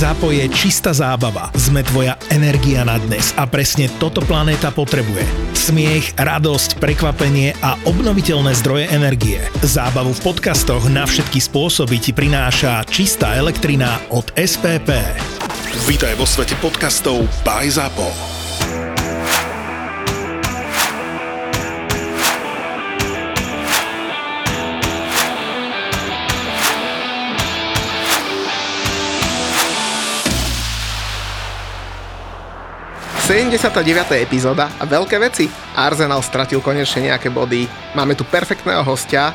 Zapo je čistá zábava. Sme tvoja energia na dnes a presne toto planéta potrebuje. Smiech, radosť, prekvapenie a obnoviteľné zdroje energie. Zábavu v podcastoch na všetky spôsoby ti prináša čistá elektrina od SPP. Vítaj vo svete podcastov by Zapo. 79. epizóda a veľké veci. Arsenal stratil konečne nejaké body. Máme tu perfektného hostia,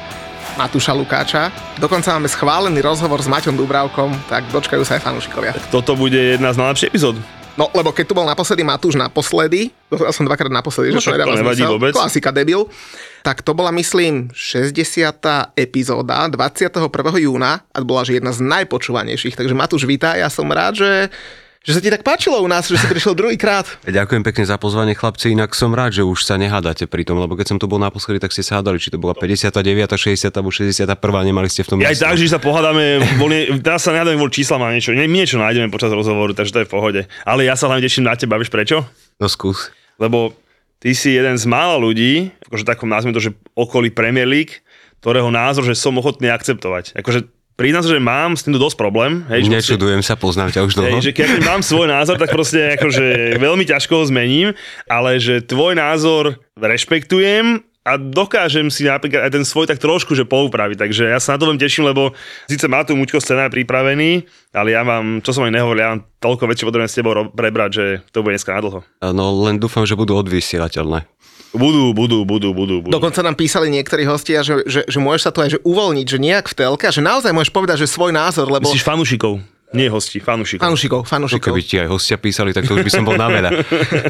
Matúša Lukáča. Dokonca máme schválený rozhovor s Maťom Dubravkom, tak dočkajú sa aj fanúšikovia. Tak toto bude jedna z najlepších epizód. No, lebo keď tu bol naposledy Matúš naposledy, ja som dvakrát naposledy, no, že to nedáva nevadí vôbec. klasika debil, tak to bola, myslím, 60. epizóda 21. júna a bola že jedna z najpočúvanejších. Takže Matúš, vítaj, ja som rád, že že sa ti tak páčilo u nás, že si prišiel druhýkrát. Ďakujem pekne za pozvanie, chlapci. Inak som rád, že už sa nehádate pri tom, lebo keď som tu bol naposledy, tak ste sa hádali, či to bola 59., 60. alebo 61. Nemali ste v tom. Ja aj tak, že sa pohádame, boli, teraz sa nehádame kvôli číslam a niečo. My niečo nájdeme počas rozhovoru, takže to je v pohode. Ale ja sa hlavne teším na teba, vieš prečo? No skús. Lebo ty si jeden z mála ľudí, akože takom nazvime to, že okolí Premier League, ktorého názor, že som ochotný akceptovať. Akože priznám sa, že mám s týmto dosť problém. Hej, Nečudujem sa, poznám ťa už dlho. Hej, že keď mám svoj názor, tak proste akože veľmi ťažko ho zmením, ale že tvoj názor rešpektujem a dokážem si napríklad aj ten svoj tak trošku, že poupraviť. Takže ja sa na to veľmi teším, lebo síce má tu Muťko scenár pripravený, ale ja vám, čo som aj nehovoril, ja mám toľko väčšie potrebujem s tebou prebrať, že to bude dneska na dlho. No len dúfam, že budú odvysielateľné. Budú, budú, budú, budú, budú. Dokonca nám písali niektorí hostia, že, že, že môžeš sa tu aj že uvoľniť, že nejak v telke, že naozaj môžeš povedať, že svoj názor, lebo... Myslíš fanúšikov? Nie hosti, fanúšikov. Fanúšikov, fanúšikov. No, keby ti aj hostia písali, tak to už by som bol na veľa.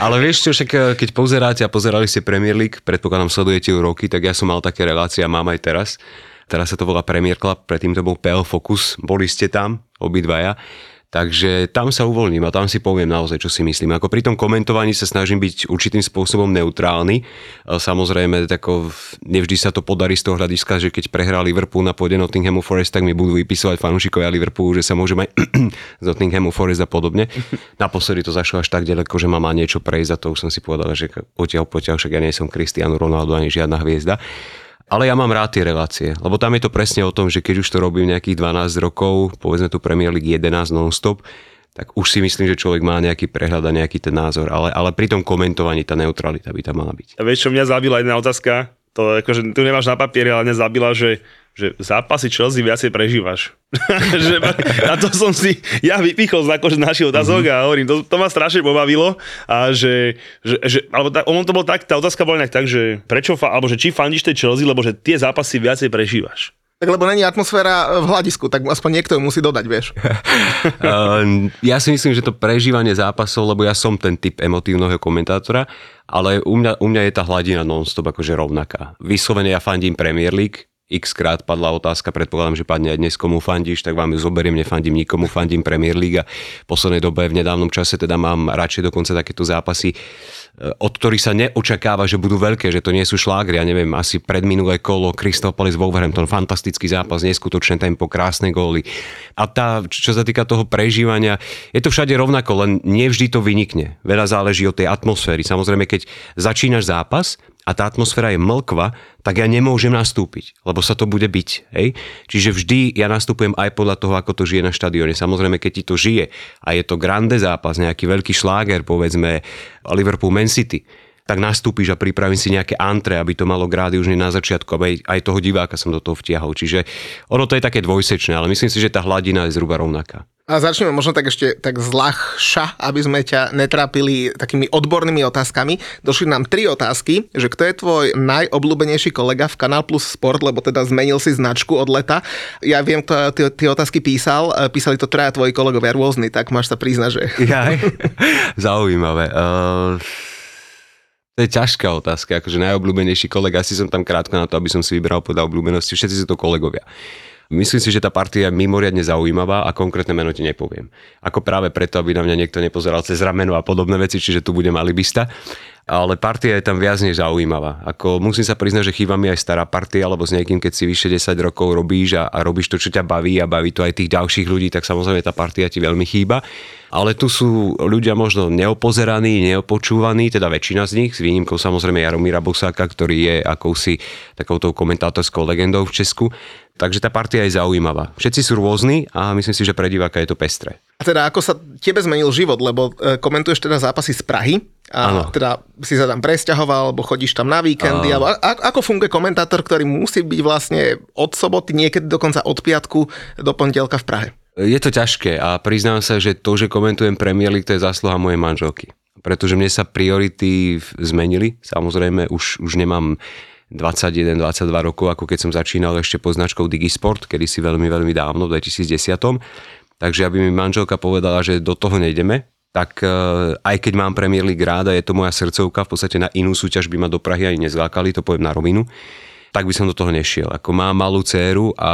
Ale vieš čo, však eh, keď pozeráte a pozerali ste Premier League, predpokladám sledujete ju roky, tak ja som mal také relácie a mám aj teraz. Teraz sa to volá Premier Club, predtým to bol PL Focus, boli ste tam, obidvaja. Takže tam sa uvoľním a tam si poviem naozaj, čo si myslím. Ako pri tom komentovaní sa snažím byť určitým spôsobom neutrálny. Samozrejme, tako, nevždy sa to podarí z toho hľadiska, že keď prehrá Liverpool na pôde Nottinghamu Forest, tak mi budú vypisovať fanúšikovia Liverpoolu, že sa môžem aj z Nottinghamu Forest a podobne. Naposledy to zašlo až tak ďaleko, že ma má niečo prejsť a to už som si povedal, že potiaľ, potiaľ, však ja nie som Cristiano Ronaldo ani žiadna hviezda. Ale ja mám rád tie relácie, lebo tam je to presne o tom, že keď už to robím nejakých 12 rokov, povedzme tu Premier League 11 non-stop, tak už si myslím, že človek má nejaký prehľad a nejaký ten názor, ale, ale pri tom komentovaní tá neutralita by tam mala byť. A vieš, čo mňa zabila jedna otázka? To akože tu nemáš na papieri, ale mňa zabila, že že zápasy Chelsea viacej prežívaš. a to som si ja vypichol z akože našich otázok mm-hmm. a hovorím, to, to ma strašne pobavilo a že, že, že alebo tak, ono to bolo tak, tá otázka bola nejak tak, že prečo, alebo že či fandíš tej Chelsea, lebo že tie zápasy viacej prežívaš. Tak lebo není atmosféra v hľadisku, tak aspoň niekto ju musí dodať, vieš. ja si myslím, že to prežívanie zápasov, lebo ja som ten typ emotívneho komentátora, ale u mňa, u mňa je tá hladina non-stop akože rovnaká. Vyslovene ja fandím Premier League, x krát padla otázka, predpokladám, že padne aj dnes, komu fandíš, tak vám ju zoberiem, nefandím nikomu, fandím Premier League a v poslednej dobe v nedávnom čase teda mám radšej dokonca takéto zápasy, eh, od ktorých sa neočakáva, že budú veľké, že to nie sú šlágry, ja neviem, asi predminulé kolo Crystal Palace Wolverhampton, fantastický zápas, neskutočné tempo, krásne góly. A tá, čo sa týka toho prežívania, je to všade rovnako, len nevždy to vynikne. Veľa záleží od tej atmosféry. Samozrejme, keď začínaš zápas, a tá atmosféra je mlkva, tak ja nemôžem nastúpiť, lebo sa to bude byť. Hej? Čiže vždy ja nastupujem aj podľa toho, ako to žije na štadióne. Samozrejme, keď ti to žije a je to grande zápas, nejaký veľký šláger, povedzme Liverpool Man City, tak nastúpiš a pripravím si nejaké antre, aby to malo grády už na začiatku, aby aj toho diváka som do toho vtiahol. Čiže ono to je také dvojsečné, ale myslím si, že tá hladina je zhruba rovnaká. A začneme možno tak ešte tak zľahša, aby sme ťa netrápili takými odbornými otázkami. Došli nám tri otázky, že kto je tvoj najobľúbenejší kolega v Kanal Plus Sport, lebo teda zmenil si značku od leta. Ja viem, kto tie otázky písal. E, písali to traja tvoji kolegovia rôzni, tak máš sa priznať, že... Jaj, zaujímavé. Uh... To je ťažká otázka, akože najobľúbenejší kolega, asi som tam krátko na to, aby som si vybral podľa obľúbenosti, všetci sú to kolegovia. Myslím si, že tá partia je mimoriadne zaujímavá a konkrétne meno ti nepoviem. Ako práve preto, aby na mňa niekto nepozeral cez rameno a podobné veci, čiže tu budem alibista. ale partia je tam viac než zaujímavá. Ako musím sa priznať, že chýba mi aj stará partia, lebo s niekým, keď si vyše 10 rokov robíš a, a robíš to, čo ťa baví a baví to aj tých ďalších ľudí, tak samozrejme tá partia ti veľmi chýba. Ale tu sú ľudia možno neopozeraní, neopočúvaní, teda väčšina z nich, s výnimkou samozrejme Jaromíra Bosáka, ktorý je akousi takouto komentátorskou legendou v Česku. Takže tá partia je zaujímavá. Všetci sú rôzni a myslím si, že pre diváka je to pestré. A teda ako sa tebe zmenil život, lebo e, komentuješ teda zápasy z Prahy a ano. teda si sa tam presťahoval, alebo chodíš tam na víkendy, alebo a, ako funguje komentátor, ktorý musí byť vlastne od soboty, niekedy dokonca od piatku do pondelka v Prahe? Je to ťažké a priznám sa, že to, že komentujem Premier League, to je zásluha mojej manželky. Pretože mne sa priority zmenili. Samozrejme, už, už nemám 21-22 rokov, ako keď som začínal ešte značkou Digisport, kedy si veľmi, veľmi dávno, v 2010. Takže aby mi manželka povedala, že do toho nejdeme, tak e, aj keď mám Premier League ráda, je to moja srdcovka, v podstate na inú súťaž by ma do Prahy ani nezlákali, to poviem na rovinu, tak by som do toho nešiel. Ako mám malú dceru a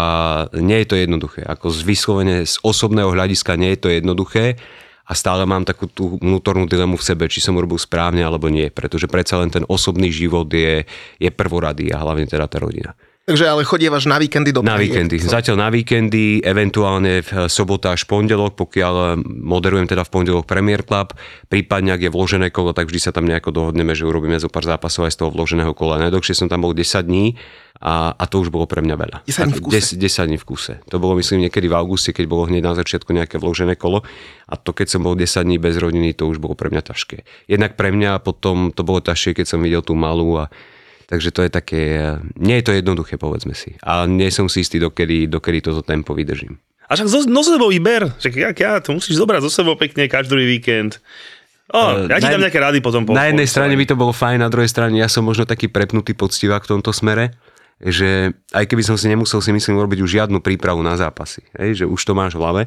nie je to jednoduché. Ako z vyslovene z osobného hľadiska nie je to jednoduché a stále mám takú tú vnútornú dilemu v sebe, či som urobil správne alebo nie, pretože predsa len ten osobný život je, je prvoradý a hlavne teda tá rodina. Takže ale chodievaš na víkendy do Na víkendy. Zatiaľ na víkendy, eventuálne v sobota až pondelok, pokiaľ moderujem teda v pondelok Premier Club, prípadne ak je vložené kolo, tak vždy sa tam nejako dohodneme, že urobíme zo pár zápasov aj z toho vloženého kola. Najdlhšie som tam bol 10 dní a, a to už bolo pre mňa veľa. 10 dní v kuse? 10, 10 dní v kuse. To bolo myslím niekedy v auguste, keď bolo hneď na začiatku nejaké vložené kolo a to keď som bol 10 dní bez rodiny, to už bolo pre mňa ťažké. Jednak pre mňa potom to bolo ťažšie, keď som videl tú malú a Takže to je také, nie je to jednoduché, povedzme si. A nie som si istý, dokedy, dokedy toto tempo vydržím. A však zo, no sebou vyber, že jak ja, to musíš zobrať zo sebou pekne každý víkend. O, ja ti dám nejaké rady potom. Po, na jednej po, strane by to bolo fajn, na druhej strane ja som možno taký prepnutý poctivák v tomto smere, že aj keby som si nemusel si myslím urobiť už žiadnu prípravu na zápasy, hej, že už to máš v hlave,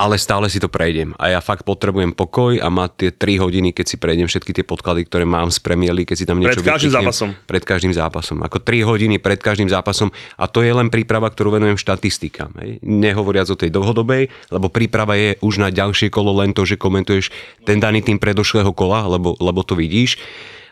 ale stále si to prejdem. A ja fakt potrebujem pokoj a mať tie 3 hodiny, keď si prejdem všetky tie podklady, ktoré mám z Premier League, keď si tam niečo Pred každým zápasom. Pred každým zápasom. Ako 3 hodiny pred každým zápasom. A to je len príprava, ktorú venujem štatistikám. Hej. Nehovoriac o tej dlhodobej, lebo príprava je už na ďalšie kolo len to, že komentuješ ten daný tým predošlého kola, lebo, lebo to vidíš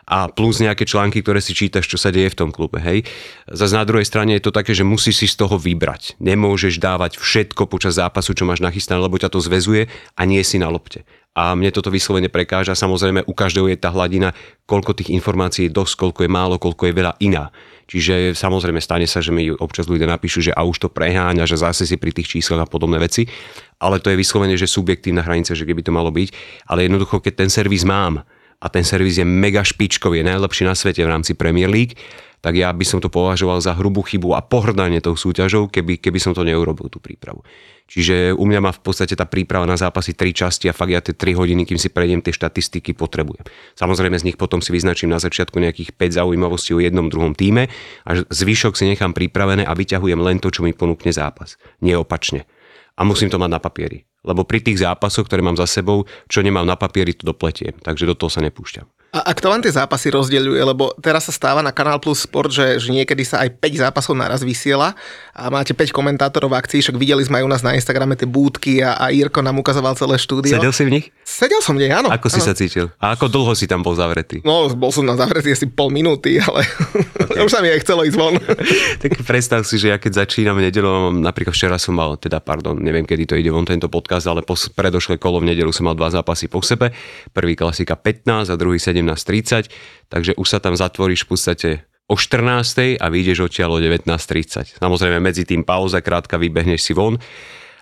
a plus nejaké články, ktoré si čítaš, čo sa deje v tom klube. Hej. Zas na druhej strane je to také, že musíš si z toho vybrať. Nemôžeš dávať všetko počas zápasu, čo máš nachystané, lebo ťa to zväzuje a nie si na lopte. A mne toto vyslovene prekáža. Samozrejme, u každého je tá hladina, koľko tých informácií je dosť, koľko je málo, koľko je veľa iná. Čiže samozrejme stane sa, že mi občas ľudia napíšu, že a už to preháňa, že zase si pri tých číslach a podobné veci. Ale to je vyslovene, že subjektívna hranica, že keby to malo byť. Ale jednoducho, keď ten servis mám, a ten servis je mega špičkový, je najlepší na svete v rámci Premier League, tak ja by som to považoval za hrubú chybu a pohrdanie tou súťažou, keby, keby som to neurobil, tú prípravu. Čiže u mňa má v podstate tá príprava na zápasy tri časti a fakt ja tie 3 hodiny, kým si prejdem tie štatistiky, potrebujem. Samozrejme z nich potom si vyznačím na začiatku nejakých 5 zaujímavostí o jednom, druhom týme a zvyšok si nechám pripravené a vyťahujem len to, čo mi ponúkne zápas. Nie opačne. A musím to mať na papieri lebo pri tých zápasoch, ktoré mám za sebou, čo nemám na papieri, to dopletiem, takže do toho sa nepúšťam. A, a kto vám tie zápasy rozdeľuje? Lebo teraz sa stáva na Kanál Plus Sport, že, že niekedy sa aj 5 zápasov naraz vysiela a máte 5 komentátorov v akcii, však videli sme aj u nás na Instagrame tie búdky a, a Irko nám ukazoval celé štúdio. Sedel si v nich? Sedel som v nich, áno. Ako áno. si sa cítil? A ako dlho si tam bol zavretý? No, bol som na zavretý asi pol minúty, ale okay. už sa mi aj chcelo ísť von. tak predstav si, že ja keď začínam v nedelu, napríklad včera som mal, teda pardon, neviem kedy to ide von tento podcast, ale po predošlé kolo v nedelu som mal dva zápasy po sebe. Prvý klasika 15 a druhý 17.30 takže už sa tam zatvoríš v podstate o 14. a vyjdeš odtiaľ o 19.30. Samozrejme medzi tým pauza, krátka, vybehneš si von,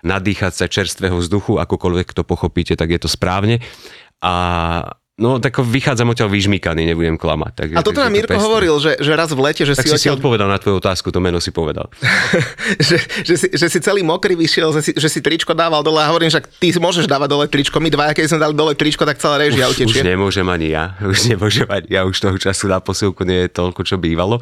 nadýchať sa čerstvého vzduchu, akokoľvek to pochopíte, tak je to správne. A No, tak vychádzam odtiaľ vyžmýkaný, nebudem klamať. Tak, a toto nám Mirko hovoril, že, že raz v lete, že tak si... Si odtiaľ... si odpovedal na tvoju otázku, to meno si povedal. že, že, si, že si celý mokrý vyšiel, že si, že si tričko dával dole a hovorím, že ty môžeš dávať dole tričko, my dva, keď sme dali dole tričko, tak celá režia utečie. Už nemôžem ani ja, už nemôžem ani ja, už toho času na posilku nie je toľko, čo bývalo.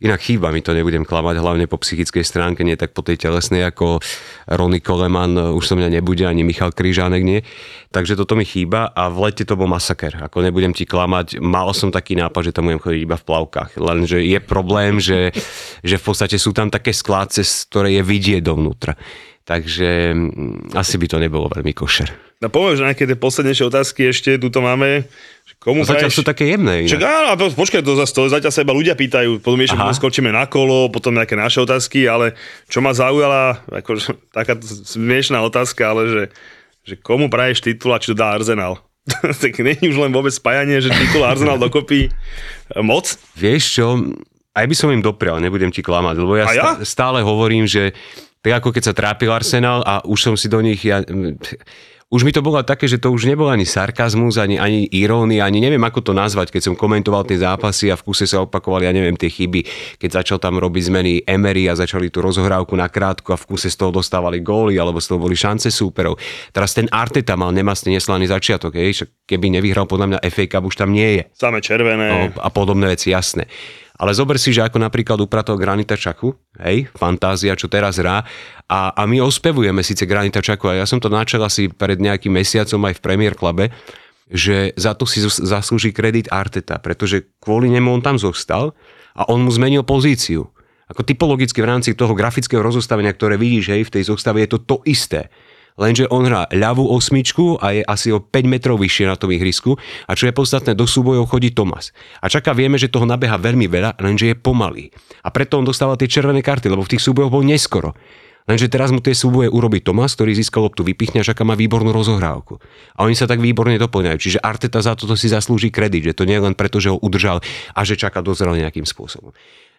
Inak chýba mi to, nebudem klamať, hlavne po psychickej stránke, nie tak po tej telesnej ako Ronny Koleman, už som mňa nebude, ani Michal Kryžánek nie. Takže toto mi chýba a v lete to bol masaker. Ako nebudem ti klamať, mal som taký nápad, že tam budem chodiť iba v plavkách. Lenže je problém, že, že v podstate sú tam také skládce, z ktoré je vidieť dovnútra. Takže mm, asi by to nebolo veľmi košer. No povieš nejaké tie poslednejšie otázky ešte, tu to máme. Komu no, zatiaľ sú také jemné. Čak, áno, počkaj, to zase, to zatiaľ sa iba ľudia pýtajú, potom ešte skočíme na kolo, potom nejaké naše otázky, ale čo ma zaujala, ako, taká smiešná otázka, ale že, že komu praješ titul a čo dá Arsenal? tak není už len vôbec spájanie, že titul Arsenal dokopí moc? Vieš čo, aj by som im doprial, nebudem ti klamať, lebo ja, ja? stále hovorím, že tak ako keď sa trápil Arsenal a už som si do nich, ja, už mi to bolo také, že to už nebol ani sarkazmus, ani, ani irónia, ani neviem ako to nazvať, keď som komentoval tie zápasy a v kuse sa opakovali, ja neviem, tie chyby, keď začal tam robiť zmeny Emery a začali tú rozohrávku na krátko a v kuse z toho dostávali góly alebo z toho boli šance súperov. Teraz ten Arteta mal nemastný neslaný začiatok, hej, keby nevyhral podľa mňa FA Cup už tam nie je. Same červené. No, a podobné veci, jasné. Ale zober si, že ako napríklad upratol Granita Čaku, hej, fantázia, čo teraz hrá, a, a my ospevujeme síce Granita Čaku, a ja som to načal asi pred nejakým mesiacom aj v Premier Clube, že za to si zaslúži kredit Arteta, pretože kvôli nemu on tam zostal a on mu zmenil pozíciu. Ako typologicky v rámci toho grafického rozostavenia, ktoré vidíš, hej, v tej zostave je to to isté lenže on hrá ľavú osmičku a je asi o 5 metrov vyššie na tom ihrisku a čo je podstatné, do súbojov chodí Tomas. A čaká vieme, že toho nabeha veľmi veľa, lenže je pomalý. A preto on dostáva tie červené karty, lebo v tých súbojoch bol neskoro. Lenže teraz mu tie súboje urobí Tomas, ktorý získal loptu vypichne čaká má výbornú rozohrávku. A oni sa tak výborne doplňajú. Čiže Arteta za toto si zaslúži kredit, že to nie je len preto, že ho udržal a že čaká dozrel nejakým spôsobom.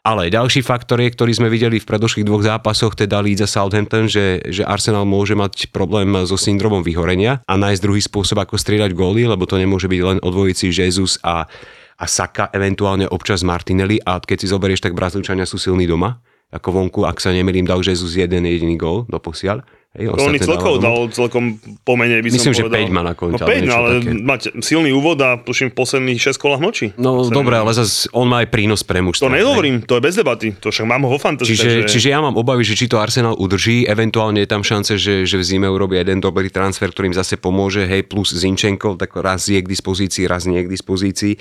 Ale ďalší faktor je, ktorý sme videli v predošlých dvoch zápasoch, teda Leeds a Southampton, že, že Arsenal môže mať problém so syndromom vyhorenia a nájsť druhý spôsob, ako strieľať góly, lebo to nemôže byť len o Jesus a, a Saka, eventuálne občas Martinelli a keď si zoberieš, tak Brazílčania sú silní doma, ako vonku, ak sa nemýlim, dal Jesus jeden jediný gól do posiaľ. Hej, on celkov dal celkom pomenej, by Myslím, som povedal. že 5 má na konci. No 5, no, ale také. mať silný úvod a tuším v posledných 6 kolách moči. No dobre, ale zase on má aj prínos pre mužstvo. To nehovorím, to je bez debaty, to však mám ho vo fantazii. Čiže, takže... čiže ja mám obavy, že či to Arsenal udrží, eventuálne je tam šance, že, že v zime urobí jeden dobrý transfer, ktorým zase pomôže, hej, plus Zinčenko, tak raz je k dispozícii, raz nie je k dispozícii.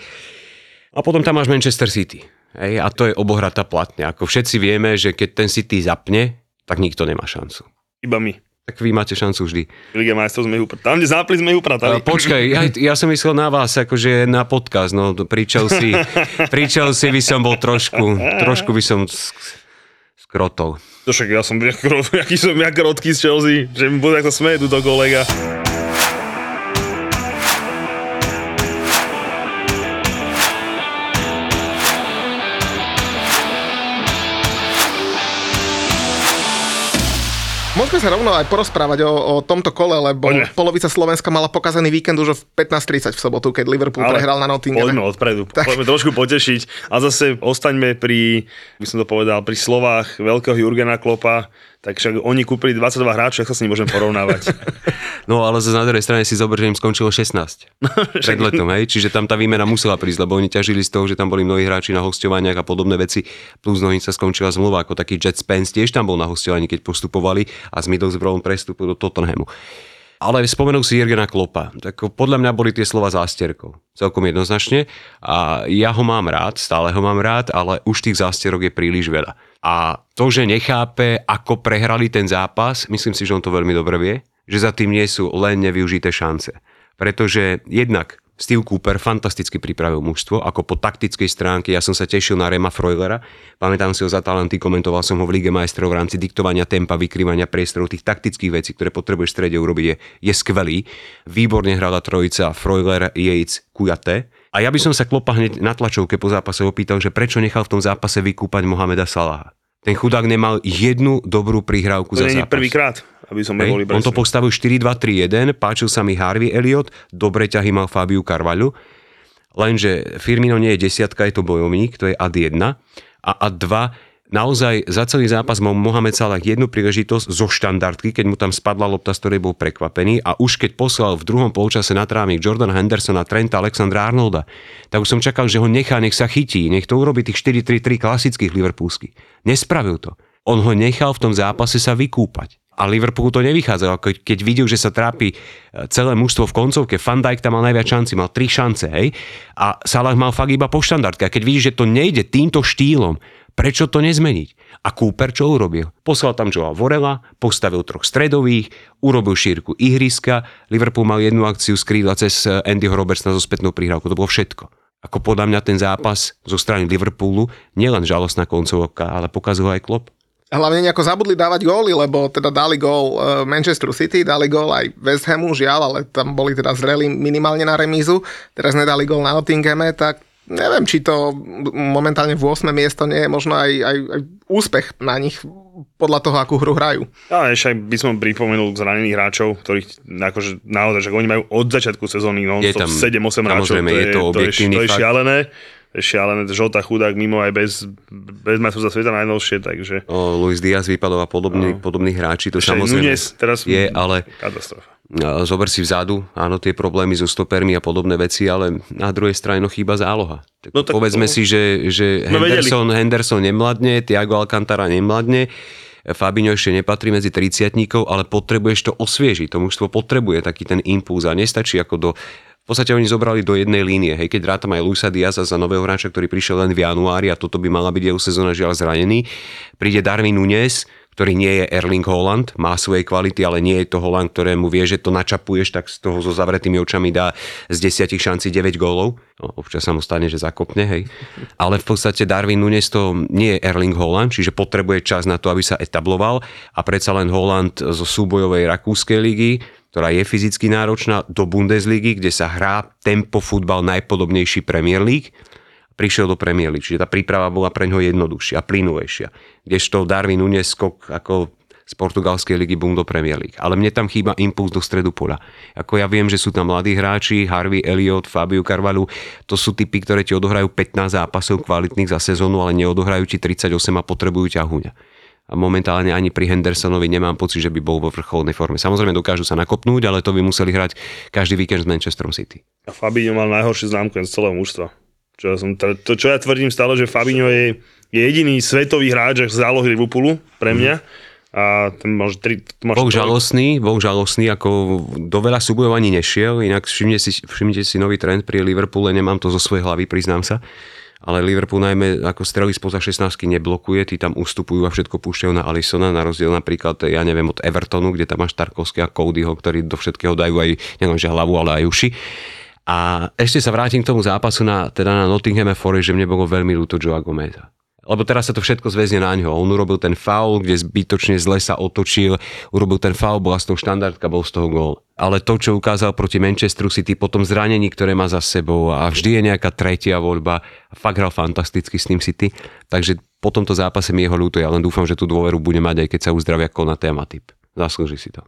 A potom tam máš Manchester City. Hej, a to je obohrata platne. Ako všetci vieme, že keď ten City zapne, tak nikto nemá šancu. Iba my tak vy máte šancu vždy. Liga majstrov sme ju Tam, kde zápli sme ju pratali. Počkaj, ja, ja som myslel na vás, akože na podcast, no pri Chelsea, pri Chelsea by som bol trošku, trošku by som skrotol. To však ja som, aký som ja krotký z Chelsea, že mi bude ako smeje túto kolega. Sa rovno aj porozprávať o, o tomto kole, lebo Poďme. polovica Slovenska mala pokazený víkend už v 15.30 v sobotu, keď Liverpool Ale prehral na Nottingham. Poďme odpredu, tak. poďme trošku potešiť a zase ostaňme pri, by som to povedal, pri slovách veľkého Jurgena Klopa, tak však oni kúpili 22 hráčov, ak sa s nimi môžem porovnávať. No ale zase na druhej strane si zober, že im skončilo 16 pred letom, hej? čiže tam tá výmena musela prísť, lebo oni ťažili z toho, že tam boli mnohí hráči na hostovaniach a podobné veci, plus mnohým sa skončila zmluva, ako taký Jet Spence tiež tam bol na hostovaní, keď postupovali a s Middlesbrough prestúpil do Tottenhamu. Ale spomenul si Jirgena Klopa. Tak podľa mňa boli tie slova zástierkou. Celkom jednoznačne. A ja ho mám rád, stále ho mám rád, ale už tých zástierok je príliš veľa. A to, že nechápe, ako prehrali ten zápas, myslím si, že on to veľmi dobre vie, že za tým nie sú len nevyužité šance. Pretože jednak Steve Cooper fantasticky pripravil mužstvo, ako po taktickej stránke. Ja som sa tešil na Rema Freulera. Pamätám si ho za talenty, komentoval som ho v Lige majstrov v rámci diktovania tempa, vykrývania priestorov, tých taktických vecí, ktoré potrebuješ v strede urobiť, je, je skvelý. Výborne hrala trojica Freuler, Yates, Kujate. A ja by som sa klopa hneď na tlačovke po zápase opýtal, že prečo nechal v tom zápase vykúpať Mohameda Salaha. Ten chudák nemal jednu dobrú prihrávku to za zápas. prvýkrát, aby som boli On to postavil 4-2-3-1, páčil sa mi Harvey Elliot, dobre ťahy mal Fabiu Carvalho, lenže Firmino nie je desiatka, je to bojovník, to je ad 1 a ad 2 naozaj za celý zápas mal Mohamed Salah jednu príležitosť zo štandardky, keď mu tam spadla lopta, z ktorej bol prekvapený a už keď poslal v druhom polčase na trávnik Jordan Hendersona, Trenta, Alexandra Arnolda, tak už som čakal, že ho nechá, nech sa chytí, nech to urobí tých 4-3-3 klasických liverpoolských. Nespravil to. On ho nechal v tom zápase sa vykúpať. A Liverpoolu to nevychádzalo. Keď videl, že sa trápi e, celé mužstvo v koncovke, Van Dijk tam mal najviac šanci, mal tri šance, hej? A Salah mal fakt iba po štandardke. A keď vidíš, že to nejde týmto štýlom, Prečo to nezmeniť? A Cooper čo urobil? Poslal tam Joa Vorela, postavil troch stredových, urobil šírku ihriska, Liverpool mal jednu akciu z cez Andyho Robertsona so spätnou prihrávkou, to bolo všetko. Ako podľa mňa ten zápas zo strany Liverpoolu, nielen žalostná koncovka, ale pokazil aj Klopp. Hlavne nejako zabudli dávať góly, lebo teda dali gól eh, Manchester City, dali gól aj West Hamu, žiaľ, ale tam boli teda zreli minimálne na remízu. Teraz nedali gól na Nottinghame, tak neviem, či to momentálne v 8. miesto nie je možno aj, aj, aj úspech na nich podľa toho, akú hru hrajú. A ešte by som pripomenul zranených hráčov, ktorých akože naozaj, že oni majú od začiatku sezóny no, 7-8 hráčov, to je, to, je, to, je, to je šialené Žota chudák mimo aj bez, bez za sveta najnovšie, takže... O, Luis Diaz vypadol a podobný, no. podobných hráči, to Ešte samozrejme Nunes, teraz je, ale... Katastrofa. Zober si vzadu, áno, tie problémy so stopermi a podobné veci, ale na druhej strane no chýba záloha. Tak no, tak povedzme to... si, že, že Henderson, Henderson nemladne, Tiago Alcantara nemladne, Fabinho ešte nepatrí medzi 30 ale potrebuješ to osviežiť. To mužstvo potrebuje taký ten impuls a nestačí ako do podstate oni zobrali do jednej línie. Hej, keď rátam aj Luisa Diaza za nového hráča, ktorý prišiel len v januári a toto by mala byť jeho sezóna žiaľ zranený. Príde Darwin Nunes, ktorý nie je Erling Holland, má svoje kvality, ale nie je to Holland, ktorému vie, že to načapuješ, tak z toho so zavretými očami dá z 10 šancí 9 gólov. No, občas sa mu stane, že zakopne, hej. Ale v podstate Darwin Nunes to nie je Erling Holland, čiže potrebuje čas na to, aby sa etabloval a predsa len Holland zo súbojovej rakúskej ligy ktorá je fyzicky náročná, do Bundesligy, kde sa hrá tempo futbal najpodobnejší Premier League, prišiel do Premier League. Čiže tá príprava bola pre ňoho jednoduchšia, plynulejšia. Kdežto Darwin Nunes skok ako z portugalskej ligy Bund do Premier League. Ale mne tam chýba impuls do stredu pola. Ako ja viem, že sú tam mladí hráči, Harvey Elliot, Fabio Carvalho, to sú typy, ktoré ti odohrajú 15 zápasov kvalitných za sezónu, ale neodohrajú ti 38 a potrebujú ťahuňa a momentálne ani pri Hendersonovi nemám pocit, že by bol vo vrcholnej forme. Samozrejme dokážu sa nakopnúť, ale to by museli hrať každý víkend s Manchesterom City. A Fabinho mal najhorší známku z celého mužstva. Čo ja, som, to, čo ja tvrdím stále, že Fabinho je, je jediný svetový hráč z zálohy Liverpoolu pre mňa. Mm. A ten máš tri... Máš bol žalostný, bol žalostný, ako do veľa súbojovaní nešiel, inak všimnite si, všimnite si nový trend pri Liverpoole, nemám to zo svojej hlavy, priznám sa ale Liverpool najmä ako strely spoza 16 neblokuje, tí tam ustupujú a všetko púšťajú na Alisona, na rozdiel napríklad, ja neviem, od Evertonu, kde tam máš Tarkovský a Codyho, ktorí do všetkého dajú aj, neviem, že hlavu, ale aj uši. A ešte sa vrátim k tomu zápasu na, teda na Nottingham Forest, že mne bolo veľmi ľúto Joa Gomeza lebo teraz sa to všetko zväzne na ňo. On urobil ten faul, kde zbytočne zle sa otočil, urobil ten faul, bola z toho štandardka, bol z toho gól. Ale to, čo ukázal proti Manchesteru City, potom zranení, ktoré má za sebou a vždy je nejaká tretia voľba, fakt hral fantasticky s tým City, takže po tomto zápase mi jeho ľúto, ja len dúfam, že tú dôveru bude mať, aj keď sa uzdravia Konaté a Matip. Zaslúži si to.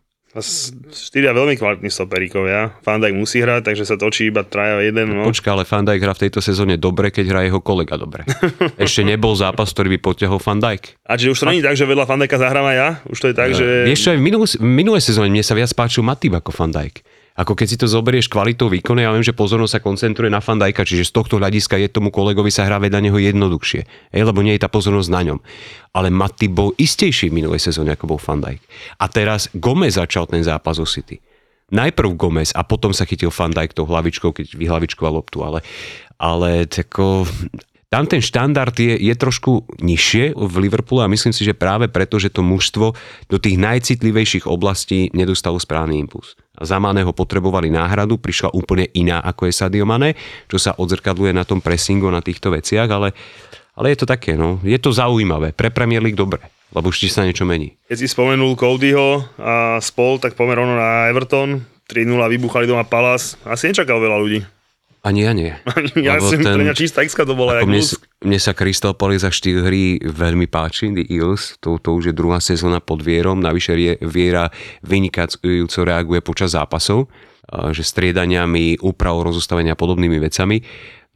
Štyria veľmi kvalitní stoperíkovia. Fandajk musí hrať, takže sa točí iba traja jeden. No. Počka, ale Fandajk hrá v tejto sezóne dobre, keď hrá jeho kolega dobre. Ešte nebol zápas, ktorý by potiahol Fandajk. A čiže už to není tak, že vedľa Fandajka zahráva ja? Už to je tak, že... Vieš čo, aj v minulé, minulé sezóne mne sa viac páčil Matip ako Fandajk. Ako keď si to zoberieš kvalitou výkonu, ja viem, že pozornosť sa koncentruje na Fandajka, čiže z tohto hľadiska je tomu kolegovi sa hrá vedľa neho jednoduchšie, ej, lebo nie je tá pozornosť na ňom. Ale Matty bol istejší v minulej sezóne, ako bol Fandajk. A teraz Gomez začal ten zápas o City. Najprv Gomez a potom sa chytil Fandajk tou hlavičkou, keď vyhlavičkoval loptu, ale, ale tako, tam ten štandard je, je trošku nižšie v Liverpoole a myslím si, že práve preto, že to mužstvo do tých najcitlivejších oblastí nedostalo správny impuls. Za Maného potrebovali náhradu, prišla úplne iná ako je Sadio Mane, čo sa odzrkadluje na tom pressingu, na týchto veciach, ale, ale je to také, no, je to zaujímavé. Pre Premier League dobre lebo už sa niečo mení. Keď si spomenul Codyho a spol, tak pomer ono na Everton, 3-0 vybuchali doma Palace, asi nečakal veľa ľudí. Ani ja nie. ja si ten, pre mňa čistá x to bola. Mne, mne sa Palace za štýl hry veľmi páči, The Eagles, to, to už je druhá sezóna pod Vierom, navyše Viera vynikajúco reaguje počas zápasov, že striedaniami, úprav, rozostavenia podobnými vecami.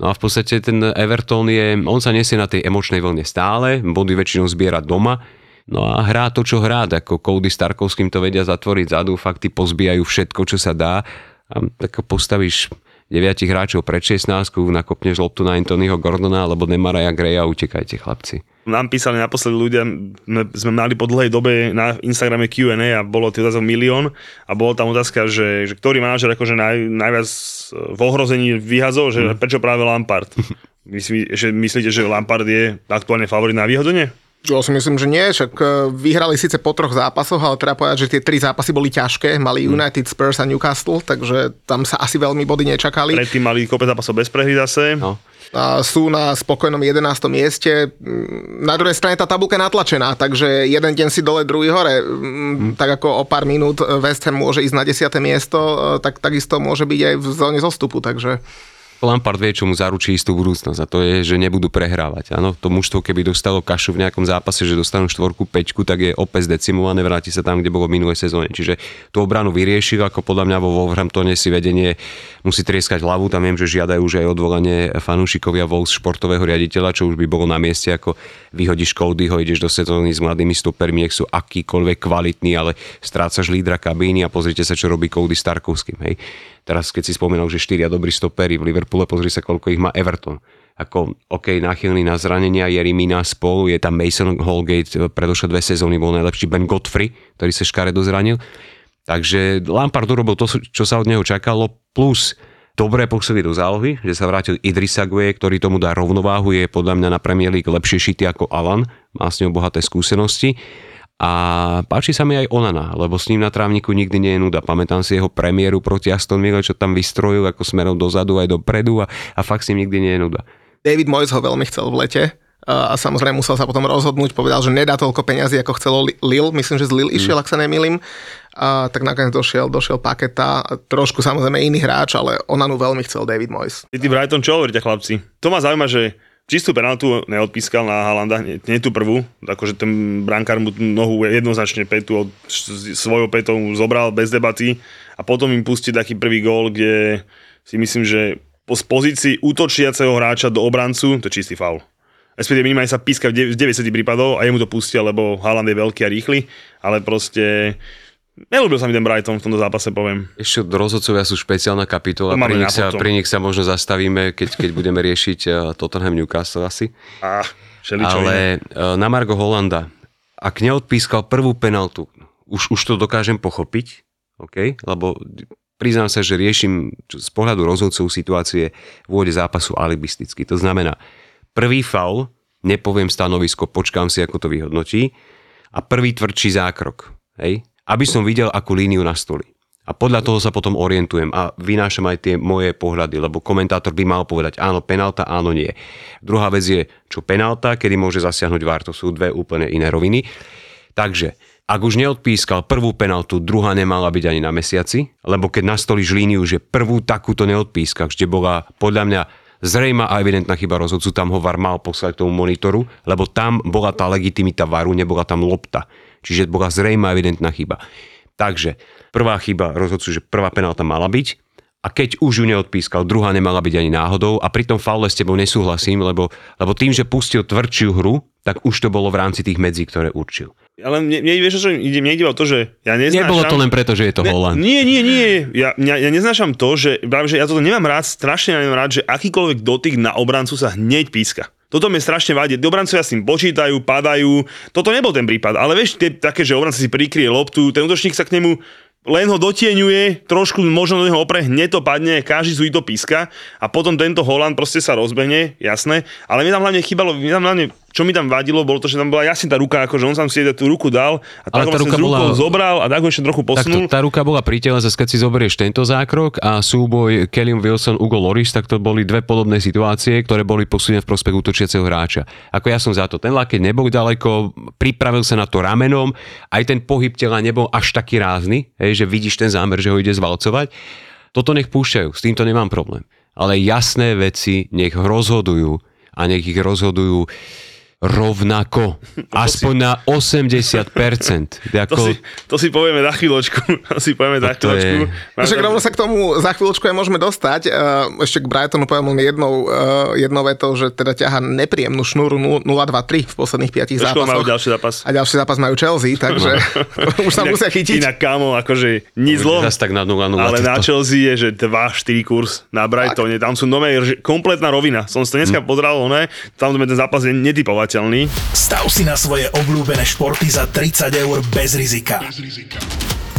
No a v podstate ten Everton je, on sa nesie na tej emočnej vlne stále, body väčšinou zbiera doma, No a hrá to, čo hrá, ako Cody Starkovským to vedia zatvoriť zadu, fakty pozbijajú všetko, čo sa dá a tak postavíš deviatich hráčov pred 16, nakopneš loptu na Anthonyho Gordona alebo Nemara Greja a utekajte chlapci. Nám písali naposledy ľudia, sme mali po dlhej dobe na Instagrame Q&A a bolo tých otázok milión a bolo tam otázka, že, že ktorý manažer akože naj, najviac v ohrození vyhazol, že mm. prečo práve Lampard. Myslí, že myslíte, že Lampard je aktuálne favorit na vyhodenie? Ja si myslím, že nie, však e, vyhrali síce po troch zápasoch, ale treba povedať, že tie tri zápasy boli ťažké. Mali hmm. United, Spurs a Newcastle, takže tam sa asi veľmi body nečakali. Predtým mali kopec zápasov bez prehry zase. No. A sú na spokojnom 11. mieste. Na druhej strane tá tabulka je natlačená, takže jeden deň si dole, druhý hore. Hmm. Tak ako o pár minút West Ham môže ísť na 10. miesto, e, tak takisto môže byť aj v zóne zostupu, takže... Lampard vie, čo mu zaručí istú budúcnosť a to je, že nebudú prehrávať. Áno, to mužstvo, keby dostalo kašu v nejakom zápase, že dostanú štvorku, peťku, tak je opäť decimované, vráti sa tam, kde bolo v minulej sezóne. Čiže tú obranu vyriešil, ako podľa mňa vo Wolverhamptone si vedenie musí trieskať hlavu, tam viem, že žiadajú už aj odvolanie fanúšikovia Wolves športového riaditeľa, čo už by bolo na mieste, ako vyhodíš Codyho, ideš do sezóny s mladými stopermi, nech sú akýkoľvek kvalitní, ale strácaš lídra kabíny a pozrite sa, čo robí Cody Starkovským. Hej Teraz keď si spomenul, že štyria dobrí stopery v Liverpoole, pozri sa, koľko ich má Everton. Ako, OK, náchylný na zranenia, Jeremina spolu, je tam Mason Holgate, predošle dve sezóny bol najlepší Ben Godfrey, ktorý sa škaredo zranil. Takže Lampard urobil to, čo sa od neho čakalo, plus dobré posily do zálohy, že sa vrátil Idrisa Gue, ktorý tomu dá rovnováhu, je podľa mňa na Premier League lepšie šity ako Alan, má s ňou bohaté skúsenosti. A páči sa mi aj Onana, lebo s ním na trávniku nikdy nie je nuda. Pamätám si jeho premiéru proti Aston Villa, čo tam vystrojil ako smerom dozadu aj dopredu a, a fakt s ním nikdy nie je nuda. David Moyes ho veľmi chcel v lete, a samozrejme musel sa potom rozhodnúť, povedal, že nedá toľko peňazí, ako chcelo Lil, myslím, že z Lil išiel, mm. ak sa nemýlim, a tak nakoniec došiel, došiel paketa, trošku samozrejme iný hráč, ale Onanu veľmi chcel David Moyes. Ty Brighton, čo hovoríte chlapci? To ma zaujíma, že Čistú penaltu neodpískal na Halanda, nie, nie tú prvú, akože ten brankár mu nohu jednoznačne petu od svojou petou zobral bez debaty a potom im pustí taký prvý gól, kde si myslím, že z pozícii útočiaceho hráča do obrancu, to je čistý faul. Respektíve minimálne sa píska v 90 prípadov a jemu to pustia, lebo Haaland je veľký a rýchly, ale proste Nelúbil sa mi ten Brighton v tomto zápase, poviem. Ešte rozhodcovia sú špeciálna kapitola, pri nich, sa, pri nich sa možno zastavíme, keď, keď budeme riešiť uh, Tottenham Newcastle asi. Ah, Ale uh, na Margo Holanda, ak neodpískal prvú penaltu, už, už to dokážem pochopiť, okay? lebo priznám sa, že riešim z pohľadu rozhodcov situácie v úvode zápasu alibisticky. To znamená, prvý faul, nepoviem stanovisko, počkám si, ako to vyhodnotí, a prvý tvrdší zákrok. Hej? Aby som videl, akú líniu nastolí. A podľa toho sa potom orientujem a vynášam aj tie moje pohľady, lebo komentátor by mal povedať áno, penálta, áno, nie. Druhá vec je, čo penálta, kedy môže zasiahnuť VAR, to sú dve úplne iné roviny. Takže, ak už neodpískal prvú penaltu, druhá nemala byť ani na mesiaci, lebo keď nastolíš líniu, že prvú takúto neodpískaš, kde bola podľa mňa zrejma a evidentná chyba rozhodcu, tam ho VAR mal poslať k tomu monitoru, lebo tam bola tá legitimita VARu, nebola tam lopta. Čiže bola zrejma evidentná chyba. Takže prvá chyba rozhodcu, že prvá penálta mala byť a keď už ju neodpískal, druhá nemala byť ani náhodou a pri tom faule s tebou nesúhlasím, lebo, lebo tým, že pustil tvrdšiu hru, tak už to bolo v rámci tých medzí, ktoré určil. Ale mne, mne, vieš, čo ide, mne ide o to, že ja neznášam... Nebolo to len preto, že je to ne, Holand. Nie, nie, nie. Ja, ja, ja neznášam to, že, práve, že ja toto nemám rád, strašne nemám rád, že akýkoľvek dotyk na obrancu sa hneď píska. Toto mi strašne vadí. Obrancovia s tým počítajú, padajú. Toto nebol ten prípad. Ale vieš, tie, také, že obranca si prikrie loptu, ten útočník sa k nemu len ho dotieňuje, trošku možno do neho opre, hneď to padne, každý zúj to píska a potom tento Holand proste sa rozbehne, jasné, ale mi tam hlavne chýbalo, mi tam hlavne čo mi tam vadilo, bolo to, že tam bola jasne tá ruka, ako že on sa si tú ruku dal a tak vlastne bola... zobral a tak ho ešte trochu posunul. Takto, tá ruka bola pri tele, keď si zoberieš tento zákrok a súboj Kelly Wilson, Ugo Loris, tak to boli dve podobné situácie, ktoré boli posunené v prospech útočiaceho hráča. Ako ja som za to. Ten lakeť nebol ďaleko, pripravil sa na to ramenom, aj ten pohyb tela nebol až taký rázny, hej, že vidíš ten zámer, že ho ide zvalcovať. Toto nech púšťajú, s týmto nemám problém. Ale jasné veci nech rozhodujú a nech ich rozhodujú rovnako. Aspoň na 80%. Ako... To, si, to si povieme za chvíľočku. To si povieme za chvíľočku. Je... Však rovno sa k tomu za chvíľočku aj môžeme dostať. Eh, ešte k Brightonu poviem len jednou, eh, jednou vetou, že teda ťaha nepríjemnú šnúru 0-2-3 v posledných 5 zápasoch. majú ďalší zápas. A ďalší zápas majú Chelsea, takže už sa musia chytiť. Inak kámo, akože nič zlom. tak na 0 -0 ale na Chelsea je, že 2-4 kurz na Brightone. Tam sú nové, kompletná rovina. Som si to dneska hm. pozrel, ne? Tam ten zápas je vyhľadávateľný. Stav si na svoje obľúbené športy za 30 eur bez rizika. Bez rizika.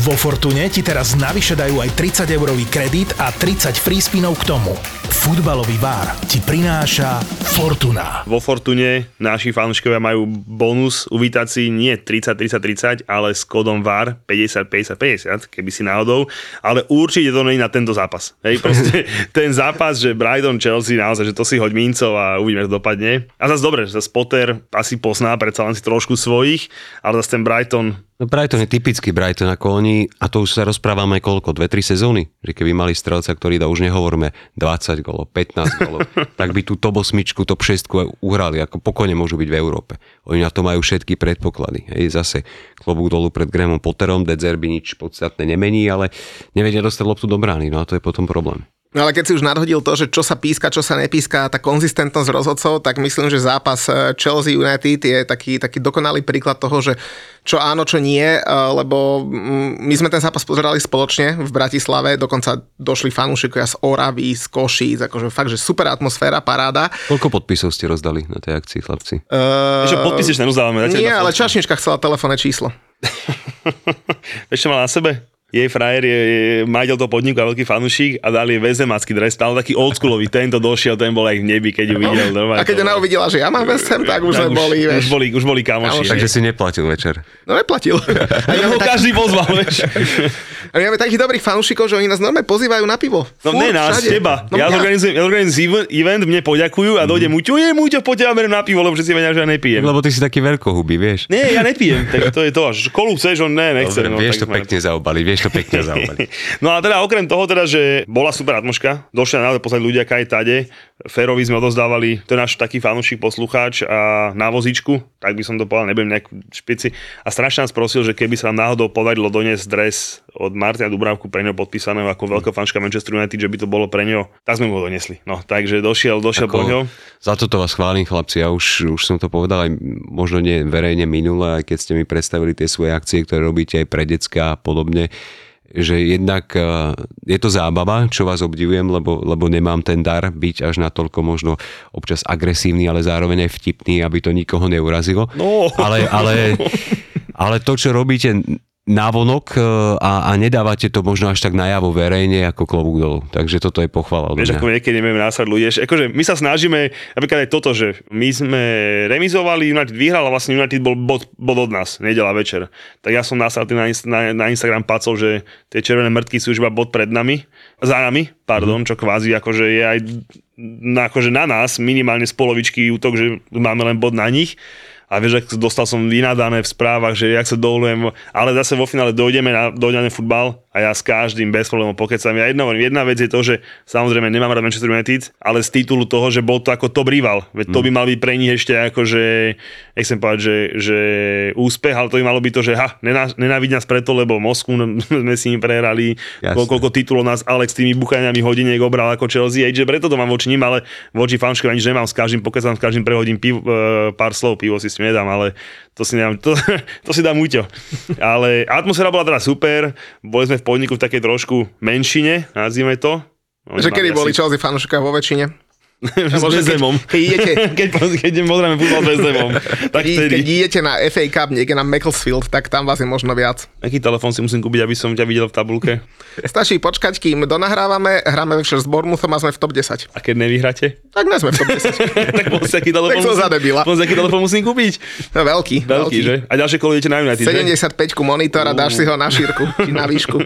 Vo Fortune ti teraz navyše dajú aj 30 eurový kredit a 30 free spinov k tomu. Futbalový bar ti prináša Fortuna. Vo Fortune naši fanúškovia majú bonus uvítať si nie 30 30 30, ale s kódom VAR 50 50 50, keby si náhodou, ale určite to nie je na tento zápas. Hej, proste ten zápas, že Brighton Chelsea naozaj, že to si hoď mincov a uvidíme, ako dopadne. A zase dobre, že zase Potter asi pozná predsa len si trošku svojich, ale zase ten Brighton No Brighton je typický Brighton ako oni, a to už sa rozprávame koľko, 2-3 sezóny, že keby mali strelca, ktorý dá, už nehovoríme 20 golov, 15 golov, tak by tú top 8, top 6 uhrali, ako pokojne môžu byť v Európe. Oni na to majú všetky predpoklady. Hej, zase klobúk dolu pred Grémom Potterom, Dedzerby nič podstatné nemení, ale nevedia dostať loptu do brány, no a to je potom problém. No ale keď si už nadhodil to, že čo sa píska, čo sa nepíska, tá konzistentnosť rozhodcov, tak myslím, že zápas eh, Chelsea United je taký, taký dokonalý príklad toho, že čo áno, čo nie, eh, lebo mm, my sme ten zápas pozerali spoločne v Bratislave, dokonca došli fanúšikovia z Oravy, z Košíc, akože fakt, že super atmosféra, paráda. Koľko podpisov ste rozdali na tej akcii, chlapci? Uh, Ešte podpisy ešte nerozdávame. Nie, ale čašnička chcela telefónne číslo. Ešte mal na sebe? Jej frajer je, je majiteľ toho podniku a veľký fanúšik a dali väzemacký dres, stále taký oldschoolový, tento došiel, ten bol aj v nebi, keď ju videl. Normálne, a keď ona uvidela, že ja mám West tak už sme boli, už, už boli, už boli kamoši. Takže si neplatil večer. No neplatil. A ja ho každý pozval, vieš. A my máme takých dobrých fanúšikov, že oni nás normálne pozývajú na pivo. No Fúr, ne nás, všade. teba. No, ja, ja. Zorganizujem, ja zorganizujem event, mne poďakujú a dojde Muťo, je Muťo, poďte na pivo, lebo všetci vedia, že ja nepijem. Lebo ty si taký veľkohubý, vieš. Nie, ja nepijem, tak to je to. Kolu chceš, on ne, nechce. Dobre, no, vieš to pekne zaobaliť, vieš to pekne zaobaliť. No a teda okrem toho teda, že bola super atmoška, došli naozaj poslať ľudia kaj tade, Ferovi sme odozdávali, to je náš taký fanúšik, poslucháč a na vozičku, tak by som to povedal, nebudem nejak špici. A strašne nás prosil, že keby sa nám náhodou podarilo doniesť dres od Martina Dubravku pre ňo podpísaného ako veľká fanška Manchester United, že by to bolo pre ňo, tak sme mu ho donesli. No, takže došiel, došiel po ňo. Za toto vás chválim, chlapci, ja už, už som to povedal aj možno nie verejne minule, aj keď ste mi predstavili tie svoje akcie, ktoré robíte aj pre decka a podobne že jednak e, je to zábava, čo vás obdivujem, lebo, lebo nemám ten dar byť až natoľko možno občas agresívny, ale zároveň aj vtipný, aby to nikoho neurazilo. No. Ale, ale, ale to, čo robíte návonok e, a, a nedávate to možno až tak najavo verejne ako klobúk dolu. Takže toto je pochvala. Vieš, ako niekedy nevieme násať ľudia. Akože my sa snažíme, napríklad aj toto, že my sme remizovali, United vyhral a vlastne United bol bod, bod od nás, nedela večer. Tak ja som následný na, na, na Instagram pacol, že tie červené mŕtky sú už iba bod pred nami, za nami, pardon, čo kvázi akože je aj na, akože na nás minimálne z polovičky útok, že máme len bod na nich a vieš, ak dostal som vynadané v správach, že jak sa dovolujem, ale zase vo finále dojdeme na, dojdeme futbal a ja s každým bez problémov pokecam. Ja jedna, jedna vec je to, že samozrejme nemám rád Manchester United, ale z titulu toho, že bol to ako top rival. Veď to by mal byť pre nich ešte ako, že, nechcem povedať, že, že úspech, ale to by malo byť to, že ha, nenávidí nás preto, lebo Moskvu sme si im prehrali, Jasne. koľko titulov nás Alex tými buchaniami hodiniek obral ako Chelsea, aj, že preto to mám voči ním, ale voči fanškom nič nemám, s každým pokecam, s každým prehodím piv, e, pár slov, pivo si s nedám, ale to si, nedám, to, to si dám Uťo. Ale atmosféra bola teda super, boli sme v podniku v takej trošku menšine, nazvime to. Že kedy boli Chelsea fanúšika vo väčšine? S Bezemom. Keď, keď idete... keď, keď pozrieme futbol s Bezemom. Tak keď, keď idete na FA Cup niekde na Macclesfield, tak tam vás je možno viac. Aký telefón si musím kúpiť, aby som ťa videl v tabulke? Stačí počkať, kým donahrávame, hráme večer s Bournemouthom a sme v top 10. A keď nevyhráte? Tak ne sme v top 10. tak povedz, aký telefón, musím, zadebila. povedz, aký telefón musím kúpiť. No, veľký, veľký. Veľký, že? A ďalšie kolo idete na United, 75 monitor a dáš si ho na šírku, či na výšku.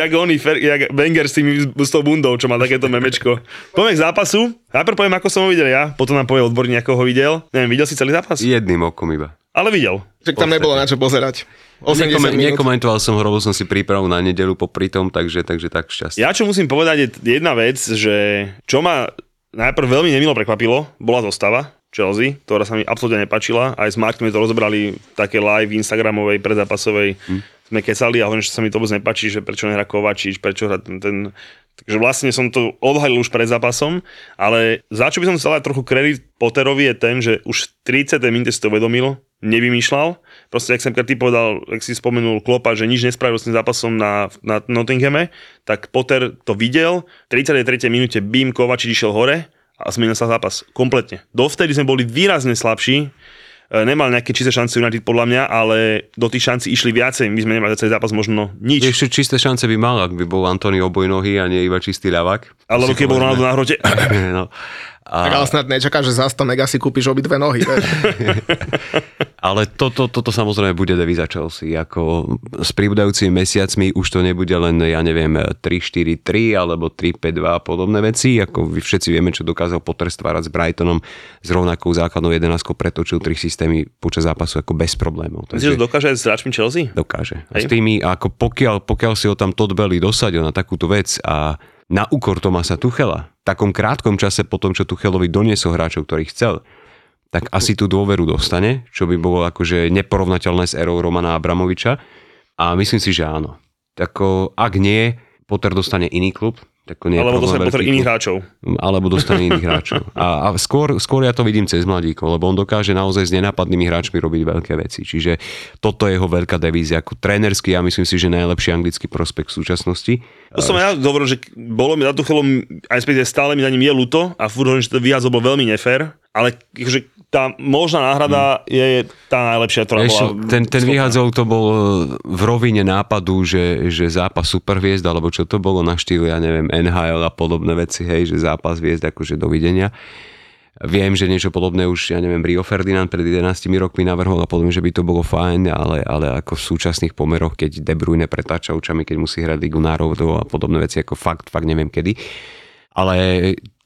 jak oni, jak Wenger s, tými, s tou bundou, čo má takéto memečko. Poďme k zápasu. Najprv poviem, ako som ho videl ja, potom nám povie odborník, ako ho videl. Neviem, videl si celý zápas? Jedným okom iba. Ale videl. Však tam nebolo na čo pozerať. Nekomen- nekomentoval som ho, robil som si prípravu na nedelu popri tom, takže, takže tak šťastie. Ja čo musím povedať je jedna vec, že čo ma najprv veľmi nemilo prekvapilo, bola zostava Chelsea, ktorá sa mi absolútne nepačila. Aj s Markom to rozobrali v také live Instagramovej, predzápasovej. Hm. Sme kecali a hovorím, že sa mi to vôbec nepačí, že prečo nehrá Kovačič, prečo hrá ten, ten Takže vlastne som to odhalil už pred zápasom, ale za čo by som chcel trochu kredit Potterovi je ten, že už v 30. minúte si to uvedomil, nevymýšľal. Proste, ak som ty povedal, ak si spomenul Klopa, že nič nespravil s tým zápasom na, na Nottinghame, tak Potter to videl, v 33. minúte Bím Kovačič išiel hore a zmenil sa zápas kompletne. Dovtedy sme boli výrazne slabší, nemal nejaké čisté šance United podľa mňa, ale do tých šancí išli viacej. My sme nemali celý zápas možno nič. Ešte čisté šance by mal, ak by bol Antony obojnohy a nie iba čistý ľavák. Alebo keď bol Ronaldo na hrote. no. A... Tak ale snad nečaká, že za 100 mega si kúpiš obidve nohy. ale toto, toto samozrejme bude devíza Chelsea. Ako s pribúdajúcimi mesiacmi už to nebude len, ja neviem, 3-4-3 alebo 3-5-2 a podobné veci. Ako vy všetci vieme, čo dokázal Potter stvárať s Brightonom s rovnakou základnou 11 pretočil tri systémy počas zápasu ako bez problémov. Myslíš, dokáže s hráčmi Chelsea? Dokáže. A s tými, ako pokiaľ, pokiaľ si ho tam Todd Belly dosadil na takúto vec a na úkor Tomasa Tuchela, v takom krátkom čase po tom, čo Tuchelovi doniesol hráčov, ktorých chcel, tak asi tú dôveru dostane, čo by bolo akože neporovnateľné s erou Romana Abramoviča. A myslím si, že áno. Tako, ak nie, Potter dostane iný klub, tak nie alebo dostane Potter iných hráčov. Alebo dostane iných hráčov. A, a skôr, skôr ja to vidím cez mladíkov, lebo on dokáže naozaj s nenápadnými hráčmi robiť veľké veci. Čiže toto je jeho veľká devízia. Ako trénersky, ja myslím si, že najlepší anglický prospekt v súčasnosti. To som ja hovoril, že bolo mi za Tuchelom, aj stále mi za ním je ľúto a furt že to vyjazd bol veľmi nefér, ale že tá možná náhrada hmm. je tá najlepšia, ktorá Ešte, bola... Ten, ten vyhádzol to bol v rovine nápadu, že, že zápas superviezd, alebo čo to bolo na štýl, ja neviem, NHL a podobné veci, hej, že zápas viezd akože dovidenia. Viem, že niečo podobné už, ja neviem, Rio Ferdinand pred 11 rokmi navrhol a podobne, že by to bolo fajn, ale, ale ako v súčasných pomeroch, keď De Bruyne pretáča očami, keď musí hrať Ligu národov a podobné veci, ako fakt, fakt neviem kedy. Ale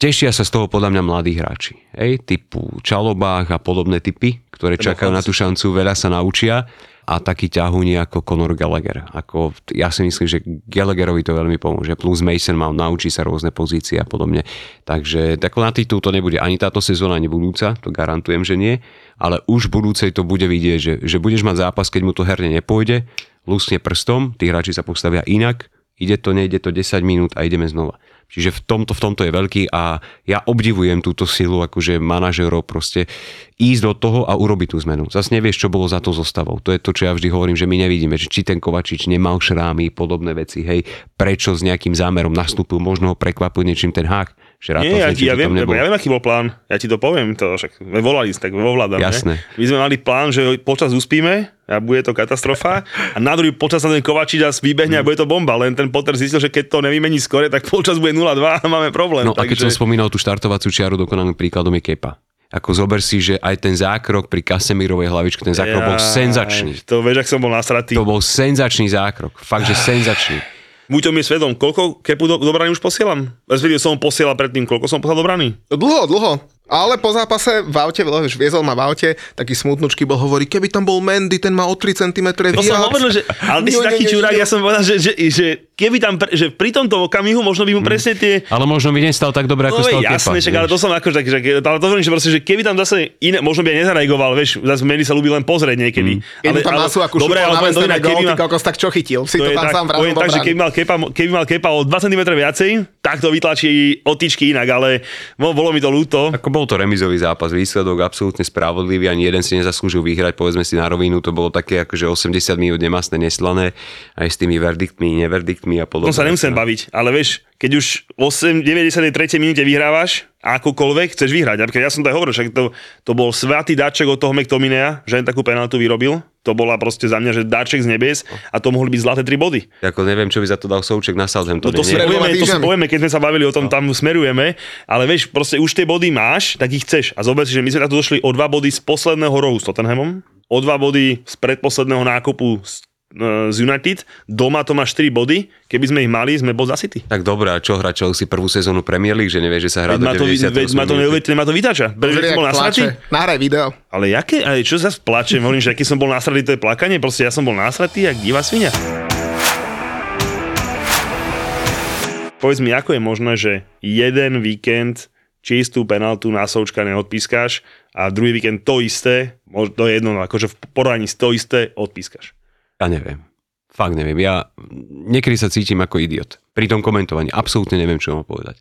tešia sa z toho podľa mňa mladí hráči. Hej, typu Čalobách a podobné typy, ktoré čakajú na tú šancu, veľa sa naučia a taký ťahúni ako Conor Gallagher. Ako, ja si myslím, že Gallagherovi to veľmi pomôže. Plus Mason Mount naučí sa rôzne pozície a podobne. Takže tako na titul to nebude ani táto sezóna, ani budúca, to garantujem, že nie. Ale už v budúcej to bude vidieť, že, že budeš mať zápas, keď mu to herne nepôjde, lusne prstom, tí hráči sa postavia inak, ide to, nejde to 10 minút a ideme znova. Čiže v tomto, v tomto je veľký a ja obdivujem túto silu akože manažerov proste ísť do toho a urobiť tú zmenu. Zas nevieš, čo bolo za to zostavou. To je to, čo ja vždy hovorím, že my nevidíme, že či ten Kovačič nemal šrámy, podobné veci, hej, prečo s nejakým zámerom nastúpil, možno ho prekvapil niečím ten hák. Že Nie, ja, ja, viem, ja viem, aký bol plán. Ja ti to poviem, to však volali, tak vovládame. Jasné. My sme mali plán, že počas uspíme a bude to katastrofa a na druhý počas sa ten Kovačič a vybehne mm. a bude to bomba. Len ten Potter zistil, že keď to nevymení skore, tak počas bude 0-2 a máme problém. No takže... a keď som spomínal tú štartovaciu čiaru, dokonalým príkladom je Kepa. Ako zober si, že aj ten zákrok pri Kasemírovej hlavičke, ten zákrok ja, bol senzačný. To vieš, ak som bol nasratý. To bol senzačný zákrok. Fakt, že senzačný. Buďte mi svedom, koľko kepu do, do už posielam? Respektíve som posielal predtým, koľko som poslal do brany? Dlho, dlho. Ale po zápase v aute, už viezol ma v aute, taký smutnučky bol, hovorí, keby tam bol Mendy, ten má o 3 cm viac. To som hovoril, že, ale ty si taký čurák, ja som povedal, že, že, že keby tam, že pri tomto okamihu možno by mu mm. presne tie... Ale možno by nestal tak dobre, ako no, stal jasné, však, ale to som ako, že, že, ale to hovorím, že, proste, že keby tam zase iné, možno by aj nezareagoval, vieš, zase Mendy sa ľúbi len pozrieť niekedy. Mm. Ale, ale, ale, dobre, ale poviem, dobre, keby mal, kokos, tak čo chytil, si to, to tam tak, sám poviem tak, že keby mal, kepa, keby mal kepa o 2 cm viacej, tak to vytlačí otičky inak, ale bolo mi to ľúto. Ako bol to remizový zápas výsledok absolútne spravodlivý, ani jeden si nezaslúžil vyhrať, povedzme si na rovinu, to bolo také akože 80 minút nemasné, neslané, aj s tými verdiktmi, neverdiktmi a podobne. No sa nemusím baviť, ale vieš, keď už 8, 93. minúte vyhrávaš, akokoľvek chceš vyhrať. Napríklad ja som to aj hovoril, však to, to bol svatý dáček od toho McTominaya, že len takú penaltu vyrobil. To bola proste za mňa, že dáček z nebies a to mohli byť zlaté tri body. Ako neviem, čo by za to dal Souček na Southampton. No to, si povieme, to si povieme, keď sme sa bavili o tom, no. tam smerujeme, ale vieš, proste už tie body máš, tak ich chceš. A zober si, že my sme takto došli o dva body z posledného rohu s Tottenhamom, o dva body z predposledného nákupu s z United, doma to má 4 body, keby sme ich mali, sme bol City. Tak dobré, a čo hrá Chelsea prvú sezónu Premier League, že nevie, že sa hrá veď do 90. Veď ma to, veď, ma to vytača. Pozri, bol nasratý. Nahraj video. Ale jaké, ale čo sa plačem, hovorím, že aký som bol nasratý, to je plakanie, proste ja som bol nasratý, jak divá svinia. Povedz mi, ako je možné, že jeden víkend čistú penaltu na Součka neodpískaš a druhý víkend to isté, to je jedno, no akože v porovnaní to isté odpískaš. Ja neviem. Fakt neviem. Ja niekedy sa cítim ako idiot. Pri tom komentovaní. Absolútne neviem, čo mám povedať.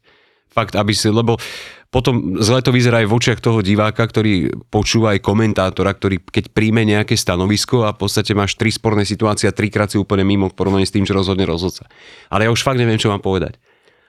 Fakt, aby si, lebo potom zle to vyzerá aj v očiach toho diváka, ktorý počúva aj komentátora, ktorý keď príjme nejaké stanovisko a v podstate máš tri sporné situácie a trikrát si úplne mimo v porovnaní s tým, čo rozhodne rozhodca. Ale ja už fakt neviem, čo mám povedať.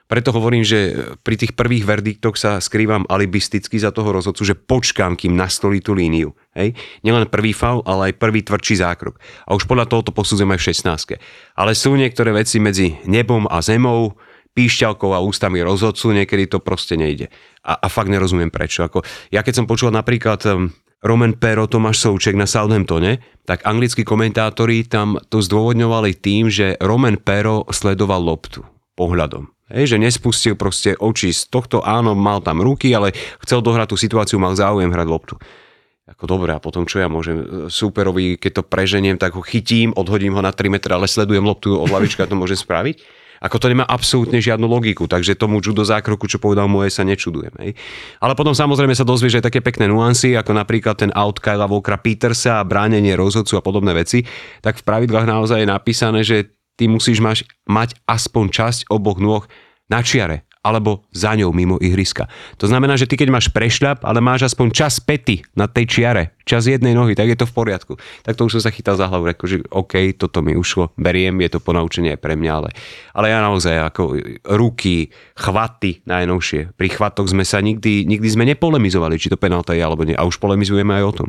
Preto hovorím, že pri tých prvých verdiktoch sa skrývam alibisticky za toho rozhodcu, že počkám, kým nastolí tú líniu. Hej? Nielen prvý faul, ale aj prvý tvrdší zákrok. A už podľa tohoto posudzujem aj v 16. Ale sú niektoré veci medzi nebom a zemou, píšťalkou a ústami rozhodcu, niekedy to proste nejde. A, a fakt nerozumiem prečo. Ako, ja keď som počul napríklad um, Roman Pero, Tomáš Souček na Southamptone, tak anglickí komentátori tam to zdôvodňovali tým, že Roman Pero sledoval loptu pohľadom. Hej, že nespustil proste oči z tohto, áno, mal tam ruky, ale chcel dohrať tú situáciu, mal záujem hrať loptu. Ako dobré, a potom čo ja môžem súperovi, keď to preženiem, tak ho chytím, odhodím ho na 3 metra, ale sledujem loptu od lavička, to môžem spraviť. Ako to nemá absolútne žiadnu logiku, takže tomu judo zákroku, čo povedal moje, sa nečudujem. Hej. Ale potom samozrejme sa dozvieš aj také pekné nuancy, ako napríklad ten out Kyla Walkera Petersa a bránenie rozhodcu a podobné veci, tak v pravidlách naozaj je napísané, že ty musíš mať, mať aspoň časť oboch nôh na čiare alebo za ňou mimo ihriska. To znamená, že ty keď máš prešľap, ale máš aspoň čas pety na tej čiare, čas jednej nohy, tak je to v poriadku. Tak to už som sa chytal za hlavu, že OK, toto mi ušlo, beriem, je to ponaučenie aj pre mňa, ale, ale ja naozaj ako ruky, chvaty najnovšie. Pri chvatoch sme sa nikdy, nikdy sme nepolemizovali, či to penálta je alebo nie. A už polemizujeme aj o tom.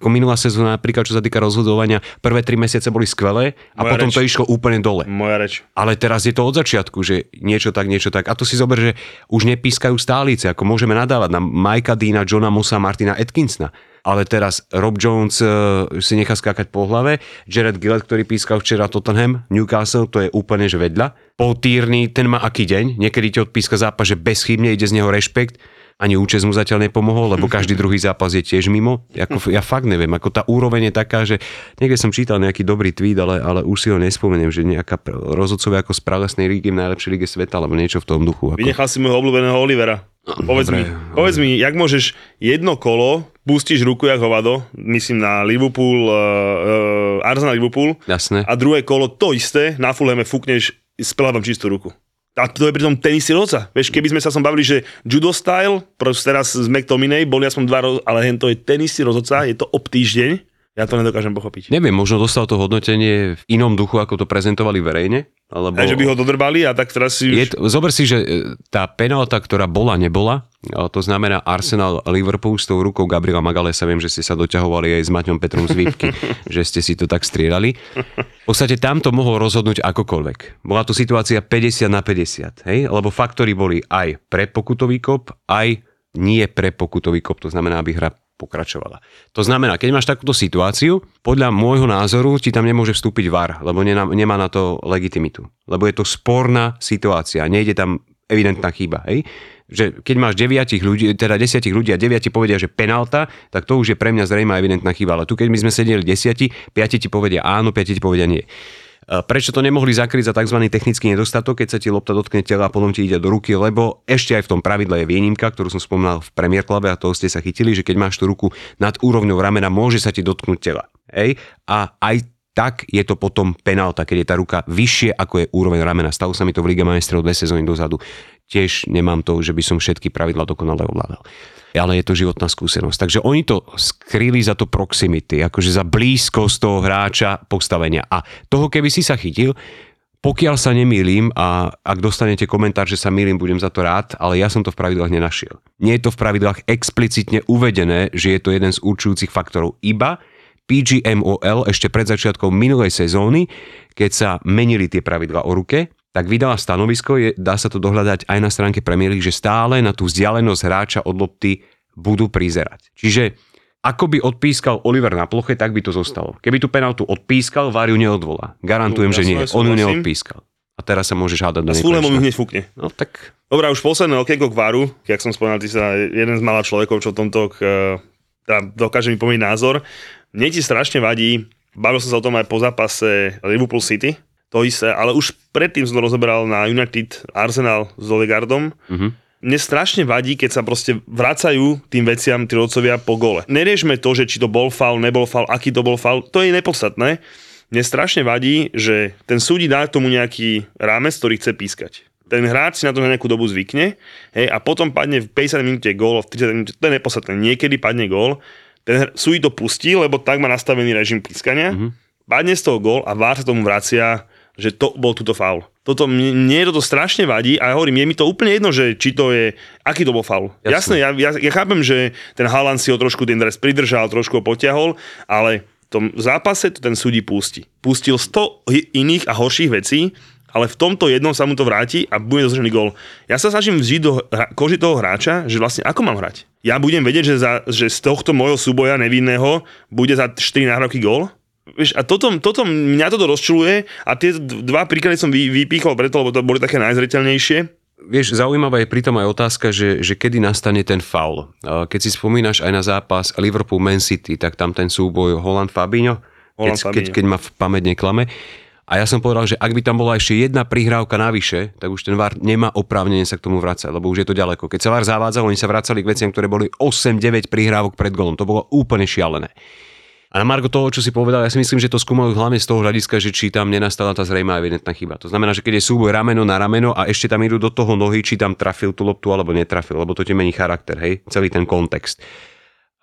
Ako minulá sezóna, napríklad čo sa týka rozhodovania, prvé tri mesiace boli skvelé a Moja potom reč. to išlo úplne dole. Moja reč. Ale teraz je to od začiatku, že niečo tak, niečo tak. A to si zober, že už nepískajú stálice, ako môžeme nadávať na Majka Dina, Johna Mosa, Martina Atkinsona ale teraz Rob Jones uh, si nechá skákať po hlave, Jared Gillett, ktorý pískal včera Tottenham, Newcastle, to je úplne že vedľa. Paul Tierney, ten má aký deň, niekedy ti odpíska zápas, že bezchybne ide z neho rešpekt, ani účes mu zatiaľ nepomohol, lebo každý druhý zápas je tiež mimo. Jako, ja fakt neviem, ako tá úroveň je taká, že niekde som čítal nejaký dobrý tweet, ale, ale už si ho nespomeniem, že nejaká rozhodcovia ako z pravlasnej lígy v najlepšej lige sveta, alebo niečo v tom duchu. Ako... Vynechal si môjho obľúbeného Olivera. No, povedz, dobre, mi, povedz mi, jak môžeš jedno kolo, pustíš ruku jak hovado, myslím na Liverpool, uh, uh, Arsenal Liverpool, Jasné. a druhé kolo to isté, na Fulhame fúkneš s peládom čistú ruku. A to je pritom ten istý roca. Vieš, keby sme sa som bavili, že judo style, teraz z McTominay, boli aspoň dva roz, ale hen to je ten istý rozhodca, je to ob týždeň, ja to nedokážem pochopiť. Neviem, možno dostal to hodnotenie v inom duchu, ako to prezentovali verejne. Alebo... A že by ho dodrbali a tak teraz si už... Je, zober si, že e, tá penálta, ktorá bola, nebola, to znamená Arsenal Liverpool s tou rukou Gabriela Magalesa, viem, že ste sa doťahovali aj s Maťom Petrom z Výpky, že ste si to tak striedali. V podstate tam to mohol rozhodnúť akokoľvek. Bola to situácia 50 na 50, hej? lebo faktory boli aj pre pokutový kop, aj nie pre pokutový kop, to znamená, aby hra pokračovala. To znamená, keď máš takúto situáciu, podľa môjho názoru ti tam nemôže vstúpiť VAR, lebo nemá na to legitimitu. Lebo je to sporná situácia, nejde tam evidentná chyba. Hej? Že keď máš deviatich ľudí, teda desiatich ľudí a deviati povedia, že penálta, tak to už je pre mňa zrejme evidentná chyba. Ale tu keď my sme sedeli desiati, piati ti povedia áno, piati ti povedia nie. Prečo to nemohli zakryť za tzv. technický nedostatok, keď sa ti lopta dotkne tela a potom ti ide do ruky, lebo ešte aj v tom pravidle je výnimka, ktorú som spomínal v Premier Clube a toho ste sa chytili, že keď máš tú ruku nad úrovňou ramena, môže sa ti dotknúť tela. Ej? A aj tak je to potom penálta, keď je tá ruka vyššie ako je úroveň ramena. Stalo sa mi to v Lige majstrov dve sezóny dozadu. Tiež nemám to, že by som všetky pravidla dokonale ovládal ale je to životná skúsenosť. Takže oni to skryli za to proximity, akože za blízkosť toho hráča postavenia. A toho, keby si sa chytil, pokiaľ sa nemýlim a ak dostanete komentár, že sa mýlim, budem za to rád, ale ja som to v pravidlách nenašiel. Nie je to v pravidlách explicitne uvedené, že je to jeden z určujúcich faktorov. Iba PGMOL ešte pred začiatkom minulej sezóny, keď sa menili tie pravidla o ruke, tak vydala stanovisko, je, dá sa to dohľadať aj na stránke Premier League, že stále na tú vzdialenosť hráča od lopty budú prizerať. Čiže ako by odpískal Oliver na ploche, tak by to zostalo. Keby tú penaltu odpískal, VAR ju neodvolá. Garantujem, no, ja že nie. On ju neodpískal. A teraz sa môžeš hádať do A s Fulhamom hneď fúkne. No tak... Dobrá, už posledné okienko k VARu. Jak som spomínal, ty sa jeden z malých človekov, čo v tomto uh, dokáže mi pomýť názor. Mne ti strašne vadí, bavil som sa o tom aj po zápase Liverpool City, to isté, ale už predtým som to rozoberal na United Arsenal s Oligardom. Uh-huh. Mne strašne vadí, keď sa proste vracajú tým veciam tí rodcovia po gole. Neriešme to, že či to bol faul, nebol faul, aký to bol faul, to je nepodstatné. Mne strašne vadí, že ten súdi dá tomu nejaký rámec, ktorý chce pískať. Ten hráč si na to na nejakú dobu zvykne hej, a potom padne v 50 minúte gól, v 30 minúte, to je nepodstatné. Niekedy padne gól, ten súdi to pustí, lebo tak má nastavený režim pískania, mm-hmm. padne z toho gól a VAR sa tomu vracia že to bol túto faul. toto, mne, mne toto strašne vadí a ja hovorím, je mi to úplne jedno, že či to je, aký to bol faul. Jasné, Jasné ja, ja, ja, chápem, že ten Haaland si ho trošku ten dres pridržal, trošku ho potiahol, ale v tom zápase to ten súdi pustí. Pustil 100 iných a horších vecí, ale v tomto jednom sa mu to vráti a bude dosažený gól. Ja sa snažím vžiť do koži toho hráča, že vlastne ako mám hrať. Ja budem vedieť, že, za, že z tohto môjho súboja nevinného bude za 4 nahrávky gól, Vieš, a toto, toto, mňa toto rozčuluje a tie dva príklady som vy, vypíchol preto, lebo to boli také najzreteľnejšie. Vieš, zaujímavá je pritom aj otázka, že, že kedy nastane ten foul. Keď si spomínaš aj na zápas Liverpool-Man City, tak tam ten súboj Holland-Fabinho, keď, keď, keď ma v pamäť neklame, a ja som povedal, že ak by tam bola ešte jedna prihrávka navyše, tak už ten VAR nemá oprávnenie sa k tomu vrácať, lebo už je to ďaleko. Keď sa VAR zavádzal, oni sa vracali k veciam, ktoré boli 8-9 prihrávok pred golom. To bolo úplne šialené. A na Margo toho, čo si povedal, ja si myslím, že to skúmajú hlavne z toho hľadiska, že či tam nenastala tá zrejmá evidentná chyba. To znamená, že keď je súboj rameno na rameno a ešte tam idú do toho nohy, či tam trafil tú loptu alebo netrafil, lebo to ti mení charakter, hej, celý ten kontext.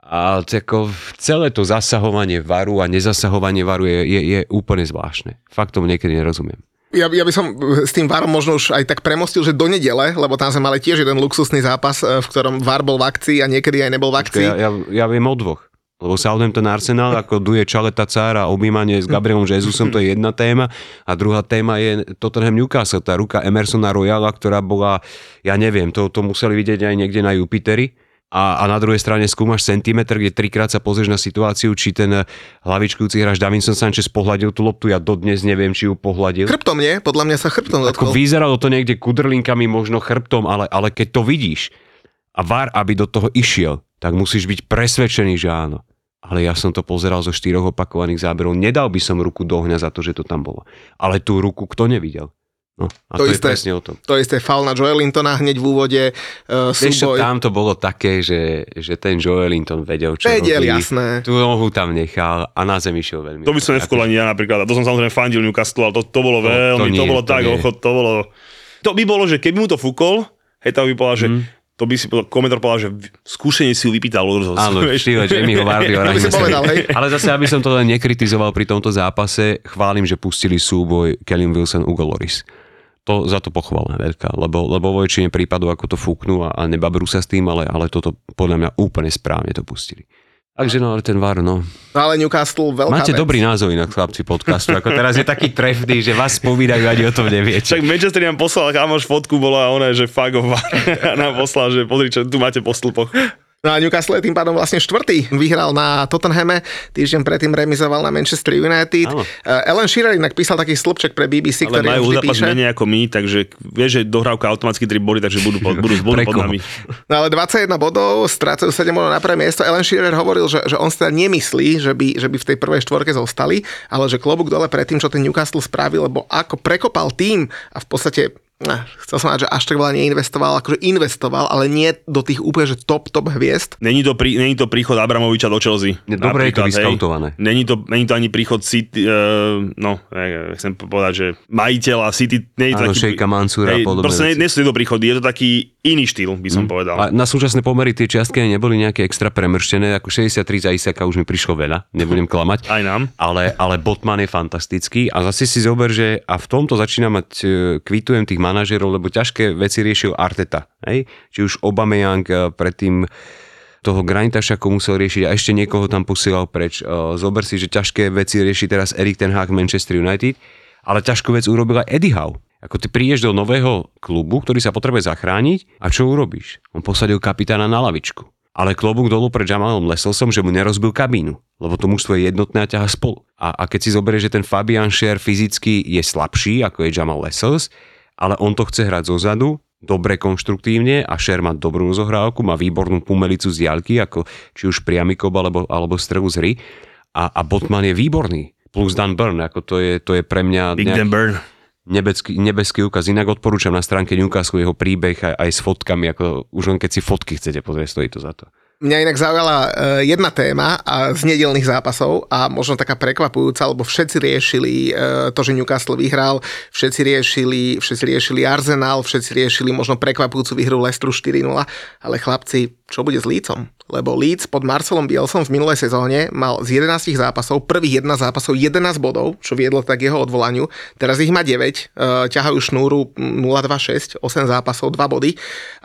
A ako celé to zasahovanie varu a nezasahovanie varu je, je, je úplne zvláštne. Fakt tomu niekedy nerozumiem. Ja, ja by som s tým VARom možno už aj tak premostil, že do nedele, lebo tam sme mali tiež jeden luxusný zápas, v ktorom VAR bol v akcii a niekedy aj nebol v akcii. Ja, ja, ja viem o dvoch. Lebo Southampton Arsenal, ako duje Čaleta Cára objímanie s Gabrielom Jezusom, to je jedna téma. A druhá téma je Tottenham Newcastle, tá ruka Emersona Royala, ktorá bola, ja neviem, to, to museli vidieť aj niekde na Jupiteri. A, a na druhej strane skúmaš centimetr, kde trikrát sa pozrieš na situáciu, či ten hlavičkujúci hráč Davinson Sanchez pohľadil tú loptu, ja dodnes neviem, či ju pohľadil. Chrbtom nie, podľa mňa sa chrbtom dotkol. Ako vyzeralo to niekde kudrlinkami, možno chrbtom, ale, ale keď to vidíš a VAR, aby do toho išiel, tak musíš byť presvedčený, že áno ale ja som to pozeral zo štyroch opakovaných záberov. Nedal by som ruku do ohňa za to, že to tam bolo. Ale tú ruku kto nevidel? No, a to, to isté, je presne o tom. To isté faul na Joelintona hneď v úvode. Uh, Vieš, súboj. tam to bolo také, že, že ten Joelinton vedel, čo vedel, robí. jasné. Tú nohu tam nechal a na zemi šiel veľmi. To by som nevkol ani ja napríklad. A to som samozrejme fandil Newcastle, ale to, to bolo veľmi, to, to, nie, to bolo to tak, ochot, to bolo... To by bolo, že keby mu to fúkol, hej, to by povedal, že mm to by si komentátor povedal, že skúšenie si ju vypýtal od rozhodcu. Áno, štýle Jamie Vardy Ale zase, aby som to len nekritizoval pri tomto zápase, chválim, že pustili súboj Kellen Wilson Ugoloris. To, za to pochvalné veľká, lebo, lebo vo väčšine prípadov, ako to fúknú a, a nebabrú sa s tým, ale, ale toto podľa mňa úplne správne to pustili. Takže no, ale ten VAR, no. no ale Newcastle veľká Máte vec. dobrý názov inak chlapci podcastu, ako teraz je taký trefný, že vás povídajú, ani o tom neviete. Však Manchester nám poslal kamoš fotku, bola ona, že fakt a nám poslal, že pozri, čo tu máte po stĺpoch. No a Newcastle je tým pádom vlastne štvrtý. Vyhral na Tottenhame, týždeň predtým remizoval na Manchester United. Áno. Uh, Ellen Shearer inak písal taký slupček pre BBC, Ale ktorý majú zápas menej ako my, takže vieš, že dohrávka automaticky 3 body, takže budú, pod, budú, budú pod nami. No ale 21 bodov, strácajú 7 bodov na prvé miesto. Ellen Shearer hovoril, že, že on sa nemyslí, že by, že by v tej prvej štvorke zostali, ale že klobúk dole pred tým, čo ten Newcastle spravil, lebo ako prekopal tým a v podstate chcel som že až tak veľa neinvestoval, akože investoval, ale nie do tých úplne, že top, top hviezd. Není to, prí, není to príchod Abramoviča do Chelsea. Dobre je to vyskautované. Není to, není to ani príchod City, uh, no, ja chcem povedať, že majiteľ a City, není to Áno, taký... Šejka Mansura a podobne. Proste nie, nie sú to príchody, je to taký iný štýl, by som mm. povedal. A na súčasné pomery tie čiastky neboli nejaké extra premrštené, ako 63 za Isaka už mi prišlo veľa, nebudem klamať. Aj nám. Ale, ale Botman je fantastický a zase si zober, že a v tomto začína mať, e, kvitujem tých manažerov, lebo ťažké veci riešil Arteta. Hej? Či už Aubameyang e, predtým toho Granita však musel riešiť a ešte niekoho tam posielal preč. E, zober si, že ťažké veci rieši teraz Erik Ten Hag Manchester United, ale ťažkú vec urobil aj Eddie Howe. Ako ty prídeš do nového klubu, ktorý sa potrebuje zachrániť a čo urobíš? On posadil kapitána na lavičku. Ale klobúk dolu pre Jamalom Leselsom, že mu nerozbil kabínu, lebo to mužstvo je jednotné a ťaha spolu. A, a keď si zoberieš, že ten Fabian Scher fyzicky je slabší, ako je Jamal Lesels, ale on to chce hrať zozadu, dobre konštruktívne a Scher má dobrú zohrávku, má výbornú pumelicu z diaľky, ako či už priamy kob alebo, alebo strelu z hry. A, a Botman je výborný. Plus Dan Burn, ako to je, to je pre mňa... Big. Dan Burn nebeský, nebeský ukaz. Inak odporúčam na stránke Newcastle jeho príbeh aj, aj s fotkami, ako už len keď si fotky chcete pozrieť, stojí to za to. Mňa inak zaujala uh, jedna téma z nedelných zápasov a možno taká prekvapujúca, lebo všetci riešili uh, to, že Newcastle vyhral, všetci riešili, všetci riešili Arsenal, všetci riešili možno prekvapujúcu výhru Leicesteru 4-0, ale chlapci, čo bude s Lícom? lebo Leeds pod Marcelom Bielsom v minulej sezóne mal z 11 zápasov, prvých 11 zápasov 11 bodov, čo viedlo tak jeho odvolaniu. Teraz ich má 9, uh, ťahajú šnúru 0-2-6, 8 zápasov, 2 body.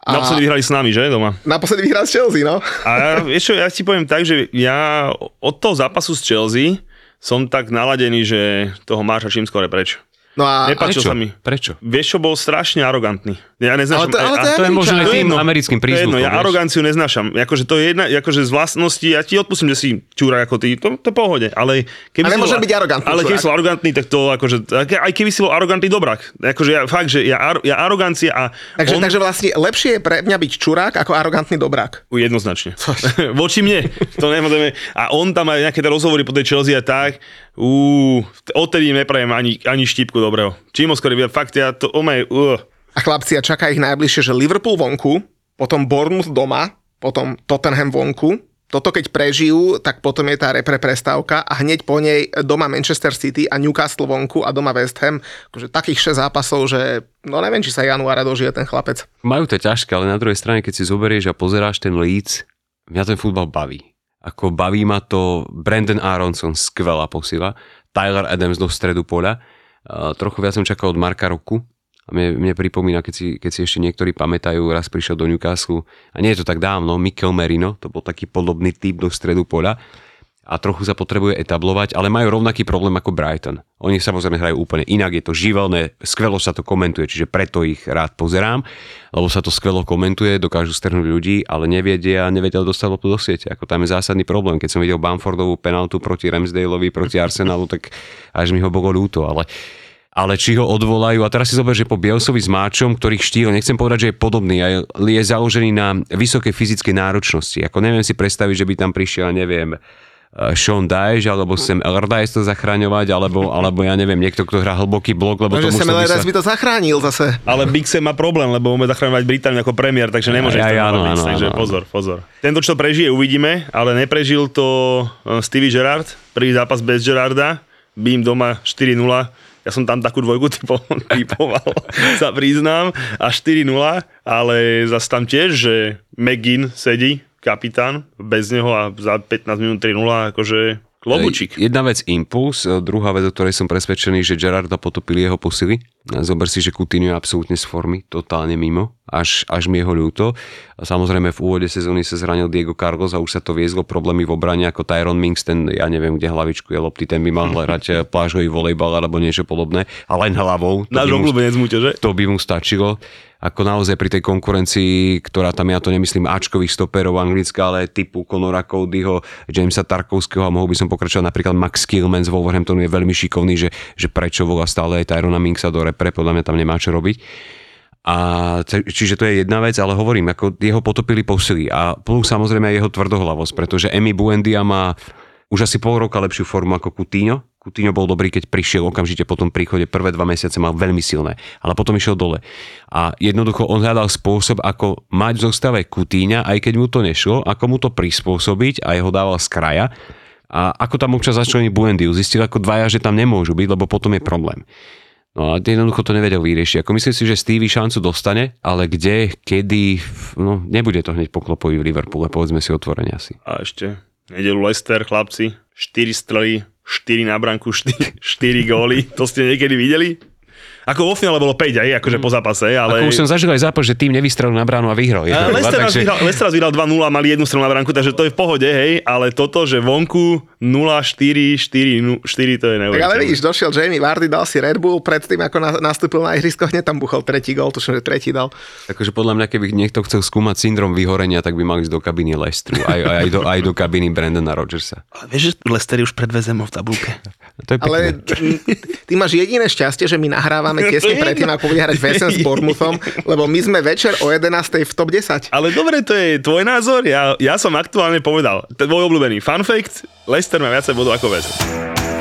A... Naposledy vyhrali s nami, že doma? Naposledy vyhrali s Chelsea, no. A vieš čo, ja ti poviem tak, že ja od toho zápasu s Chelsea som tak naladený, že toho Máša čím skore preč. No a Nepáčil prečo? sa mi. Prečo? Vieš, čo bol strašne arogantný. Ja neznášam, ale to, ale to, je, to je možno tým americkým prízvukom. ja aroganciu neznášam. Akože to je jedna, akože z vlastnosti, ja ti odpustím, že si čúra ako ty, to, to pohode, ale keby ale si bol, byť arogantný. Ale keby si bol arogantný, tak to akože, aj keby si bol arogantný dobrák. Akože ja, fakt, že ja, ja arogancia a... Takže, on... takže vlastne lepšie je pre mňa byť čurák ako arogantný dobrák. Jednoznačne. Voči mne. To nemôžeme. A on tam aj nejaké rozhovory po tej Chelsea a tak, Uú, odtedy im neprajem ani, ani štipku dobrého. Čím skôr, fakt ja to, omej, uh. A chlapci, a čaká ich najbližšie, že Liverpool vonku, potom Bournemouth doma, potom Tottenham vonku, toto keď prežijú, tak potom je tá repre prestávka a hneď po nej doma Manchester City a Newcastle vonku a doma West Ham. Akože takých 6 zápasov, že no neviem, či sa januára dožije ten chlapec. Majú to ťažké, ale na druhej strane, keď si zoberieš a pozeráš ten Leeds, mňa ten futbal baví. Ako baví ma to Brandon Aronson, skvelá posila. Tyler Adams do stredu poľa. Trochu viac som čakal od Marka Roku. A mne, mne pripomína, keď si, keď si ešte niektorí pamätajú, raz prišiel do Newcastle, a nie je to tak dávno, Mikel Merino, to bol taký podobný typ do stredu poľa a trochu sa potrebuje etablovať, ale majú rovnaký problém ako Brighton. Oni samozrejme hrajú úplne inak, je to živelné, skvelo sa to komentuje, čiže preto ich rád pozerám, lebo sa to skvelo komentuje, dokážu strhnúť ľudí, ale nevedia nevedia dostať loptu do siete. Ako tam je zásadný problém. Keď som videl Bamfordovú penaltu proti Ramsdaleovi, proti Arsenalu, tak až mi ho bolo ľúto, ale ale či ho odvolajú. A teraz si zober, že po Bielsovi s Máčom, ktorých štýl, nechcem povedať, že je podobný, aj je založený na vysokej fyzickej náročnosti. Ako neviem si predstaviť, že by tam prišiel, neviem, Sean Dyche, alebo sem Allardyce to zachraňovať, alebo, alebo ja neviem, niekto, kto hrá hlboký blok, lebo to Sem Allardyce by to zachránil zase. Ale Big Sam má problém, lebo bude zachraňovať Britániu ako premiér, takže nemôže ja, ja, áno, áno, takže áno, pozor, pozor. Tento, čo prežije, uvidíme, ale neprežil to eh, Stevie Gerrard, prvý zápas bez Gerarda, Bím doma 4-0, ja som tam takú dvojku typoval, sa priznám, a 4-0, ale zase tam tiež, že McGinn sedí, kapitán, bez neho a za 15 minút 3-0, akože Klobučík. Jedna vec impuls, e, druhá vec, o ktorej som presvedčený, že Gerarda potopili jeho posily. Zober si, že Coutinho je absolútne z formy, totálne mimo, až, až mi jeho ľúto. Samozrejme v úvode sezóny sa zranil Diego Carlos a už sa to viezlo problémy v obrane ako Tyron Minks, ten ja neviem, kde hlavičku je lopty, ten by mal hrať e, plážový volejbal alebo niečo podobné, a len hlavou. Náš obľúbenec mu, že? To by mu stačilo ako naozaj pri tej konkurencii, ktorá tam, ja to nemyslím Ačkových stoperov anglická, ale typu Conora Codyho, Jamesa Tarkovského a mohol by som pokračovať napríklad Max Killman z Wolverhamptonu je veľmi šikovný, že, že prečo volá stále aj Tyrona Minksa do repre, podľa mňa tam nemá čo robiť. A čiže to je jedna vec, ale hovorím, ako jeho potopili posily a plus samozrejme jeho tvrdohlavosť, pretože Emi Buendia má už asi pol roka lepšiu formu ako Coutinho, Coutinho bol dobrý, keď prišiel okamžite po tom príchode, prvé dva mesiace mal veľmi silné, ale potom išiel dole. A jednoducho on hľadal spôsob, ako mať v zostave Coutinho, aj keď mu to nešlo, ako mu to prispôsobiť a jeho dával z kraja. A ako tam občas začlení Buendiu, zistil ako dvaja, že tam nemôžu byť, lebo potom je problém. No a jednoducho to nevedel vyriešiť. Ako myslím si, že Stevie šancu dostane, ale kde, kedy, no nebude to hneď poklopový v Liverpoole, povedzme si otvorene asi. A ešte nedelu Leicester, chlapci, 4 strely, 4 na branku, 4, 4 góly. To ste niekedy videli? Ako vo finále bolo 5 aj, akože po zápase, ale... Ako už som zažil aj zápas, že tým nevystrelil na bránu a vyhral. A Lester, vyhral, Lester raz vyhral 2-0 a mali jednu stranu na bránku, takže to je v pohode, hej, ale toto, že vonku 0-4, 4, 4 to je neuveriteľné. ale vidíš, došiel Jamie Vardy, dal si Red Bull, predtým ako na, nastúpil na ihrisko, hneď tam buchol tretí gol, tuším, že tretí dal. Takže podľa mňa, keby niekto chcel skúmať syndrom vyhorenia, tak by mal ísť do kabiny Lesteru, aj, aj, do, aj do kabiny Brandona Rodgersa. Ale vieš, že Lester je už pred v tabulke. To je ale ty máš jediné šťastie, že my nahrávame tesne predtým, ako bude hrať VSN s Bournemouthom, lebo my sme večer o 11. v top 10. Ale dobre, to je tvoj názor, ja, ja som aktuálne povedal, tvoj obľúbený fun fact, Leicester má viacej bodov ako VSN.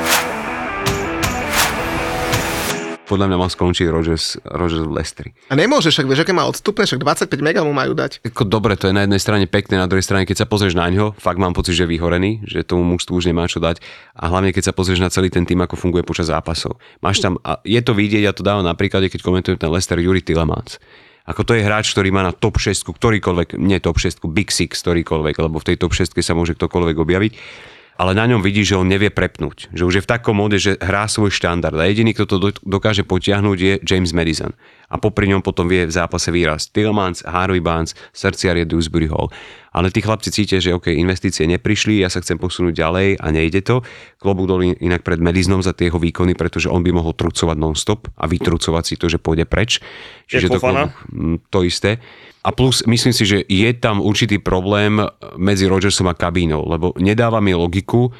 Podľa mňa mal skončiť Rogers, Rogers v Leicesteri. A nemôže, však vieš, aké má odstupné, však 25 mega mu majú dať. Ako dobre, to je na jednej strane pekné, na druhej strane, keď sa pozrieš na ňo, fakt mám pocit, že je vyhorený, že tomu mužstvu už nemá čo dať. A hlavne, keď sa pozrieš na celý ten tým, ako funguje počas zápasov. Máš tam, a je to vidieť, ja to dávam napríklad, keď komentujem ten Leicester Juri Tillemans. Ako to je hráč, ktorý má na top 6 ktorýkoľvek, nie top 6, Big Six ktorýkoľvek, lebo v tej top 6 sa môže ktokoľvek objaviť ale na ňom vidí, že on nevie prepnúť. Že už je v takom móde, že hrá svoj štandard. A jediný, kto to dokáže potiahnuť, je James Madison. A popri ňom potom vie v zápase výraz Tillmans, Harvey Barnes, Serciarie Dewsbury Hall. Ale tí chlapci cítia, že OK, investície neprišli, ja sa chcem posunúť ďalej a nejde to. Klobúk dol inak pred Medizinom za tie jeho výkony, pretože on by mohol trucovať non-stop a vytrucovať si to, že pôjde preč. Čiže to, klobúk, mm, to isté. A plus myslím si, že je tam určitý problém medzi Rodgersom a kabínou, lebo nedáva mi logiku,